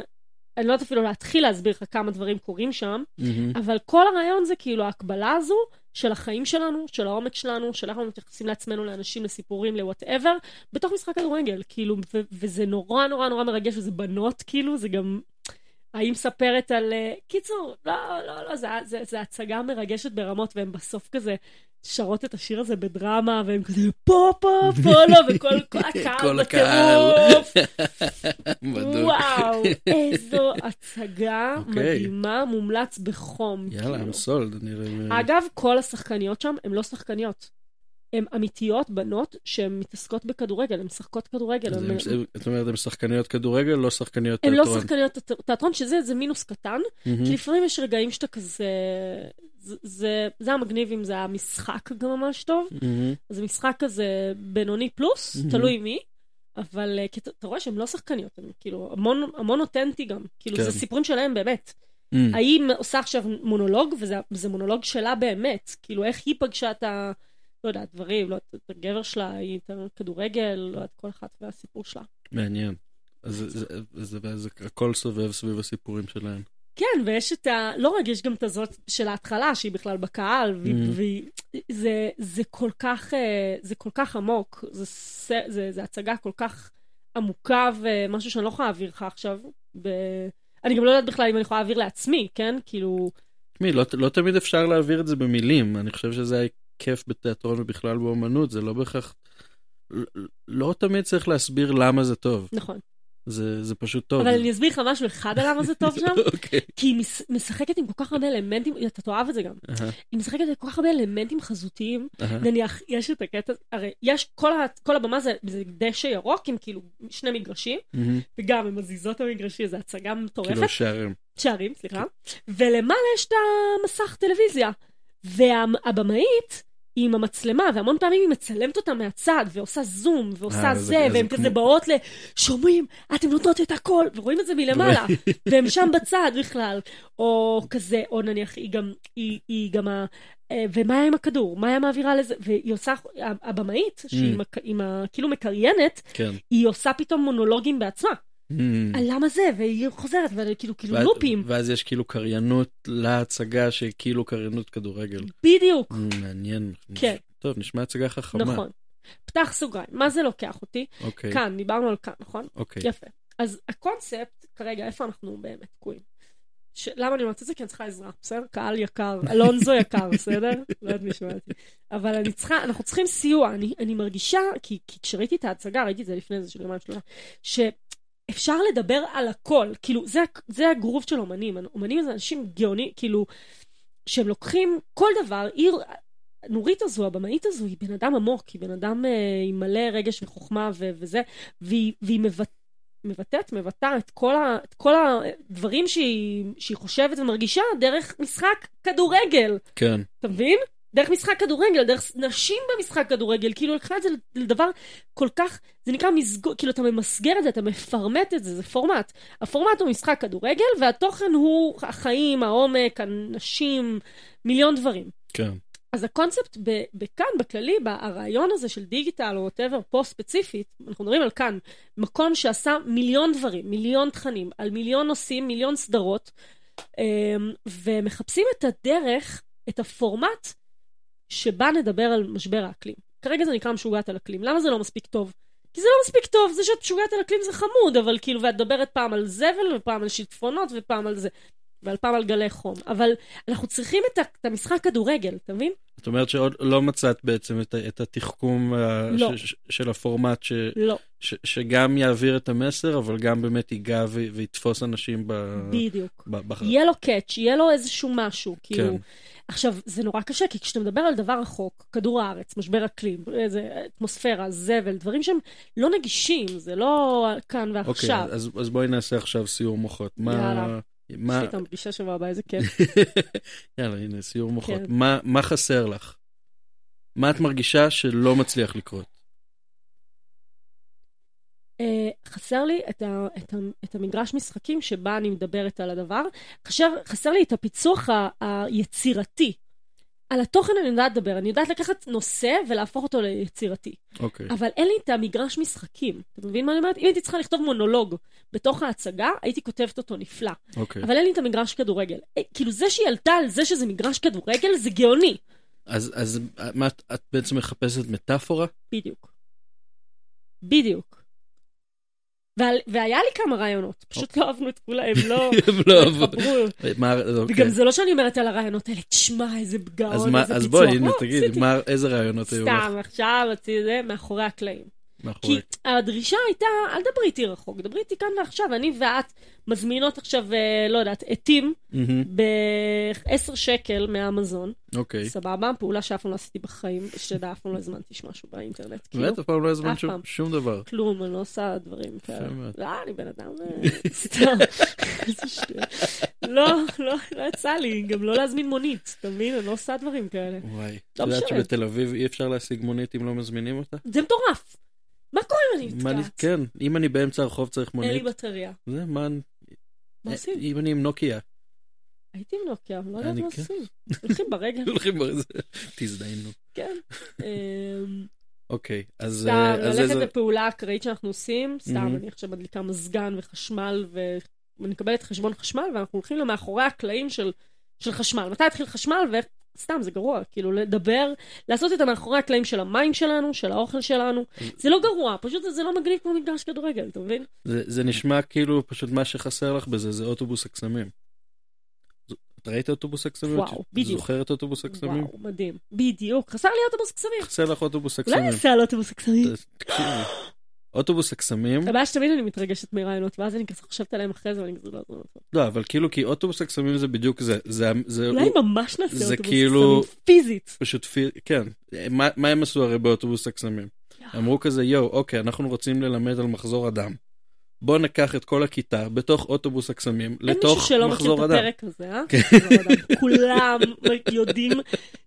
אני לא יודעת אפילו להתחיל להסביר לך כמה דברים קורים שם, מהמם. אבל כל הרעיון זה כאילו ההקבלה הזו של החיים שלנו, של העומק שלנו, של איך אנחנו מתייחסים לעצמנו, לאנשים, לסיפורים, לוואטאבר, בתוך משחק כדורגל, כאילו, ו- וזה נורא נורא נורא מרגש, וזה בנות, כאילו, זה גם... ההיא מספרת על... אה, קיצור, לא, לא, לא, זה, זה, זה הצגה מרגשת ברמות, והן בסוף כזה שרות את השיר הזה בדרמה, והן כזה פה, פה, פה, לא, וכל כל הקהל. בטירוף. וואו, איזו הצגה אוקיי. מדהימה, מומלץ בחום. יאללה, כאילו. I'm sold. נראה... אגב, כל השחקניות שם הן לא שחקניות. הן אמיתיות, בנות, שהן מתעסקות בכדורגל, הן משחקות כדורגל. הן- הם- זאת אומרת, הן שחקניות כדורגל, לא שחקניות הן לא תיאטרון. שחקניות תיאט- תיאטרון, שזה מינוס קטן, מהמם. כי לפעמים יש רגעים שאתה כזה... זה, זה, זה המגניב אם זה היה משחק גם ממש טוב. מהמם. אז זה משחק כזה בינוני פלוס, מהמם. תלוי מי. אבל אה, כי אתה אתה רואה שהן לא שחקניות, הן כאילו המון, המון אותנטי גם. כאילו, כן. זה סיפורים שלהם באמת. מהמם. האם עושה עכשיו מונולוג, וזה זה מונולוג שלה באמת. כאילו, איך היא פגשה את ה... לא יודעת, דברים, לא יודעת, את הגבר שלה, היא את הכדורגל, לא יודעת, כל אחת והסיפור שלה. מעניין. אז זה- זה- זה- זה- הכל סובב סביב הסיפורים שלהם. כן, ויש את ה... לא רק, יש גם את הזאת של ההתחלה, שהיא בכלל בקהל. Mhm. והיא זה, זה כל כך... אה, זה כל כך עמוק. זה, זה, זה הצגה כל כך עמוקה, ומשהו שאני לא יכולה להעביר לך עכשיו. ב... אני גם לא יודעת בכלל אם אני יכולה להעביר לעצמי, כן? כאילו... תשמעי, לא, לא תמיד אפשר להעביר את זה במילים. אני חושב שזה הכיף בתיאטרון ובכלל באומנות, זה לא בהכרח... לא, לא תמיד צריך להסביר למה זה טוב. נכון. זה, זה פשוט טוב. אבל אני אסביר לך משהו אחד על למה זה טוב שם. אוקיי. כי היא מש- משחקת עם כל כך הרבה אלמנטים, אתה תאהב את זה גם. אהה, היא משחקת עם כל כך הרבה אלמנטים חזותיים. אהה. נניח, יש את הקטע, הרי יש, כל, ה, כל הבמה זה, זה דשא ירוק עם כאילו שני מגרשים, מהמם. וגם הם מזיזות את המגרשים, זו הצגה מטורפת. כאילו שערים. שערים, סליחה, ולמעלה יש את המסך טלוויזיה. והבמאית, היא עם המצלמה, והמון פעמים היא מצלמת אותה מהצד, ועושה זום, ועושה אה, זה, והן זה כזה כמו- באות ל... שומעים, אתם נותנות את הכל, ורואים את זה מלמעלה, והם שם בצד בכלל. או כזה, או נניח, היא גם, היא, היא גם ה... אה, ומה היה עם הכדור? מה היה מעבירה לזה? והיא עושה, הבמאית, שהיא Mm. מק- עם ה- כאילו מקריינת, כן. היא עושה פתאום מונולוגים בעצמה. Mm. למה זה, והיא חוזרת, וכאילו, כאילו ואז- לופים. ואז יש כאילו קריינות להצגה שהיא כאילו קריינות כדורגל. בדיוק, Mm, מעניין. כן. טוב, נשמע הצגה חכמה. נכון. פתח סוגריים, מה זה לוקח אותי? אוקיי. כאן, דיברנו על כאן, נכון? אוקיי. יפה. אז הקונספט, כרגע, איפה אנחנו באמת תקועים? ש... למה אני אומרת את זה? כי אני צריכה עזרה, בסדר? קהל יקר, אלונזו יקר, בסדר? לא יודעת מי שומע אותי. אבל אני צריכה, אנחנו צריכים סיוע. אני, אני מרגישה, כי, כי כשראיתי את ההצגה, ראיתי את זה לפני איזה של יומיים שלושה, שאפשר לדבר על הכל. כאילו, זה, זה הגרוב של אומנים. אומנים זה אנשים גאונים, כאילו, שהם לוקחים כל דבר, עיר... נורית הזו, הבמאית הזו, היא בן אדם עמוק, היא בן אדם אה, עם מלא רגש וחוכמה ו- וזה, והיא, והיא מבט... מבטאת, מבטאה את כל, ה, את כל הדברים שהיא, שהיא חושבת ומרגישה דרך משחק כדורגל. כן. אתה מבין? דרך משחק כדורגל, דרך נשים במשחק כדורגל, כאילו לקחה את זה לדבר כל כך, זה נקרא מסגור, כאילו אתה ממסגר את זה, אתה מפרמט את זה, זה פורמט. הפורמט הוא משחק כדורגל, והתוכן הוא החיים, העומק, הנשים, מיליון דברים. כן. אז הקונספט ב- בכאן, בכללי, הרעיון הזה של דיגיטל או whatever, פה ספציפית, אנחנו מדברים על כאן, מקום שעשה מיליון דברים, מיליון תכנים, על מיליון נושאים, מיליון סדרות, אמ, ומחפשים את הדרך, את הפורמט, שבה נדבר על משבר האקלים. כרגע זה נקרא משוגעת על אקלים. למה זה לא מספיק טוב? כי זה לא מספיק טוב, זה שאת משוגעת על אקלים זה חמוד, אבל כאילו, ואת מדברת פעם על זבל, ופעם על שיטפונות, ופעם על זה, ועל פעם על גלי חום. אבל אנחנו צריכים את, המשחק כדורגל, אתה מבין? זאת אומרת שעוד לא מצאת בעצם את, את התחכום ה- לא. ש, ש, של הפורמט ש, לא. ש, שגם יעביר את המסר, אבל גם באמת ייגע ו, ויתפוס אנשים ב... בדיוק. ב, ב יהיה לו קאץ', יהיה לו איזשהו משהו, כאילו. כן. עכשיו, זה נורא קשה, כי כשאתה מדבר על דבר רחוק, כדור הארץ, משבר אקלים, איזה אטמוספירה, זבל, דברים שהם לא נגישים, זה לא כאן אוקיי, ועכשיו. אז, אז בואי נעשה עכשיו סיור מוחות. מה... יאללה. מה... יש לי איתם פגישה שבוע הבא, איזה כיף. יאללה, הנה, סיור מוחות. כן. מה, מה חסר לך? מה את מרגישה שלא מצליח לקרות? אה, חסר לי את, ה, את, ה, את המגרש משחקים שבה אני מדברת על הדבר. חסר, חסר לי את הפיצוח ה, היצירתי. על התוכן אני יודעת לדבר, אני יודעת לקחת נושא ולהפוך אותו ליצירתי. אוקיי. אבל אין לי את המגרש משחקים. אתה מבין מה אני אומרת? אם הייתי צריכה לכתוב מונולוג בתוך ההצגה, הייתי כותבת אותו נפלא. אוקיי. אבל אין לי את המגרש כדורגל. אה, כאילו זה שהיא עלתה על זה שזה מגרש כדורגל, זה גאוני. אז, אז מה, את בעצם מחפשת מטאפורה? בדיוק. בדיוק. ועל, והיה לי כמה רעיונות, פשוט לא אהבנו את כולם, הם לא לא לא. התחברו. מה, אוקיי. וגם זה לא שאני אומרת על הרעיונות האלה, תשמע, איזה אז, גאון, איזה אז פיצוח. בואי, הנה, לא. מה, איזה רעיונות היו לך סתם, עכשיו זה מאחורי הקלעים. מאחורי? כי הדרישה הייתה, אל דברי איתי רחוק, דברי איתי כאן ועכשיו, אני ואת מזמינות עכשיו, אה, לא יודעת, עטים מהמם, ב-10 שקל מאמזון, אוקיי. סבבה, פעולה שאף פעם לא עשיתי בחיים, שתדע, אף פעם לא הזמנתי משהו באינטרנט. כאילו, באמת, אף פעם לא הזמנת שום- דבר. כלום, אני לא עושה דברים כאלה. לא, אני בן אדם, אה. לא, לא, לא יצא לי, גם לא להזמין מונית, אתה מבין? אני לא עושה דברים כאלה. וואי. את לא יודעת משנה. שבתל אביב אי אפשר להשיג מונית אם לא מזמינים אותה? זה מטורף. מה קורה אם אני נתקעת? כן, אם אני באמצע הרחוב צריך אין לי מונית, בטריה. זה מה... מה עושים? אם אני עם נוקיה, הייתי עם נוקיה, אבל לא יודעת מה כן. עושים. הולכים ברגל, הולכים בזה, תזדיינו. כן. אמ, אוקיי, אז סתם, אה, ללכת. לפעולה אקראית שאנחנו עושים, סתם. אני עכשיו מדליקה מזגן וחשמל, ואני מקבלת חשבון חשמל, ואנחנו הולכים למאחורי הקלעים של חשמל. מתי התחיל חשמל, וסתם, זה גרוע, כאילו, לדבר, לעשות את המאחורי הקלעים של המים שלנו, של האוכל שלנו, זה לא גרוע, פשוט זה לא מגניב כמו מגרש כדורגל, אתה מבין? זה זה נשמע כאילו פשוט מה שחסר לך בזה זה אוטובוס הקסמים. את ראית אוטובוס הקסמים? וואו, בדיוק. זוכרת אוטובוס הקסמים? וואו, מדהים. בדיוק, חסר לי אוטובוס קסמים. חסר לך אוטובוס אולי הקסמים. נעשה על אוטובוס הקסמים. תקשיבי, אוטובוס הקסמים, הבעיה שתמיד אני מתרגשת מרעיונות, ואז אני כזה חושבת עליהם אחרי זה, ואני כזה לא מה לעשות. לא, אבל כאילו כי אוטובוס הקסמים זה בדיוק זה, זה, זה אולי ממש נעשה זה אוטובוס כאילו- קסמים, פיזית. פשוט פי... כן. מה, מה הם עשו הרי באוטובוס הקסמים? אמרו כזה, יואו, אוקיי, אנחנו רוצים ללמד על מחזור הדם. בוא ניקח את כל הכיתה בתוך אוטובוס הקסמים אין מישהו לתוך שלא מכיר מחזור את אדם. הפרק הזה, אה? כן. מחזור אדם. כולם יודעים,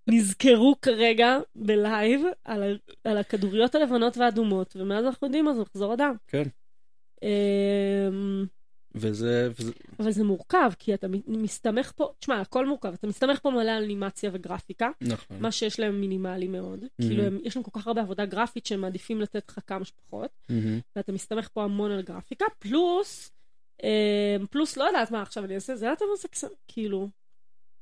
נזכרו כרגע בלייב על ה- על הכדוריות הלבנות והאדומות, ומאז אנחנו יודעים מה זה מחזור אדם. כן. וזה, וזה אבל זה מורכב, כי אתה מסתמך פה, תשמע, הכל מורכב, אתה מסתמך פה מלא על אנימציה וגרפיקה, נכון. מה שיש להם מינימלי מאוד. Mhm. כאילו, הם- יש להם כל כך הרבה עבודה גרפית שהם מעדיפים לתת לך כמה שפחות, מהמם. ואתה מסתמך פה המון על גרפיקה, פלוס, אמ, פלוס, לא יודעת מה עכשיו אני אעשה, זה היה תמוס כאילו,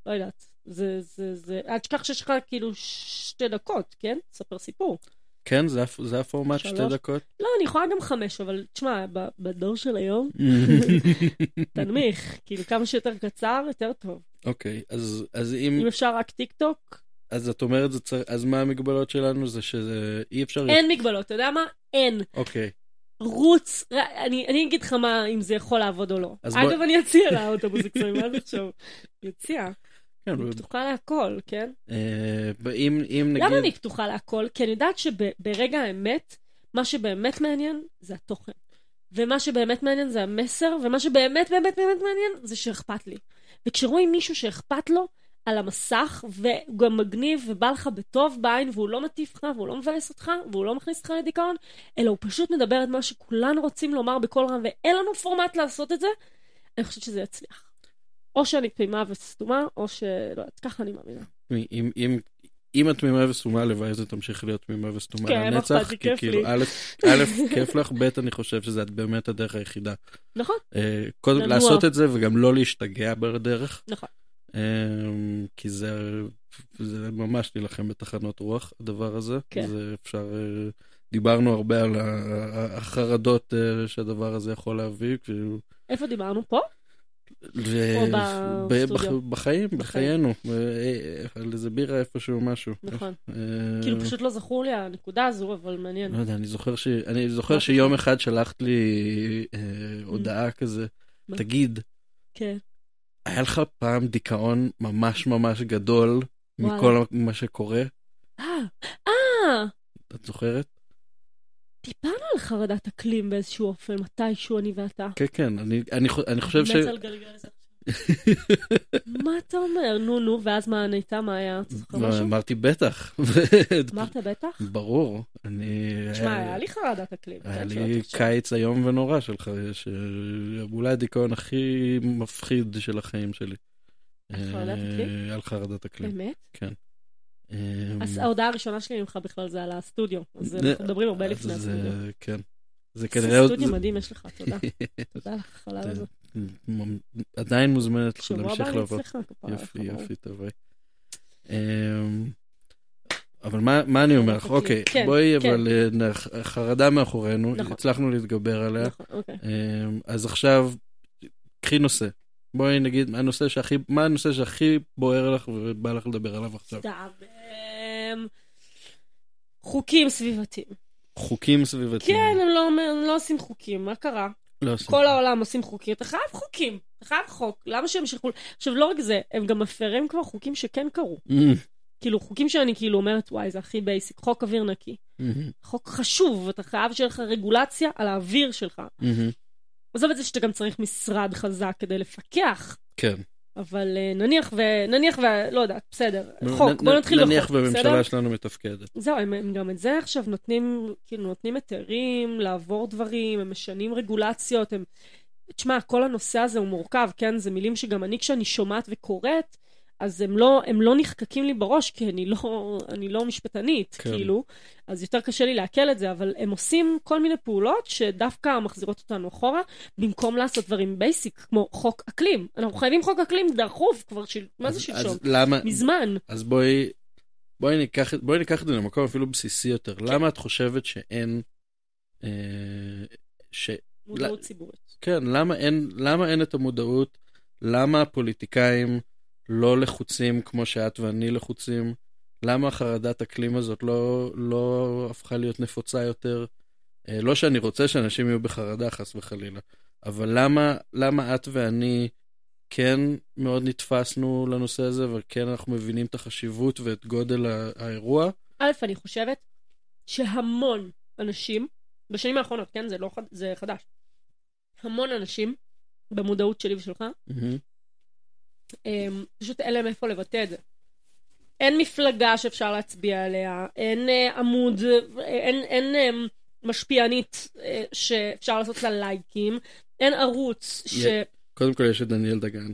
לא יודעת. זה, זה, זה, אל תשכח שיש לך כאילו שתי דקות, כן? ספר סיפור. כן, זה זה הפורמט שתי שלוש. דקות. לא, אני יכולה גם חמש, אבל תשמע, בדור של היום, תנמיך, כאילו כמה שיותר קצר, יותר טוב. אוקיי, אז אז אם, אם אפשר רק טיק טוק, אז את אומרת, זה צריך- אז מה המגבלות שלנו? זה שזה אי אפשר... אין מגבלות, אתה יודע מה? אין. אוקיי, רוץ, ר- אני, אני אגיד לך מה, אם זה יכול לעבוד או לא. אגב, בוא- אני אציע לאוטובוס הקסמים, מה זה עכשיו? אני אציע. כן, אני פתוחה להכל, כן? אה, אם אם נגיד... למה אני פתוחה להכל? כי אני יודעת שברגע האמת, מה שבאמת מעניין זה התוכן. ומה שבאמת מעניין זה המסר, ומה שבאמת באמת באמת מעניין זה שאכפת לי. וכשרואים מישהו שאכפת לו על המסך, והוא גם מגניב ובא לך בטוב בעין, והוא לא מטיף לך, והוא לא מבאס אותך, והוא לא מכניס אותך לדיכאון, אלא הוא פשוט מדבר את מה שכולנו רוצים לומר בקול רם, ואין לנו פורמט לעשות את זה, אני חושבת שזה יצליח. או שאני תמימה וסתומה, או שלא יודעת, ככה אני מאמינה. אם, אם, אם את תמימה וסתומה, הלוואי זה תמשיך להיות תמימה וסתומה כן, לנצח. אכפת לי, כי כיף כאילו, לי. א', א', כיף לך, ב', אני חושב שזה באמת הדרך היחידה. נכון? אה, קודם לנוע. לעשות את זה וגם לא להשתגע בדרך. נכון. אה, כי זה, זה ממש להילחם בתחנות רוח, הדבר הזה. כן. זה אפשר, אה, דיברנו הרבה על החרדות שהדבר הזה יכול להביא. כאילו, איפה דיברנו? פה? ו- או בסטודיו? בח- בחיים, בחיינו, אה, על איזה בירה איפשהו משהו. נכון. אה, כאילו פשוט לא זכור לי הנקודה הזו, אבל מעניין. לא יודע, אני זוכר ש... אני זוכר שיום אחד שלחת לי אה, הודעה כזה? תגיד, כן. היה לך פעם דיכאון ממש ממש גדול. מכל מה שקורה? אה, אה, את זוכרת? טיפלנו על חרדת אקלים באיזשהו אופן, מתישהו אני ואתה. כן, כן, אני, אני, אני חושב ש... מה אתה אומר? נו, נו, ואז מה ענית? מה היה? אתה זוכר לא, משהו? אמרתי בטח. אמרת בטח? ברור. אני... תשמע, היה לי חרדת אקלים. היה כן, לי. קיץ איום ונורא שלך, ש- אולי הדיכאון הכי מפחיד של החיים שלי. על חרדת אה, אקלים? על חרדת אקלים, באמת? כן. אה, ההודעה הראשונה שלי ממך בכלל זה על הסטודיו. אז אנחנו מדברים הרבה לפני הסטודיו. כן. זה כנראה עוד... סטודיו מדהים יש לך, תודה. תודה לך על זה- הזאת. עדיין מוזמנת להמשיך לבוא. כפרה יופי. יופי, תבואי. אמ, אבל מה, מה אני אומר לך? אוקיי, אוקיי, כן, בואי, כן. אבל אה, חרדה מאחורינו, נכון. הצלחנו להתגבר עליה. נכון, אוקיי. אמ, אז עכשיו, קחי נושא. בואי נגיד, מה הנושא שהכי, מה הנושא שהכי בוער לך ובא לך לדבר עליו עכשיו? סתם. אמ, חוקים סביבתיים. חוקים סביבתיים. כן, הם לא, הם לא עושים חוקים, מה קרה? לא עושים. כל העולם עושים חוקים, אתה חייב חוקים, אתה חייב חוק, למה שהם ימשכו? עכשיו, לא רק זה, הם גם מפרים כבר חוקים שכן קרו. אמ, כאילו, חוקים שאני כאילו אומרת, וואי, זה הכי basic, חוק אוויר נקי. אמ, חוק חשוב, אתה חייב שיהיה לך רגולציה על האוויר שלך. אמ, עזוב את זה שאתה גם צריך משרד חזק כדי לפקח, כן. אבל אה, נניח ו... נניח ו... לא יודעת, בסדר, חוק, בוא נתחיל בחוק, נניח בסדר? והממשלה שלנו מתפקדת. זהו, הם, הם גם את זה עכשיו נותנים, כאילו, נותנים היתרים לעבור דברים, הם משנים רגולציות, הם... תשמע, כל הנושא הזה הוא מורכב, כן? זה מילים שגם אני, כשאני שומעת וקוראת, אז הם לא, הם לא נחקקים לי בראש, כי אני לא, אני לא משפטנית, כן. כן. כאילו, אז יותר קשה לי לעכל את זה, אבל הם עושים כל מיני פעולות שדווקא מחזירות אותנו אחורה, במקום לעשות דברים basic, כמו חוק אקלים. אנחנו חייבים חוק אקלים דחוף כבר, של... מה זה שלשום? אז למה, מזמן. אז בואי, בואי ניקח, בואי ניקח את זה למקום אפילו בסיסי יותר. למה את חושבת שאין, אה, ש... מודעות ציבורית. כן, למה אין, למה אין את המודעות? למה הפוליטיקאים לא לחוצים כמו שאת ואני לחוצים? למה חרדת אקלים הזאת לא, לא הפכה להיות נפוצה יותר? אה, לא שאני רוצה שאנשים יהיו בחרדה, חס וחלילה, אבל למה, למה את ואני כן מאוד נתפסנו לנושא הזה, וכן אנחנו מבינים את החשיבות ואת גודל האירוע? א', אני חושבת שהמון אנשים, בשנים האחרונות, כן, זה לא חד... זה חדש, המון אנשים, במודעות שלי ושלך, מהמם. אמ, פשוט אין להם איפה לבטא את זה. אין מפלגה שאפשר להצביע עליה, אין אה, עמוד, אה, אין, אין אה, משפיענית אה, שאפשר לעשות לה לייקים, אין ערוץ ש... קודם כל יש את דניאל דגן.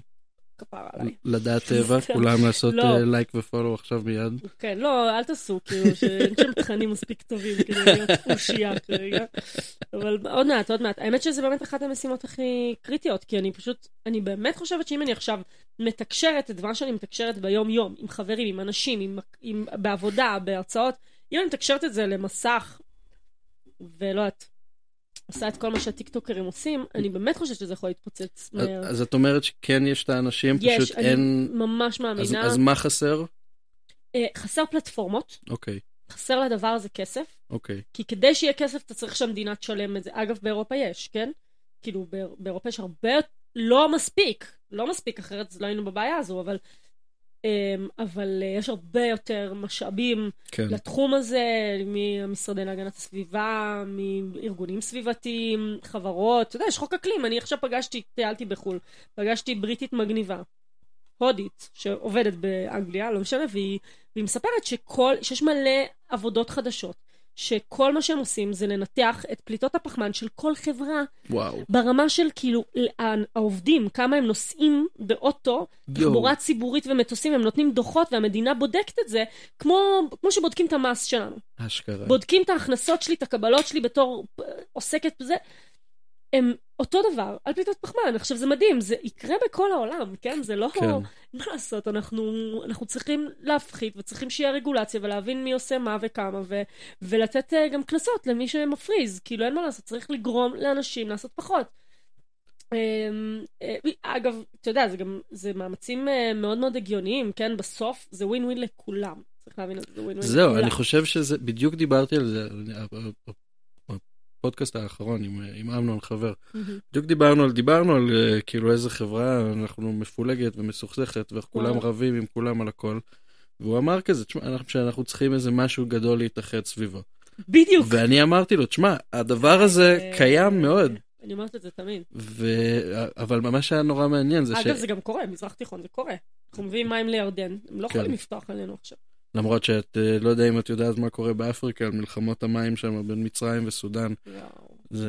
כפרה עליי. לדעת טבע, כולם לעשות לא. אה, לייק ופולו עכשיו מיד. כן, לא, אל תעשו, כאילו, שאין שם תכנים מספיק טובים כדי להיות אושייה כרגע. אבל עוד מעט, עוד מעט. האמת שזה באמת אחת המשימות הכי קריטיות, כי אני פשוט, אני באמת חושבת שאם אני עכשיו מתקשרת את מה שאני מתקשרת ביום-יום, עם חברים, עם אנשים, עם, עם, בעבודה, בהרצאות, אם אני מתקשרת את זה למסך, ולא יודעת, עושה את כל מה שהטיקטוקרים עושים, אני באמת חושבת שזה יכול להתפוצץ מהר. אז את אומרת שכן יש את האנשים, יש, פשוט אני אין... ממש אז- מאמינה. אז מה חסר? אה, חסר פלטפורמות, אוקיי, חסר לדבר הזה כסף. אוקיי. כי כדי שיהיה כסף אתה צריך שהמדינה תשלם את זה. אגב, באירופה יש, כן? כאילו, באיר- באירופה יש הרבה, לא מספיק, לא מספיק, אחרת לא היינו בבעיה הזו, אבל, אבל אה, יש הרבה יותר משאבים כן. לתחום הזה, מהמשרדי להגנת הסביבה, מארגונים סביבתיים, חברות, אתה יודע, יש חוק אקלים, אני עכשיו פגשתי, טיילתי בחו"ל, פגשתי בריטית מגניבה, הודית, שעובדת באנגליה, לא משנה, והיא, והיא מספרת שכל, שיש מלא עבודות חדשות, שכל מה שהם עושים זה לנתח את פליטות הפחמן של כל חברה, וואו. ברמה של כאילו, העובדים, כמה הם נוסעים באוטו, תחבורה ציבורית ומטוסים, הם נותנים דוחות והמדינה בודקת את זה, כמו, כמו שבודקים את המס שלנו. אשכרה. בודקים את ההכנסות שלי, את הקבלות שלי בתור אה, עוסקת בזה. הם אותו דבר על פליטות פחמן. עכשיו זה מדהים, זה יקרה בכל העולם, כן? זה לא... כן. מה לעשות, אנחנו, אנחנו צריכים להפחית וצריכים שיהיה רגולציה ולהבין מי עושה מה וכמה ו, ולתת אה, גם קנסות למי שמפריז. כאילו אין מה לעשות, צריך לגרום לאנשים לעשות פחות. אמ, אה, אגב, אתה יודע, זה גם, זה מאמצים אה, מאוד מאוד הגיוניים, כן? בסוף זה ווין ווין לכולם. צריך להבין את זה, ווין ווין לכולם. זהו, אני חושב שזה, בדיוק דיברתי על זה, בפודקאסט האחרון עם, עם אמנון חבר. בדיוק דיברנו על, דיברנו על אה, כאילו איזה חברה אנחנו מפולגת ומסוכסכת ואיך כולם. רבים עם כולם על הכל. והוא אמר כזה, תשמע, אנחנו, שאנחנו צריכים איזה משהו גדול להתאחד סביבו. בדיוק. ואני אמרתי לו, תשמע, הדבר הזה אה, קיים מאוד. אני אומרת את זה תמיד. ו... אבל מה שהיה נורא מעניין זה אגב, זה גם קורה, מזרח תיכון זה קורה. אנחנו מביאים מים לירדן, הם לא כן. יכולים לפתוח עלינו עכשיו. למרות שאת אה, לא יודע אם את יודעת מה קורה באפריקה, על מלחמות המים שם בין מצרים וסודאן. זה...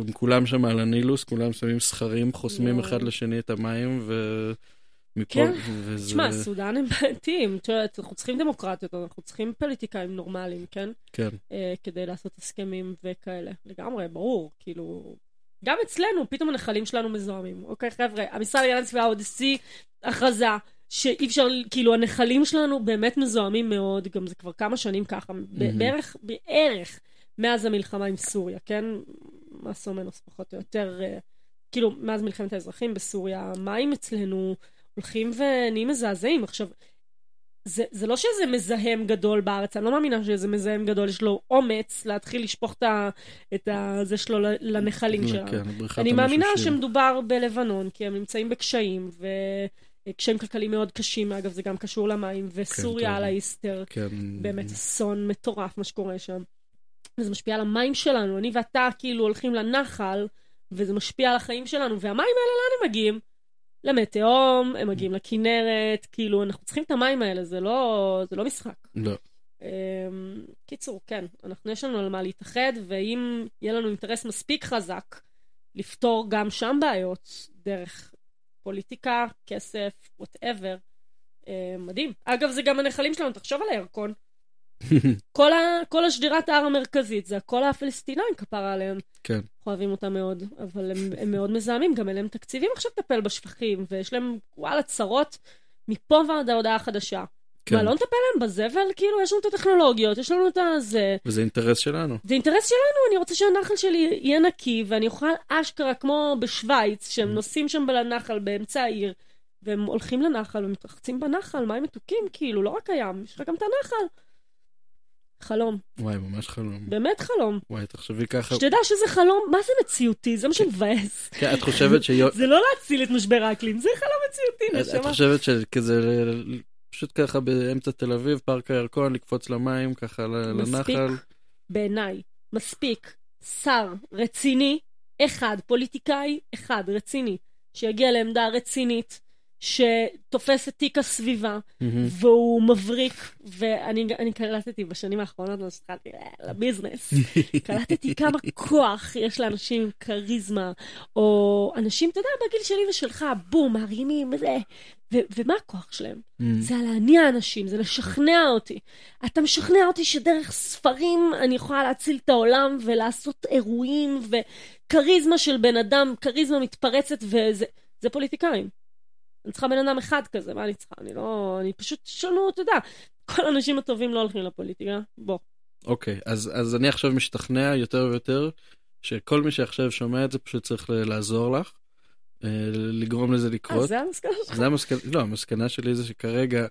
הם כולם שם על הנילוס, כולם שמים סכרים, חוסמים. אחד לשני את המים, ומפה... כן. וזה... תשמע, סודאן הם בעייתיים. אנחנו צריכים דמוקרטיות, אנחנו צריכים פוליטיקאים נורמליים, כן? כן, אה, כדי לעשות הסכמים וכאלה. לגמרי, ברור, כאילו... גם אצלנו, פתאום הנחלים שלנו מזוהמים. אוקיי, חבר'ה, המשרד להגנת הסביבה עוד הוציא הכרזה שאי אפשר, כאילו, הנחלים שלנו באמת מזוהמים מאוד, גם זה כבר כמה שנים ככה, מהמם. בערך, בערך, מאז המלחמה עם סוריה, כן? מסו מנוס, פחות או יותר, אה, כאילו, מאז מלחמת האזרחים בסוריה, המים אצלנו הולכים ונהיים מזעזעים. עכשיו, זה, זה לא שזה מזהם גדול בארץ, אני לא מאמינה שזה מזהם גדול, יש לו אומץ להתחיל לשפוך את ה- את ה- זה שלו לנחלים שלנו. כן, אני מאמינה. שמדובר בלבנון, כי הם נמצאים בקשיים, וקשיים כלכליים מאוד קשים, אגב, זה גם קשור למים, וסוריה טוב. על האיסטר, כן. באמת אסון מטורף מה שקורה שם. וזה משפיע על המים שלנו, אני ואתה כאילו הולכים לנחל, וזה משפיע על החיים שלנו, והמים האלה לאן הם מגיעים? למי תהום, הם מגיעים לכנרת, כאילו, אנחנו צריכים את המים האלה, זה לא, זה לא משחק. לא. אמ, קיצור, כן, אנחנו, יש לנו על מה להתאחד, ואם יהיה לנו אינטרס מספיק חזק לפתור גם שם בעיות, דרך פוליטיקה, כסף, whatever, מדהים. אגב, זה גם הנחלים שלנו, תחשוב על הירקון. כל, ה, כל השדרת ההר המרכזית, זה הכל הפלסטינאים כפרה עליהם. כן. אנחנו אוהבים אותם מאוד, אבל הם, הם מאוד מזהמים, גם אין להם תקציבים עכשיו לטפל בשפכים, ויש להם, וואלה, צרות מפה ועד ההודעה החדשה. כן. מה, לא נטפל להם בזבל? כאילו, יש לנו את הטכנולוגיות, יש לנו את הזה. וזה אינטרס שלנו. זה אינטרס שלנו, אני רוצה שהנחל שלי יהיה נקי, ואני אוכל אשכרה, כמו בשוויץ, שהם נוסעים שם לנחל באמצע העיר, והם הולכים לנחל ומתרחצים בנחל, מים מתוקים, כאילו, לא רק הים, יש לך גם את הנחל. חלום, וואי, ממש חלום. באמת חלום. וואי, תחשבי ככה. שתדע שזה חלום, מה זה מציאותי? זה מה שמבאס. כן, את חושבת שיו... זה לא להציל את משבר האקלים, זה חלום מציאותי, את נשמה. חושבת שכזה פשוט ככה באמצע תל אביב, פארק הירקון, לקפוץ למים, ככה מספיק. לנחל. בעיניי, מספיק שר רציני אחד, פוליטיקאי אחד, רציני, שיגיע לעמדה רצינית, שתופס את תיק הסביבה, Mm-hmm. והוא מבריק, ואני אני קלטתי בשנים האחרונות, אז התחלתי אה, לביזנס, קלטתי כמה כוח יש לאנשים עם כריזמה, או אנשים, אתה יודע, בגיל שלי ושלך, בום, מרימים, וזה, ו- ומה הכוח שלהם? Mm. זה על להניע אנשים, זה לשכנע אותי. אתה משכנע אותי שדרך ספרים אני יכולה להציל את העולם ולעשות אירועים וכריזמה של בן אדם, כריזמה מתפרצת וזה זה פוליטיקאים. אני צריכה בן אדם אחד כזה, מה אני צריכה? אני לא... אני פשוט, שונו, אתה יודע, כל האנשים הטובים לא הולכים לפוליטיקה, בוא. אוקיי, אז, אז אני עכשיו משתכנע יותר ויותר שכל מי שעכשיו שומע את זה פשוט צריך לעזור לך, לגרום לזה אה, לקרות. זה המסקנה שלך? זה המסקנה, לא, המסקנה שלי זה שכרגע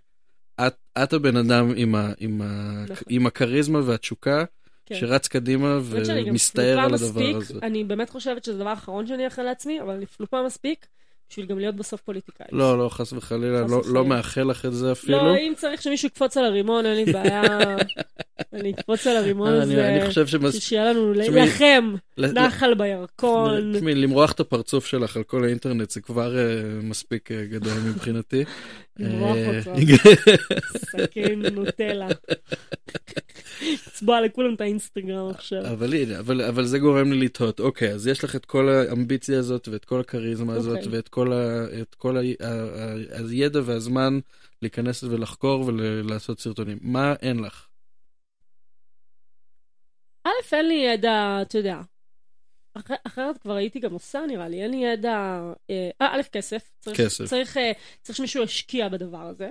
את, את הבן אדם עם, ה, עם, ה, נכון. עם הכריזמה והתשוקה, כן. שרץ קדימה ומסתער על הדבר מספיק, הזה. אני באמת חושבת שזה הדבר האחרון שאני אאחל לעצמי, אבל אני פלופה מספיק בשביל גם להיות בסוף פוליטיקאית. לא, לא, חס וחלילה, חס לא, וחלילה. לא מאחל לך את זה אפילו. לא, אם צריך שמישהו יקפוץ על הרימון, אין לי בעיה. אני אקפוץ על הרימון אה, אני, אני הזה, חושב שמס... שיהיה לנו תשמעי, לכם ל- נחל בירקון. תשמעי, למרוח את הפרצוף שלך על כל האינטרנט זה כבר אה, מספיק אה, גדול מבחינתי. למרוח אה, אותו. סכין נוטלה. לצבוע לכולם את האינסטגרם עכשיו. אבל הנה, אבל, אבל זה גורם לי לתהות, אוקיי, אז יש לך את כל האמביציה הזאת ואת כל הכריזמה הזאת אוקיי. ואת כל, ה, את כל ה, ה, הידע והזמן להיכנס ולחקור ולעשות סרטונים. מה אין לך? א', אין לי ידע, אתה יודע. אח- אחרת כבר הייתי גם עושה, נראה לי. אין לי ידע... אה, א', כסף. צריך- כסף. צריך, אה, צריך שמישהו ישקיע בדבר הזה.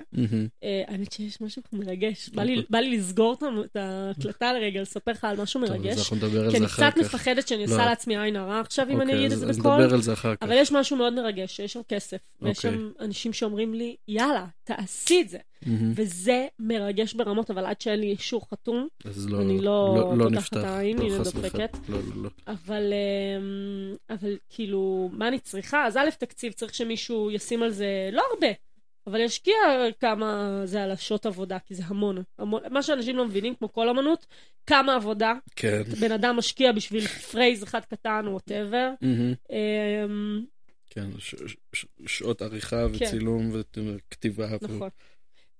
אה, האמת שיש משהו מרגש. בא לי- אוקיי. בא לי לסגור את ההקלטה לרגע, לספר לך על משהו טוב, אז מרגש. אנחנו נדבר על כי אני זה אחר קצת כך. מפחדת שאני לא. עושה לעצמי עין הרע עכשיו, אם אני אוקיי, אגיד את זה בקול. נדבר על זה אחר כך. אבל יש משהו מאוד מרגש, שיש שם כסף, ויש אוקיי. שם אנשים שאומרים לי, יאללה, תעשי את זה. מהמם. וזה מרגש ברמות, אבל עד שאין לי אישור חתום, אז לא, אני לא לא, לא פותחת נפתח. את העין, לא, חס. וחלילה. לא, לא, לא. אבל, אמ, אבל כאילו, מה אני צריכה? אז א', תקציב, צריך שמישהו ישים על זה, לא הרבה, אבל ישקיע כמה זה על השעות עבודה, כי זה המון. המון. מה שאנשים לא מבינים, כמו כל אמנות, כמה עבודה כן. בן אדם משקיע בשביל phrase אחד קטן, whatever. מהמם. אמ, כן, ש- ש- שעות עריכה כן. וצילום וכתיבה. ו- נכון.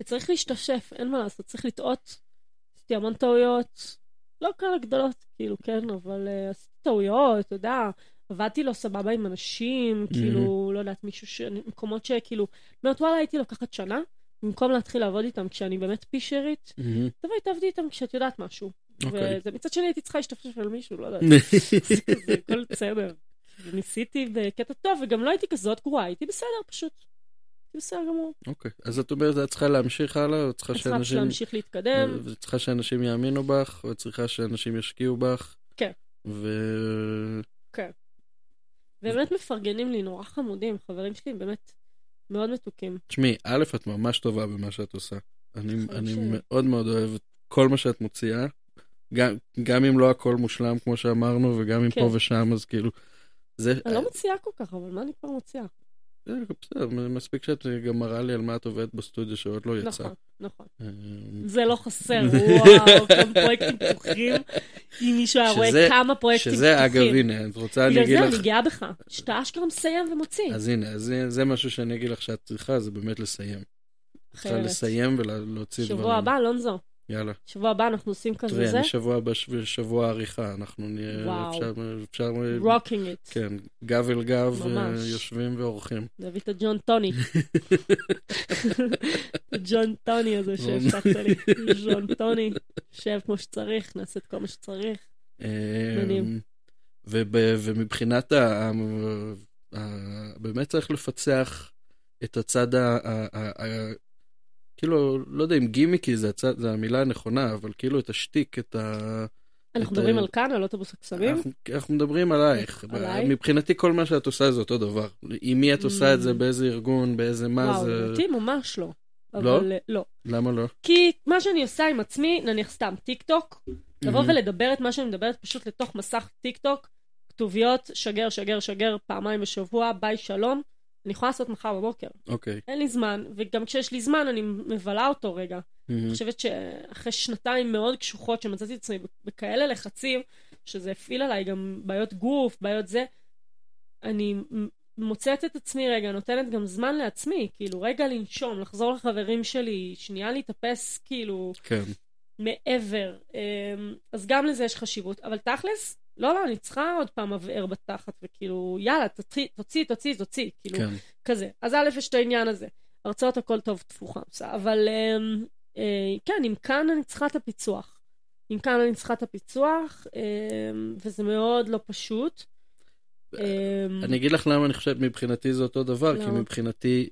וצריך להשתשף, אין מה לעשות, צריך לטעות. עשיתי המון טעויות, לא כאלה גדולות, כאילו, כן, אבל uh, עשיתי טעויות, אתה יודע, עבדתי לא סבבה עם אנשים, כאילו, לא יודעת, מישהו ש... מקומות שכאילו, אומרת, וואלה, הייתי לוקחת שנה, במקום להתחיל לעבוד איתם כשאני באמת פישרית, מהמם. תבואי, תעבדי איתם כשאת יודעת משהו. אוקיי. וזה מצד שני הייתי צריכה להשתפשף על מישהו, לא יודעת, זה כזה, הכל בסדר. ניסיתי בקטע טוב, וגם לא הייתי כזאת גרועה, הייתי בסדר פשוט. בסדר גמור. אוקיי, אז את אומרת, את צריכה להמשיך הלאה, או צריכה אני צריכה שאנשים... להמשיך להתקדם. ואת צריכה שאנשים יאמינו בך, ואת צריכה שאנשים ישקיעו בך. כן. ו... באמת מפרגנים לי, נורא חמודים, חברים שלי באמת מאוד מתוקים. תשמעי, א', את ממש טובה במה שאת עושה. אני, אני ש- מאוד מאוד אוהב את כל מה שאת מוציאה. גם, גם אם לא הכל מושלם, כמו שאמרנו, וגם אם כן. פה ושם, אז כאילו... זה... אני לא מוציאה כל כך, אבל מה אני כבר מוציאה? אה, בסדר, מספיק שאת גם מראה לי על מה את עובדת בסטודיו שעוד לא יצא. נכון, נכון. אה, זה לא חסר, וואו, כמה פרויקטים פתוחים. אם מישהו היה רואה כמה פרויקטים פתוחים. שזה אגב, הנה, את רוצה, אני בגלל אגיד זה לך... אני גאה בך, שאתה אשכרה מסיים ומוציא. אז הנה, זה, זה משהו שאני אגיד לך שאת צריכה, זה באמת לסיים. צריכה. לסיים ולהוציא דברים. שבוע הבא, אלונזו. יאללה. שבוע הבא אנחנו עושים כזה תראי, זה. אני שבוע הבא, שבוע עריכה, אנחנו נהיה, וואו. אפשר, אפשר, rocking it. כן, גב אל גב, ממש. אה, יושבים ועורכים. נביא את הג'וינטוני. ג'וינטוני הזה שהבטחת לי. ג'וינטוני, שב כמו שצריך, נעשה את כל מה שצריך. וב- ומבחינת ה... באמת צריך לפצח את הצד כאילו, לא יודע אם גימיקי זה הצד- זה המילה הנכונה, אבל כאילו את השטיק, את ה... אנחנו את מדברים ה- על כאן, על אוטובוס הקסמים? אנחנו, אנחנו מדברים עלייך. עליי? מבחינתי כל מה שאת עושה זה אותו דבר. עם מי את עושה את זה, Mm. באיזה ארגון, באיזה מה וואו, זה... לדעתי ממש לא. לא? אבל אה, לא. למה לא? כי מה שאני עושה עם עצמי, נניח סתם טיק טוק, לבוא מהמם. ולדבר את מה שאני מדברת פשוט לתוך מסך טיק טוק, כתוביות, שגר, שגר, שגר, פעמיים בשבוע, ביי, שלום. אני יכולה לעשות מחר בבוקר. אוקיי. אין לי זמן, וגם כשיש לי זמן אני מבלה אותו רגע. מהמם. אני חושבת שאחרי שנתיים מאוד קשוחות שמצאתי את עצמי בכאלה לחצים, שזה הפעיל עליי גם בעיות גוף, בעיות זה, אני מוצאת את עצמי רגע, נותנת גם זמן לעצמי, כאילו, רגע לנשום, לחזור לחברים שלי, שנייה להתאפס, כאילו, כן. מעבר. אמ, אז גם לזה יש חשיבות. אבל תכלס, לא, לא, אני צריכה עוד פעם מבער בתחת, וכאילו, יאללה, תוציא, תוציא, תוציא, תוציא, כאילו, כן. כזה. אז א', יש את העניין הזה. הרצאות הכל טוב, תפוחה. אבל אמ, אה, כן, אם כאן אני צריכה את הפיצוח. אם כאן אני צריכה את הפיצוח, אמ, וזה מאוד לא פשוט. אמ, אני אגיד לך למה אני חושב, מבחינתי זה אותו דבר, כי למה? מבחינתי,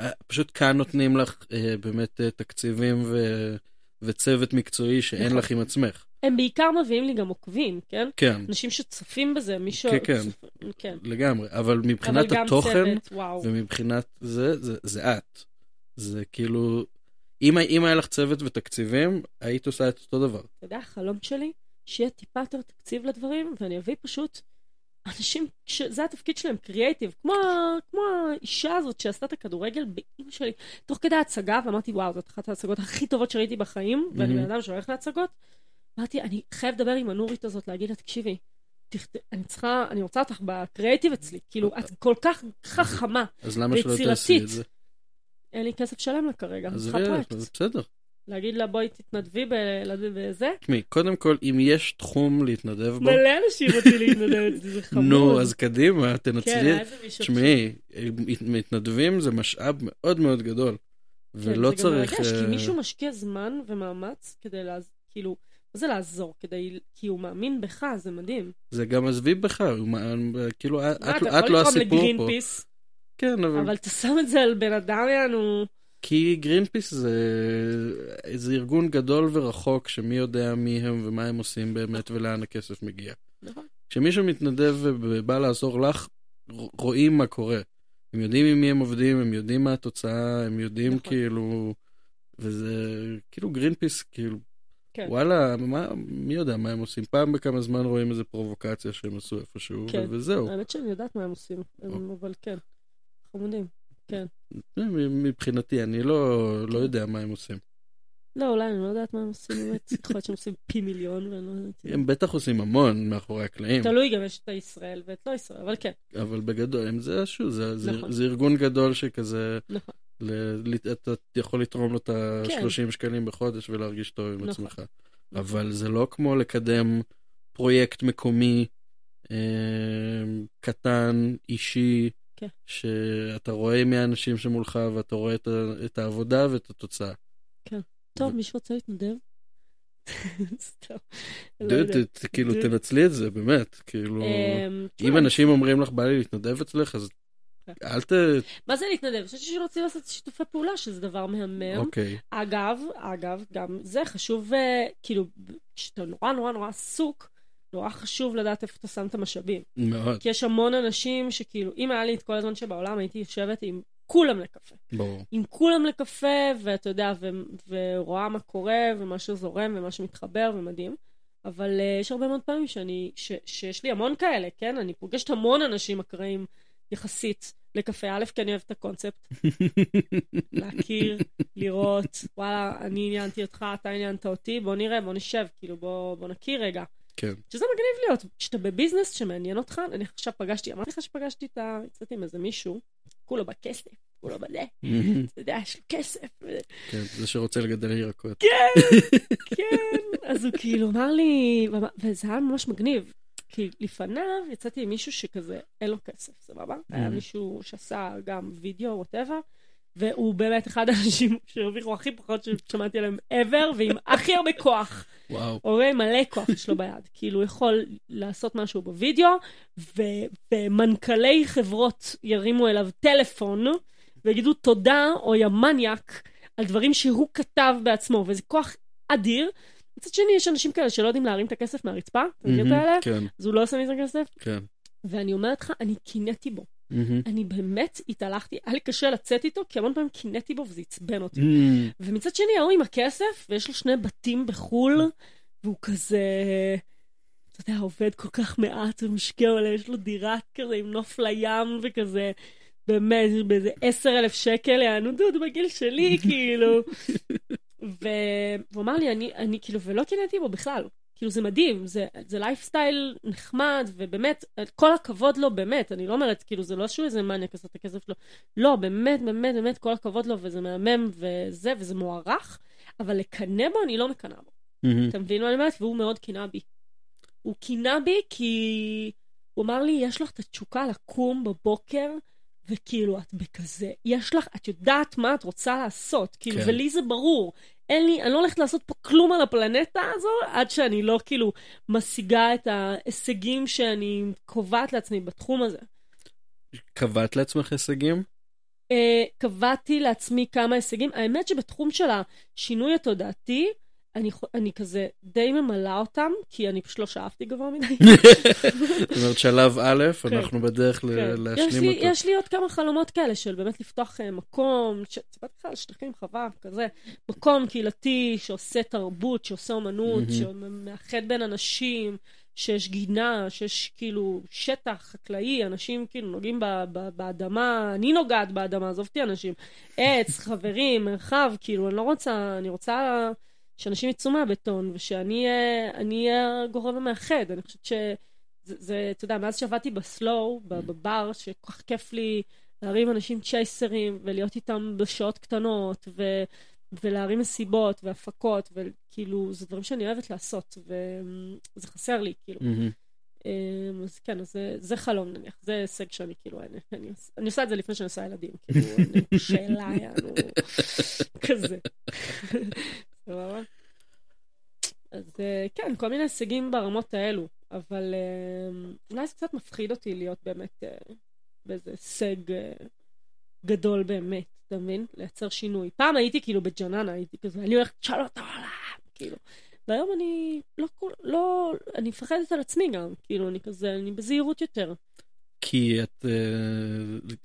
אה, פשוט כאן נותנים לך אה, באמת אה, תקציבים ו- וצוות מקצועי שאין נכון. לך עם עצמך. הם בעיקר מביאים לי גם עוקבים, כן? כן, אנשים שצופים בזה, מי ש... כן, כן. כן. לגמרי, אבל אבל מבחינת גם התוכן צוות. ומבחינת זה, זה, זה את. זה כאילו, אם, אם היה לך צוות ותקציבים, היית עושה את אותו דבר. אתה יודע, החלום שלי, שיהיה טיפה יותר תקציב לדברים, ואני אביא פשוט אנשים, שזה התפקיד שלהם, קריאייטיב, כמו, כמו האישה הזאת שעשתה את הכדורגל באימא שלי, תוך כדי ההצגה, ואמרתי, וואו, זאת אחת ההצגות הכי טובות שראיתי בחיים, ואני מהמם. בן אדם שהולך להצגות. אמרתי, אני חייב לדבר עם הנורית הזאת, להגיד לה, תקשיבי. אני צריכה, אני רוצה אותך בקריאייטיב אצלי, כאילו, את כל כך חכמה, אז למה שלא תעשי ויצירתית. את זה? אין לי כסף לשלם לה כרגע, אני אז צריכה פרויקט. בסדר. להגיד לה, בואי תתנדבי בזה. תשמעי, קודם כל, אם יש תחום להתנדב בו, מלא אנשים רוצים להתנדב זה חמוד. נו, אז קדימה, כן, תנצלי. היה איזה מישהו... תשמעי, מתנדבים זה משאב מאוד מאוד גדול, ולא כן, זה גם צריך... מרגש, כי אה, מישהו משקיע זמן ומאמץ כדי. כאילו, מה זה לעזור? כדי... כי הוא מאמין בך, זה מדהים. זה גם עזבי בך, הוא כאילו, את את אתה לא יכול לתרום הסיפור פה. לגרינפיס, כן, אבל אבל אתה שם את זה על בן אדם, יענו... כי גרינפיס זה, זה ארגון גדול ורחוק, שמי יודע מי הם ומה הם עושים באמת ולאן הכסף מגיע. נכון. כשמישהו מתנדב ובא לעזור לך, רואים מה קורה. הם יודעים עם מי הם עובדים, הם יודעים מה התוצאה, הם יודעים נכון. כאילו... וזה כאילו גרינפיס, כאילו, כן. וואלה, מה, מי יודע מה הם עושים? פעם בכמה זמן רואים איזה פרובוקציה שהם עשו איפשהו, כן. וזהו. האמת שאני יודעת מה הם עושים, הם- אבל כן. חמודים. מבחינתי, אני לא, לא יודע מה הם עושים. לא, אולי אני לא יודעת מה הם עושים באמת. יכול להיות שהם עושים פי מיליון ואני לא יודעת. הם בטח עושים המון מאחורי הקלעים, תלוי גם, יש את הישראל ואת לא ישראל, אבל כן, אבל בגדול, זה, זה, נכון. זה ארגון גדול שכזה, נכון. ל, ל, אתה יכול לתרום לו את כן. ה-30 שקלים בחודש ולהרגיש טוב עם נכון. עצמך. אבל זה לא כמו לקדם פרויקט מקומי אה, קטן, אישי, כן. שאתה רואה מי האנשים שמולך ואתה רואה את, ה, את העבודה ואת התוצאה. טוב, מישהו רוצה להתנדב? סתם. לא כאילו, תנצלי את זה, באמת. כאילו, אמ, אם תשמע, אנשים אומרים לך, בא לי להתנדב אצלך, אז כן. אל ת... מה זה להתנדב? חשבתי שרוצים לעשות שיתופי פעולה, שזה דבר מהמם. אוקיי. אגב, אגב, גם זה חשוב, אה, כאילו, כשאתה נורא נורא נורא עסוק, נורא חשוב לדעת איפה אתה שם את המשאבים. מאוד, כי יש המון אנשים שכאילו, אם היה לי את כל הזמן שבעולם, הייתי יושבת עם כולם לקפה. ברור. עם כולם לקפה, ואתה יודע, ו- ורואה מה קורה, ומה שזורם, ומה שמתחבר, ומדהים. אבל uh, יש הרבה מאוד פעמים שאני, ש- שיש לי המון כאלה, כן? אני פוגשת המון אנשים אקראיים יחסית לקפה. א', כי אני אוהבת את הקונספט, להכיר, לראות, וואלה, אני עניינתי אותך, אתה עניינת אותי, בוא נראה, בוא נשב, כאילו, בוא, בוא נכיר רגע. כן. שזה מגניב להיות, כשאתה בביזנס שמעניין אותך, אני עכשיו פגשתי, אמרתי לך שפגשתי את ה... יצאתי עם איזה מישהו, כולו בכסף, כולו בזה, אתה יודע, יש לו כסף. כן, זה שרוצה לגדל ירקות. כן, כן. אז הוא כאילו אמר לי, וזה היה ממש מגניב. כי לפניו יצאתי עם מישהו שכזה, אין לו כסף, סבבה? היה מישהו שעשה גם וידאו, ווטאבר, והוא באמת אחד האנשים שהרוויחו הכי פחות ששמעתי עליהם ever, ועם הכי הרבה כוח. וואו. הורה מלא כוח יש לו ביד. כאילו, הוא יכול לעשות משהו בווידאו, ומנכ"לי חברות ירימו אליו טלפון, ויגידו תודה, או יא מניאק, על דברים שהוא כתב בעצמו, וזה כוח אדיר. מצד שני, יש אנשים כאלה שלא יודעים להרים את הכסף מהרצפה, אתה מכיר את האלה? כן, אז הוא לא עושה מזה כסף, כן. ואני אומרת לך, אני קינאתי בו. מהמם. אני באמת התהלכתי, היה לי קשה לצאת איתו, כי המון פעמים קינאתי בו וזה עצבן אותי. מהמם. ומצד שני, ההוא עם הכסף, ויש לו שני בתים בחו"ל, והוא כזה, אתה יודע, עובד כל כך מעט ומשקיע מלא, יש לו דירה כזה עם נוף לים וכזה, באמת, באיזה עשר אלף שקל, יענו דוד בגיל שלי, כאילו. והוא אמר לי, אני, אני כאילו, ולא קינאתי בו בכלל. כאילו זה מדהים, זה, זה לייפסטייל נחמד, ובאמת, כל הכבוד לו, באמת, אני לא אומרת, כאילו, זה לא שהוא איזה מניאק עשה את הכסף שלו, לא, באמת, באמת, באמת, כל הכבוד לו, וזה מהמם, וזה, וזה מוערך, אבל לקנא בו, אני לא מקנאה בו. מהמם. אתה מבין מה אני אומרת? והוא מאוד קינה בי. הוא קינה בי כי הוא אמר לי, יש לך את התשוקה לקום בבוקר, וכאילו, את בכזה, יש לך, את יודעת מה את רוצה לעשות, כאילו, כן. ולי זה ברור. אין לי, אני לא הולכת לעשות פה כלום על הפלנטה הזו, עד שאני לא כאילו משיגה את ההישגים שאני קובעת לעצמי בתחום הזה. קבעת לעצמך הישגים? אה, קבעתי לעצמי כמה הישגים. האמת שבתחום של השינוי התודעתי, אני, אני כזה די ממלאה אותם, כי אני פשוט לא שאפתי גבוה מדי. זאת אומרת, שלב א', כן. אנחנו בדרך כן. יש, להשלים לי, אותו. יש לי עוד כמה חלומות כאלה של באמת לפתוח אה, מקום, סיפרתי לך על שטחים חווה, כזה, מקום קהילתי שעושה תרבות, שעושה אומנות. שמאחד בין אנשים, שיש גינה, שיש כאילו שטח חקלאי, אנשים כאילו נוגעים ב- ב- באדמה, אני נוגעת באדמה, עזוב אותי אנשים, עץ, חברים, מרחב, כאילו, אני לא רוצה, אני רוצה שאנשים יצאו מהבטון, ושאני אהיה אהיה הגורם המאחד. אני חושבת שזה, זה, אתה יודע, מאז שעבדתי בסלואו, ב- בבר, שכל כך כיף לי להרים אנשים צ'ייסרים, ולהיות איתם בשעות קטנות, ו, ולהרים מסיבות והפקות, וכאילו, זה דברים שאני אוהבת לעשות, וזה חסר לי, כאילו. אמ, אז כן, אז זה, זה חלום נניח, זה הישג שאני כאילו, אני, אני, אני עושה את זה לפני שאני עושה ילדים, כאילו, אני שאלה, יענו, כזה. סבבה? אז אה, כן, כל מיני הישגים ברמות האלו, אבל אה, אולי זה קצת מפחיד אותי להיות באמת אה, באיזה הישג גדול באמת, אתה מבין? לייצר שינוי. פעם הייתי כאילו בג'ננה, הייתי כזה, אני הולכת לשנות את העולם, כאילו. והיום אני לא, לא, אני מפחדת על עצמי גם, כאילו, אני כזה, אני בזהירות יותר. כי את...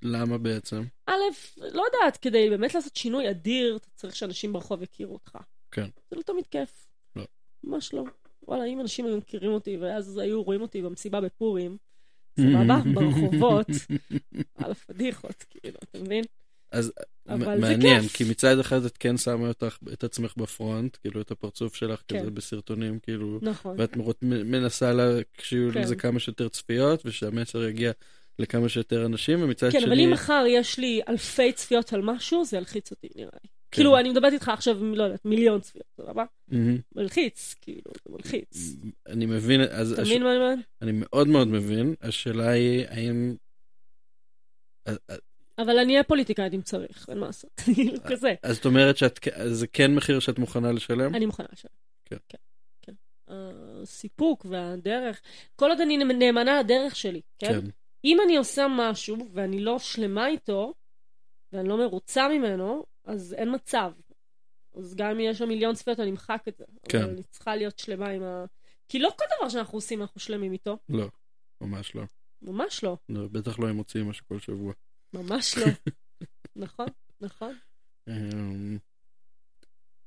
למה בעצם? א', לא יודעת, כדי באמת לעשות שינוי אדיר, אתה צריך שאנשים ברחוב יכירו אותך. כן. זה לא תמיד כיף. לא. ממש לא. וואלה, אם אנשים היו מכירים אותי, ואז היו רואים אותי במסיבה בפורים, סבבה, ברחובות, על הפדיחות, כאילו, אתה מבין? אז מעניין. כי מצד אחד את כן שמה אותך, את עצמך בפרונט, כאילו את הפרצוף שלך כן. כזה בסרטונים, כאילו, נכון. ואת מנסה לה, כשיהיו כן. לזה כמה שיותר צפיות, ושהמסר יגיע לכמה שיותר אנשים, ומצד כן, שני... אבל אם מחר יש לי אלפי צפיות על משהו, זה ילחיץ אותי, נראה לי. כן. כאילו, אני מדברת איתך עכשיו, לא יודעת, מיליון צפיות, סבבה? מלחיץ, כאילו, זה מלחיץ. אני מבין, אז אתה מבין מה אני אומרת? אני מאוד מאוד מבין, השאלה היא, האם... אבל אני אהיה פוליטיקאית אם צריך, אין מה לעשות. כאילו, כזה. אז את אומרת שזה כן מחיר שאת מוכנה לשלם? אני מוכנה לשלם. כן. כן, כן. הסיפוק והדרך, כל עוד אני נאמנה לדרך שלי, כן? אם אני עושה משהו ואני לא שלמה איתו, ואני לא מרוצה ממנו, אז אין מצב. אז גם אם יש שם מיליון צפיות, אני אמחק את זה. כן. אבל אני צריכה להיות שלמה עם ה... כי לא כל דבר שאנחנו עושים אנחנו שלמים איתו. לא, ממש לא. ממש לא. לא, בטח לא הם מוציאים משהו כל שבוע. ממש לא. נכון, נכון. אמ,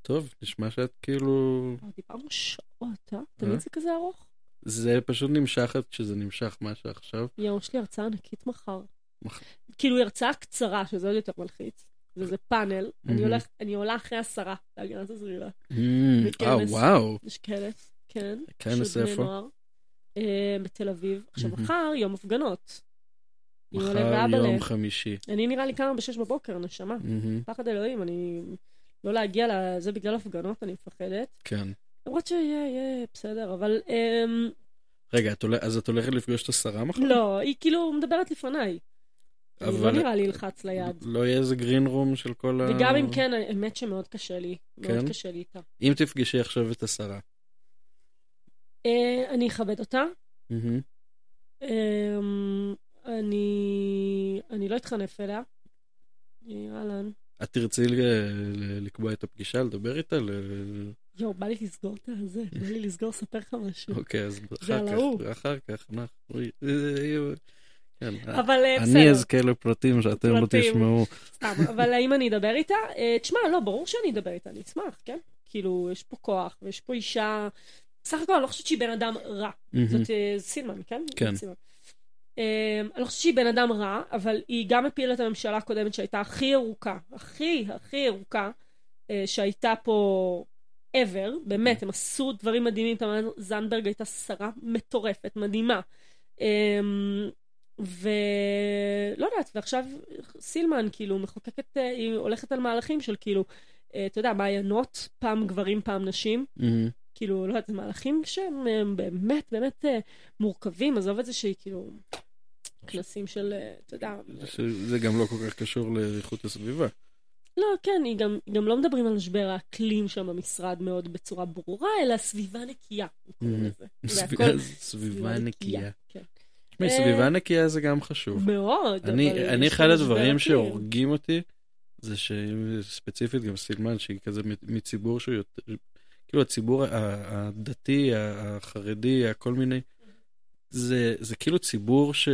טוב, נשמע שאת כאילו... דיברנו שעות, אה? תמיד זה כזה ארוך? זה פשוט נמשך כשזה נמשך מה שעכשיו. יואו, יש לי הרצאה ענקית מחר. מח- כאילו, הרצאה קצרה, שזה עוד יותר מלחיץ. וזה פאנל. אני. הולך- אני עולה אחרי עשרה להגנת הסביבה. אמ, אה. וואו. יש כנס, כן. כנס איפה? אה, בתל אביב. עכשיו. מחר יום הפגנות. מחר. יום חמישי. אני נראה לי קמה בשש בבוקר, נשמה. פחד אלוהים, אני... לא להגיע לזה בגלל הפגנות, אני מפחדת. כן. למרות שיהיה, יהיה בסדר, אבל... אמ, רגע, אז את הולכת לפגוש את השרה מחר? לא, היא כאילו מדברת לפניי. אני לא אבל- נראה לי ילחץ ליד. לא יהיה איזה גרין רום של כל ה... וגם אם כן, האמת שמאוד קשה לי. מאוד כן? קשה לי איתה. אם תפגשי עכשיו את השרה. אה, אני אכבד אותה. מהמם, אמ, אני... אני לא אתחנף אליה. אהלן. את תרצי לקבוע את הפגישה, לדבר איתה? ל- יואו, בא לי לסגור את הזה. בא לי לסגור, לספר לך משהו. אוקיי, אז אחר. כך, אחר כך, אנחנו... כן, אבל אה, אני בסדר, אזכה לפרטים שאתם לא. תשמעו. סתם. אבל האם אני אדבר איתה? אה, תשמע, לא, ברור שאני אדבר איתה, אני אשמח, כן? כאילו, יש פה כוח, ויש פה אישה... בסך הכל, אני לא חושבת שהיא בן אדם רע. זאת אה, סילמן, כן? כן. אה, אני לא חושבת שהיא בן אדם רע, אבל היא גם הפילה את הממשלה הקודמת שהייתה הכי ארוכה, הכי הכי ארוכה, אה, שהייתה פה ever, באמת, הם עשו דברים מדהימים, תמר זנדברג הייתה שרה מטורפת, מדהימה. ולא יודעת, ועכשיו סילמן כאילו מחוקקת, אה, היא הולכת על מהלכים של כאילו, אה, אתה יודע, מעיינות, פעם גברים, פעם נשים. Mm-hmm. כאילו, לא יודעת, זה מהלכים שהם הם באמת באמת אה, מורכבים, עזוב את זה שהיא כאילו, כנסים של, אתה יודע... זה גם לא כל כך קשור לאיכות הסביבה. לא, כן, היא גם, גם לא מדברים על משבר האקלים שם במשרד מאוד בצורה ברורה, אלא סביבה נקייה. סביבה נקייה. כן. תשמעי, סביבה נקייה זה גם חשוב. מאוד, אני, אני אחד הדברים שהורגים אותי, זה שספציפית גם סילמן, שהיא כזה מציבור שהוא יותר, כאילו הציבור הדתי, החרדי, הכל מיני, זה, זה כאילו ציבור ש...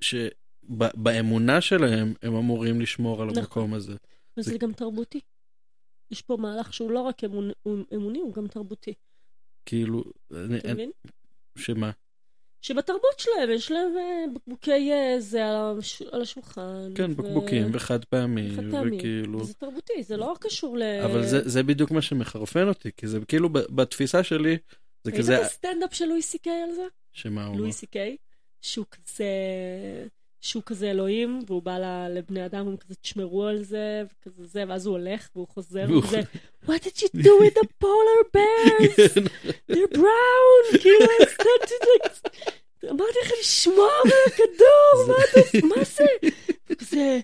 שבאמונה שלהם הם אמורים לשמור על נכון. המקום הזה. וזה זה... גם תרבותי. יש פה מהלך שהוא לא רק אמונ... אמוני, הוא גם תרבותי. כאילו, אתה מבין? שמה? שבתרבות שלהם יש להם אה, בקבוקי אה, זה על השולחן. כן, בקבוקים ו... וחד פעמי, וכאילו... זה תרבותי, זה לא קשור ל... אבל זה, זה בדיוק מה שמחרפן אותי, כי זה כאילו בתפיסה שלי, זה כזה... ראית את הסטנדאפ של לואי סי קיי על זה? שמה הוא? לואי סי קיי, שהוא כזה... שהוא כזה אלוהים, והוא בא לבני אדם, הוא כזה תשמרו על זה, וכזה זה, ואז הוא הולך, והוא חוזר, וכזה, What did you do with the polar bears? They're brown! כאילו, אמרתי לך לשמור על הכדור, מה זה? כזה,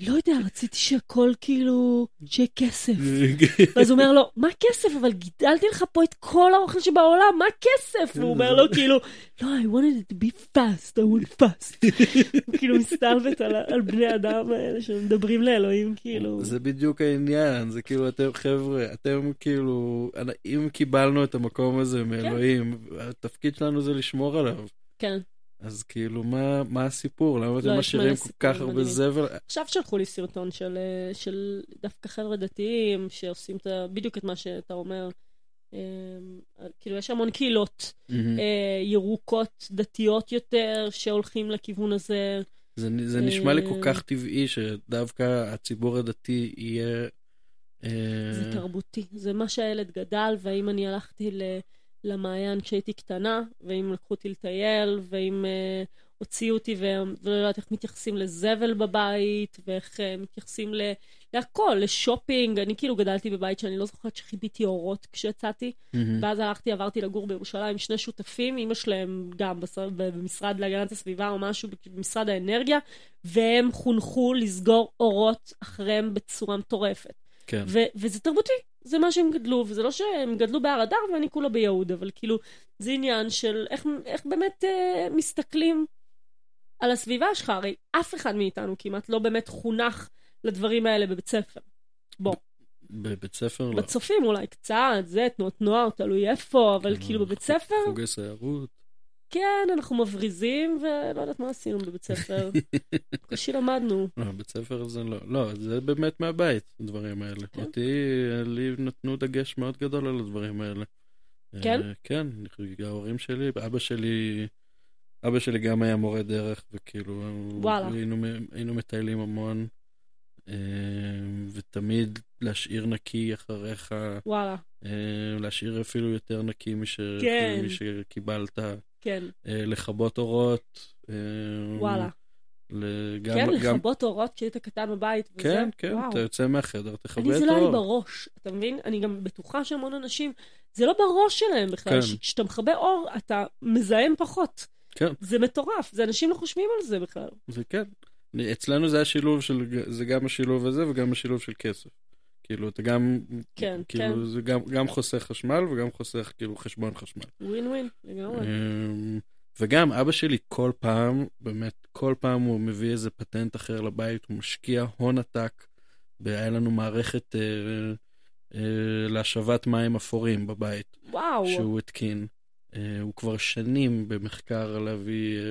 לא יודע, רציתי שהכל כאילו, שיהיה כסף. ואז הוא אומר לו, מה כסף? אבל גידלתי לך פה את כל האוכל שבעולם, מה כסף? והוא אומר לו כאילו, לא, I wanted it to be fast, I want fast. הוא כאילו מסתלבט על בני אדם האלה שמדברים לאלוהים, כאילו. זה בדיוק העניין, זה כאילו, אתם חבר'ה, אתם כאילו, אם קיבלנו את המקום הזה מאלוהים, התפקיד שלנו זה לשמור עליו. כן. אז כאילו, מה, מה הסיפור? למה אתם לא, משאירים כל כך הרבה זבל? עכשיו שלחו לי סרטון של, אה, של דווקא חבר'ה דתיים, שעושים את, בדיוק את מה שאתה אומר. אה, כאילו, יש המון קהילות mm-hmm. ירוקות, דתיות יותר, שהולכים לכיוון הזה. זה, זה נשמע לי כל כך טבעי שדווקא הציבור הדתי יהיה... זה תרבותי, זה מה שהילד גדל, והאם אני הלכתי ל... למעיין כשהייתי קטנה, ואם לקחו אותי לטייל, ואם uh, הוציאו אותי, ולא יודעת איך מתייחסים לזבל בבית, ואיך uh, מתייחסים ל... להכל, לשופינג. אני כאילו גדלתי בבית שאני לא זוכרת שחיביתי אורות כשיצאתי, mm-hmm. ואז הלכתי, עברתי לגור בירושלים עם שני שותפים, אימא שלהם גם במשרד להגנת הסביבה או משהו, במשרד האנרגיה, והם חונכו לסגור אורות אחריהם בצורה מטורפת. כן. ו- וזה תרבותי, זה מה שהם גדלו, וזה לא שהם גדלו בהר אדר ואני כולה ביהוד, אבל כאילו, זה עניין של איך, איך באמת אה, מסתכלים על הסביבה שלך, הרי אף אחד מאיתנו כמעט לא באמת חונך לדברים האלה בבית ספר. בוא. בבית ספר לא. בצופים אולי קצת, זה, תנועות נוער, תלוי איפה, אבל כן, כאילו בבית ספר... חוגי סיירות. כן, אנחנו מבריזים, ולא יודעת מה עשינו בבית ספר. קושי למדנו. לא, בבית ספר זה לא, לא, זה באמת מהבית, הדברים האלה. כן. אותי, לי נתנו דגש מאוד גדול על הדברים האלה. כן? Uh, כן, ההורים שלי, אבא שלי, אבא שלי גם היה מורה דרך, וכאילו, וואלה. היינו, היינו מטיילים המון. Uh, ותמיד להשאיר נקי אחריך. וואלה. Uh, להשאיר אפילו יותר נקי מש... כן. משקיבלת. כן. אה, לכבות אורות. אה, וואלה. גם, כן, גם... לכבות אורות כשהיית קטן בבית. וזה, כן, כן, וואו. אתה יוצא מהחדר, תכבה את האור. אני זה לא היה לי בראש, אתה מבין? אני גם בטוחה שהמון אנשים, זה לא בראש שלהם בכלל. כן. כשאתה מכבה אור, אתה מזהם פחות. כן. זה מטורף, זה אנשים לא חושבים על זה בכלל. זה כן. אצלנו זה השילוב של, זה גם השילוב הזה וגם השילוב של כסף. כאילו, אתה גם, כן, כאילו, כן. זה גם, גם חוסך חשמל וגם חוסך, כאילו, חשבון חשמל. ווין ווין, לגמרי. אמ, וגם אבא שלי כל פעם, באמת, כל פעם הוא מביא איזה פטנט אחר לבית, הוא משקיע הון עתק. והיה לנו מערכת אה, אה, להשבת מים אפורים בבית. וואו. שהוא התקין. אה, הוא כבר שנים במחקר להביא אה,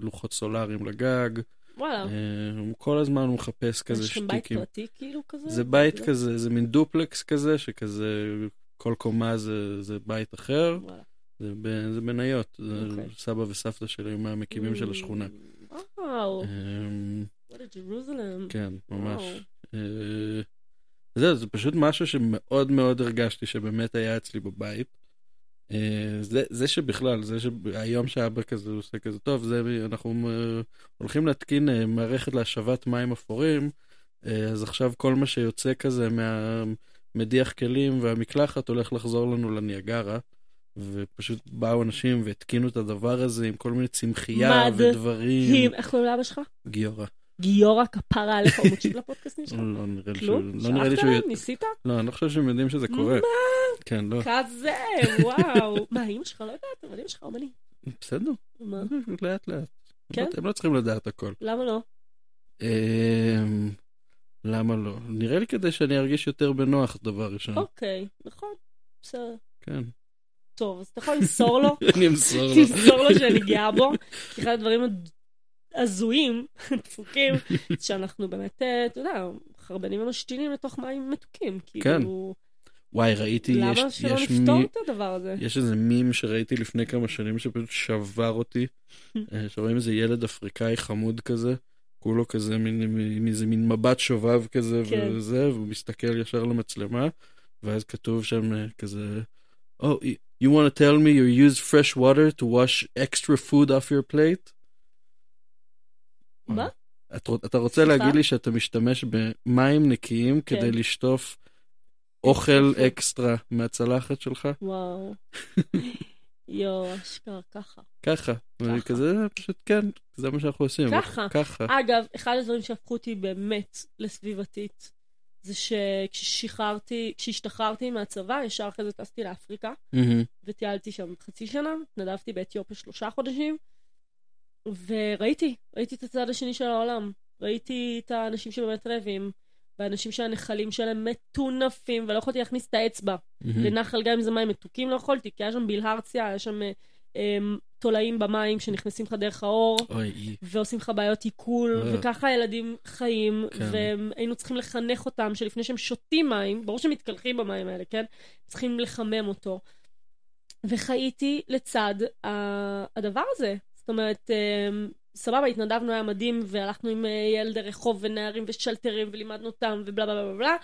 לוחות סולאריים לגג. וואלה. אה, כל הזמן הוא מחפש כזה שטיקים. יש לכם בית פרטי כאילו כזה? זה בית לא? כזה, זה מין דופלקס כזה, שכזה כל קומה זה, זה בית אחר. וואלה. זה, ב, זה מניות, זה okay. אוקיי. סבא וסבתא שלי היו מהמקימים mm, של השכונה. וואו. What a Jerusalem. כן, ממש. Wow. Uh, זהו, זה פשוט משהו שמאוד מאוד הרגשתי שבאמת היה אצלי בבית. אה, זה, זה שבכלל, זה שהיום שאבא כזה עושה כזה טוב, זה אנחנו אה, הולכים להתקין אה, מערכת להשבת מים אפורים, אז עכשיו כל מה שיוצא כזה מהמדיח כלים והמקלחת הולך לחזור לנו לניאגרה. ופשוט באו אנשים והתקינו את הדבר הזה עם כל מיני צמחייה ודברים. איך קוראים לאבא שלך? גיורא. גיורא כפרה עליך, הוא מקשיב לפודקאסטים שלך? לא נראה לי שהוא... לא נראה לי שהוא... ניסית? לא, אני לא חושב שהם יודעים שזה קורה. מה? כן, לא. כזה, וואו. מה, אמא שלך לא יודעת, אבל אמא שלך אומני. בסדר. מה? לאט לאט. כן? הם לא צריכים לדעת הכל. למה לא? אמ, למה לא? נראה לי כדי שאני ארגיש יותר בנוח, דבר ראשון. אוקיי, נכון. בסדר. כן. טוב, אז אתה יכול למסור לו. אני אמסור לו. תמסור לו שאני גאה בו. כי אחד הדברים הזויים, דפוקים, שאנחנו באמת, אה, אתה יודע, חרבנים ומשתינים לתוך מים מתוקים. כן. כאילו, וואי, ראיתי, יש, למה שלא יש נפתור מי... את הדבר הזה? יש איזה מים שראיתי לפני כמה שנים שפשוט שבר אותי. אה, שרואים איזה ילד אפריקאי חמוד כזה, כולו כזה, מין, מין, איזה מין מבט שובב כזה כן. וזה, והוא מסתכל ישר למצלמה, ואז כתוב שם אה, כזה, Oh, you want to tell me you use fresh water to wash extra food off your plate? מה? את, אתה רוצה סליחה? להגיד לי שאתה משתמש במים נקיים כן. כדי לשטוף אוכל. אקסטרה מהצלחת שלך? וואו. יואו, אשכרה, ככה. ככה. כזה, פשוט כן, זה מה שאנחנו עושים. ככה. ככה. אגב, אחד הדברים שהפכו אותי באמת לסביבתית, זה שכששחררתי, כשהשתחררתי מהצבא, ישר אחרי זה טסתי לאפריקה, מהמם. וטיילתי שם חצי שנה, התנדבתי באתיופיה שלושה חודשים, וראיתי, ראיתי את הצד השני של העולם. ראיתי את האנשים שבאמת רעבים, והאנשים שהנחלים שלהם מטונפים, ולא יכולתי להכניס את האצבע מהמם. לנחל, גם אם זה מים מתוקים, לא יכולתי, כי היה שם בלהרציה, היה שם אה, תולעים במים שנכנסים לך דרך האור. אוי. ועושים לך בעיות עיכול, אה. וככה הילדים חיים, כן. והיינו צריכים לחנך אותם שלפני שהם שותים מים, ברור שהם מתקלחים במים האלה, כן? צריכים לחמם אותו. וחייתי לצד הדבר הזה. זאת אומרת, אה, סבבה, התנדבנו, היה מדהים, והלכנו עם אה, ילדי רחוב ונערים ושלטרים, ולימדנו אותם, ובלה בלה בלה בלה.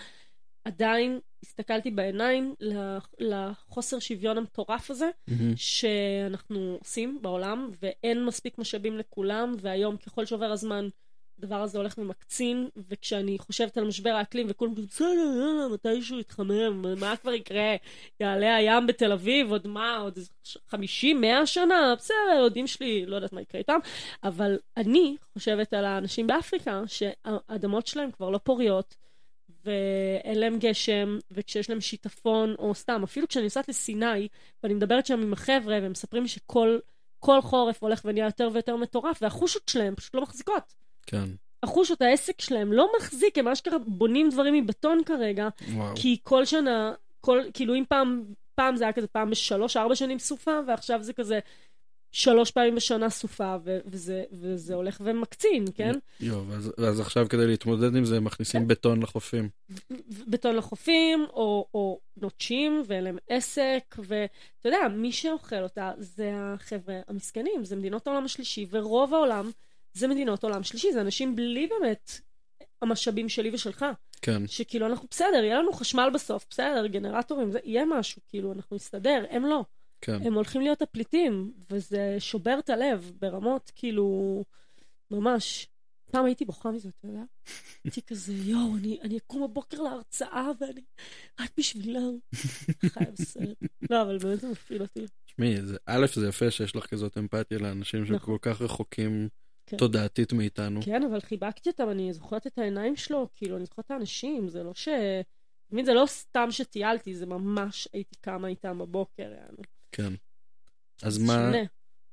עדיין הסתכלתי בעיניים לח- לחוסר שוויון המטורף הזה, מהמם. שאנחנו עושים בעולם, ואין מספיק משאבים לכולם, והיום ככל שעובר הזמן, הדבר הזה הולך ומקצין, וכשאני חושבת על משבר האקלים, וכולם כזה, בסדר, יאללה, מתישהו יתחמם, מה כבר יקרה? יעלה הים בתל אביב, עוד מה, עוד איזה 50, 100 שנה? בסדר, יודעים שלי, לא יודעת מה יקרה איתם, אבל אני חושבת על האנשים באפריקה, שהאדמות שלהם כבר לא פוריות, ואין להם גשם, וכשיש להם שיטפון, או סתם, אפילו כשאני נוסעת לסיני, ואני מדברת שם עם החבר'ה, והם מספרים שכל כל חורף הולך ונהיה יותר ויותר מטורף, והחושות שלהם פשוט לא מחזיקות. כן. החושות, העסק שלהם לא מחזיק, הם אשכרה בונים דברים מבטון כרגע, וואו. כי כל שנה, כל, כאילו אם פעם, פעם זה היה כזה פעם בשלוש, ארבע שנים סופה, ועכשיו זה כזה שלוש פעמים בשנה סופה, ו- וזה, וזה הולך ומקצין, כן? יואו, ואז- ואז עכשיו כדי להתמודד עם זה, מכניסים בטון לחופים. בטון לחופים, או, או נוטשים, ואין להם עסק, ואתה יודע, מי שאוכל אותה זה החבר'ה המסכנים, זה מדינות העולם השלישי, ורוב העולם זה מדינות עולם שלישי, זה אנשים בלי באמת המשאבים שלי ושלך. כן. שכאילו אנחנו בסדר, יהיה לנו חשמל בסוף, בסדר, גנרטורים, זה יהיה משהו, כאילו, אנחנו נסתדר, הם לא. כן. הם הולכים להיות הפליטים, וזה שובר את הלב ברמות, כאילו, ממש. פעם הייתי בוכה מזה, אתה יודע? הייתי כזה, יואו, אני, אני אקום בבוקר להרצאה, ואני רק בשבילם. חיה בסרט. לא, אבל באמת זה מפעיל אותי. תשמעי, א', זה יפה שיש לך כזאת אמפתיה לאנשים שהם נכון. כך רחוקים כן. תודעתית מאיתנו. כן, אבל חיבקתי אותם, אני זוכרת את העיניים שלו, כאילו, אני זוכרת את האנשים, זה לא ש... מבין, זה לא סתם שטיילתי, זה ממש הייתי קמה איתם בבוקר, יענו. כן. אז מה, שונה.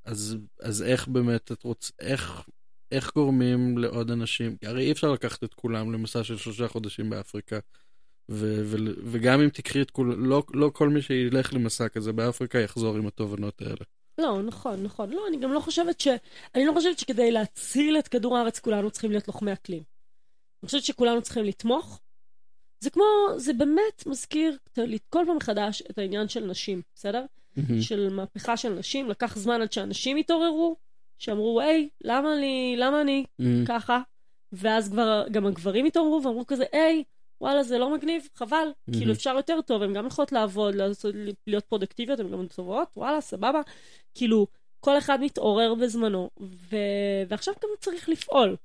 אז, אז איך באמת את רוצה, איך, איך גורמים לעוד אנשים, הרי אי אפשר לקחת את כולם למסע של שלושה חודשים באפריקה, ו, ו, וגם אם תקחי את כולם, לא, לא כל מי שילך למסע כזה באפריקה יחזור עם התובנות האלה. לא, נכון, נכון. לא, אני גם לא חושבת ש... אני לא חושבת שכדי להציל את כדור הארץ כולנו צריכים להיות לוחמי אקלים. אני חושבת שכולנו צריכים לתמוך. זה כמו, זה באמת מזכיר כל פעם מחדש את העניין של נשים, בסדר? של מהפכה של נשים. לקח זמן עד שאנשים התעוררו, שאמרו, היי, למה אני, למה אני ככה? ואז כבר גם הגברים התעוררו ואמרו כזה, היי, וואלה, זה לא מגניב, חבל. Mm-hmm. כאילו, אפשר יותר טוב, הן גם יכולות לעבוד, לעשות, להיות פרודקטיביות, הן גם טובות, וואלה, סבבה. כאילו, כל אחד מתעורר בזמנו, ו... ועכשיו גם צריך לפעול.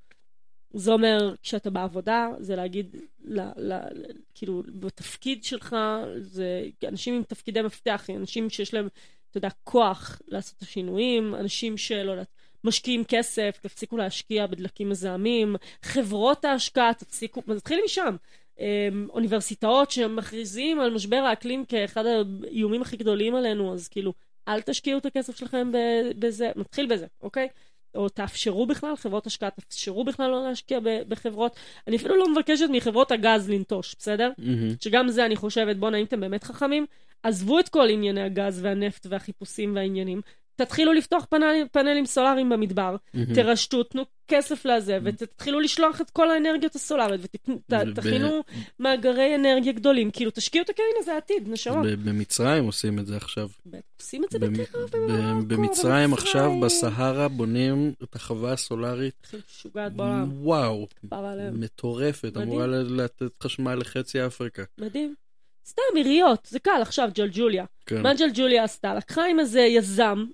זה אומר, כשאתה בעבודה, זה להגיד, ל, ל, ל, כאילו, בתפקיד שלך, זה אנשים עם תפקידי מפתח, אנשים שיש להם, אתה יודע, כוח לעשות את השינויים, אנשים שלא יודעת, משקיעים כסף, תפסיקו להשקיע בדלקים מזהמים, חברות ההשקעה, תפסיקו, נתחיל משם. אמ, אוניברסיטאות שמכריזים על משבר האקלים כאחד האיומים הכי גדולים עלינו, אז כאילו, אל תשקיעו את הכסף שלכם בזה, נתחיל בזה, אוקיי? או תאפשרו בכלל, חברות השקעה, תאפשרו בכלל לא להשקיע בחברות. אני אפילו לא מבקשת מחברות הגז לנטוש, בסדר? Mm-hmm. שגם זה אני חושבת, בואנה, אם אתם באמת חכמים, עזבו את כל ענייני הגז והנפט והחיפושים והעניינים, תתחילו לפתוח פאנלים, פאנלים סולאריים במדבר, mm-hmm. תרשתו, תנו כסף לזה, ותתחילו לשלוח את כל האנרגיות הסולאריות, ותכינו ב- מאגרי אנרגיה גדולים, כאילו תשקיעו את הקרן הזה העתיד, נשמה. במצרים עושים את זה עכשיו. עושים את זה בטח במצרים עכשיו, בסהרה, בונים את החווה הסולארית. משוגעת בעולם. וואו, מטורפת, אמורה לתת חשמל לחצי אפריקה. מדהים. סתם עיריות, זה קל עכשיו, ג'לג'וליה. כן. מה ג'לג'וליה עשתה? לקחה עם איזה יזם,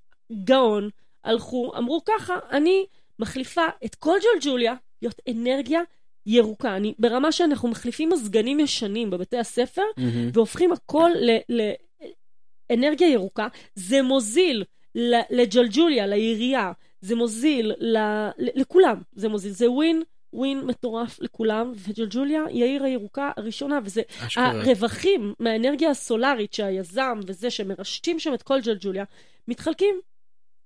גאון, הלכו, אמרו ככה, אני מחליפה את כל ג'לג'וליה להיות אנרגיה ירוקה. אני, ברמה שאנחנו מחליפים מזגנים ישנים בבתי הספר, mm-hmm. והופכים הכל לאנרגיה ירוקה. זה מוזיל לג'לג'וליה, לעירייה, זה מוזיל ל, לכולם, זה מוזיל, זה ווין. ווין מטורף לכולם, וג'לג'וליה היא העיר הירוקה הראשונה, וזה אשכרה. הרווחים מהאנרגיה הסולארית שהיזם וזה שמרשתים שם את כל ג'לג'וליה, מתחלקים.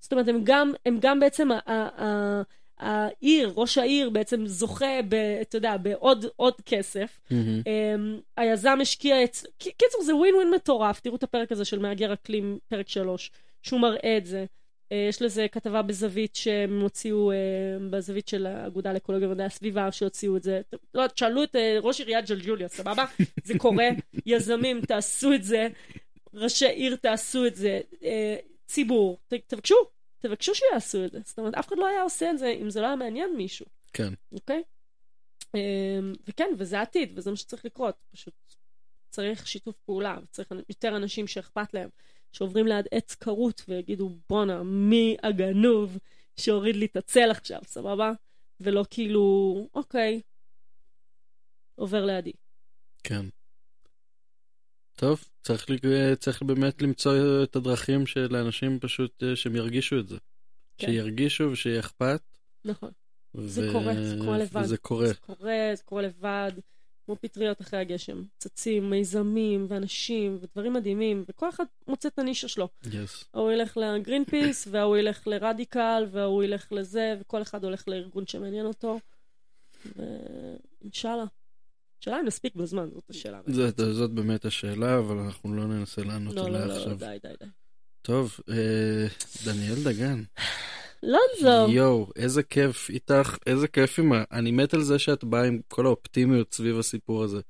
זאת אומרת, הם גם, הם גם בעצם, העיר, ראש העיר בעצם זוכה, ב, אתה יודע, בעוד עוד כסף. Mm-hmm. Um, היזם השקיע את... קיצור, זה ווין ווין מטורף. תראו את הפרק הזה של מהגר אקלים, פרק 3, שהוא מראה את זה. Uh, יש לזה כתבה בזווית שהם הוציאו, uh, בזווית של האגודה לאקולוגיה ומדעי הסביבה, שהוציאו את זה. לא, תשאלו את uh, ראש עיריית ג'לג'וליה, סבבה? זה קורה. יזמים, תעשו את זה. ראשי עיר, תעשו את זה. ציבור, ת, תבקשו, תבקשו שיעשו את זה. זאת אומרת, אף אחד לא היה עושה את זה אם זה לא היה מעניין מישהו. כן. אוקיי? Um, וכן, וזה העתיד, וזה מה שצריך לקרות. פשוט צריך שיתוף פעולה, וצריך יותר אנשים שאכפת להם, שעוברים ליד עץ כרות ויגידו, בואנה, מי הגנוב שהוריד לי את הצל עכשיו, סבבה? ולא כאילו, אוקיי, עובר לידי. כן. טוב, צריך, צריך באמת למצוא את הדרכים של האנשים פשוט אה, שהם ירגישו את זה. כן. שירגישו ושיהיה אכפת. נכון. ו... זה קורה, זה קורה לבד. וזה קורה. זה קורה, זה קורה לבד. כמו פטריות אחרי הגשם. צצים, מיזמים, ואנשים, ודברים מדהימים, וכל אחד מוצא את הנישה שלו. Yes. ההוא ילך לגרין פיס, וההוא ילך לרדיקל, וההוא ילך לזה, וכל אחד הולך לארגון שמעניין אותו. ואינשאללה. השאלה אם נספיק בזמן, זאת השאלה. זאת, זאת באמת השאלה, אבל אנחנו לא ננסה לענות לא, עליה לא, עכשיו. לא, די, די, די. טוב, אה, דניאל דגן. לונזו. יואו, איזה כיף איתך, איזה כיף עם ה... אני מת על זה שאת באה עם כל האופטימיות סביב הסיפור הזה.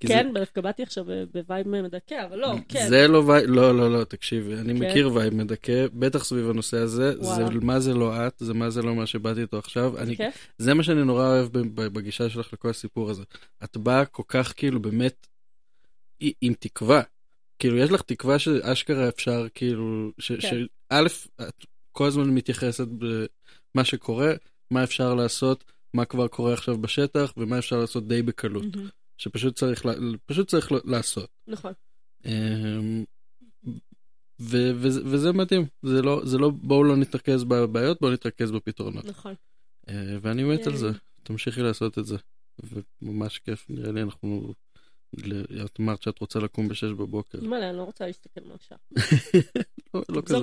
כן, זה... דווקא באתי עכשיו בווייב מדכא, אבל לא, כן. זה לא וייב, לא, לא, לא, תקשיבי, אני כן. מכיר וייב מדכא, בטח סביב הנושא הזה, זה מה זה לא את, זה מה זה לא מה שבאתי איתו עכשיו. אני, זה מה שאני נורא אוהב בגישה שלך לכל הסיפור הזה. את באה כל כך כאילו באמת עם תקווה. כאילו, יש לך תקווה שאשכרה אפשר, כאילו, שא', כן. את כל הזמן מתייחסת במה שקורה, מה אפשר לעשות, מה כבר קורה עכשיו בשטח, ומה אפשר לעשות די בקלות. Mm-hmm. שפשוט צריך, פשוט צריך לעשות. נכון. אמ, ו- ו- וזה מדהים, זה לא, זה לא בואו לא נתרכז בבעיות, בואו נתרכז בפתרונות. נכון. אה, ואני מת על זה, תמשיכי לעשות את זה. וממש כיף, נראה לי אנחנו את אמרת שאת רוצה לקום בשש בבוקר. אימא'לה, אני לא רוצה להסתכל מה השעה. לא, לא כזה.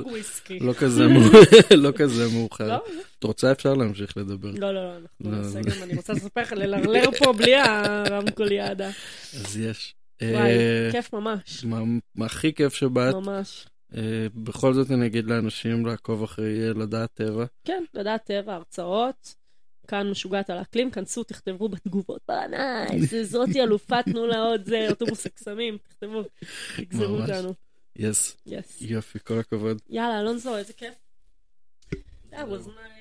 לא כזה, לא כזה מאוחר. לא? את רוצה אפשר להמשיך לדבר. לא, לא, לא, אנחנו נעשה גם, אני רוצה לספר לך, ללרלר פה בלי הרמקוליאדה. אז יש. וואי, אה, כיף ממש. הכי כיף שבאת. ממש. אה, בכל זאת אני אגיד לאנשים לעקוב אחרי לדעת טבע. כן, לדעת טבע, הרצאות. כאן משוגעת על האקלים, כנסו, תכתבו בתגובות, nice, זאתי אלופה, תנו לה עוד זה, אוטובוס הקסמים, תכתבו, תגזרו אותנו. yes. יופי, כל הכבוד. יאללה, אלונזו, איזה כיף. That was nice.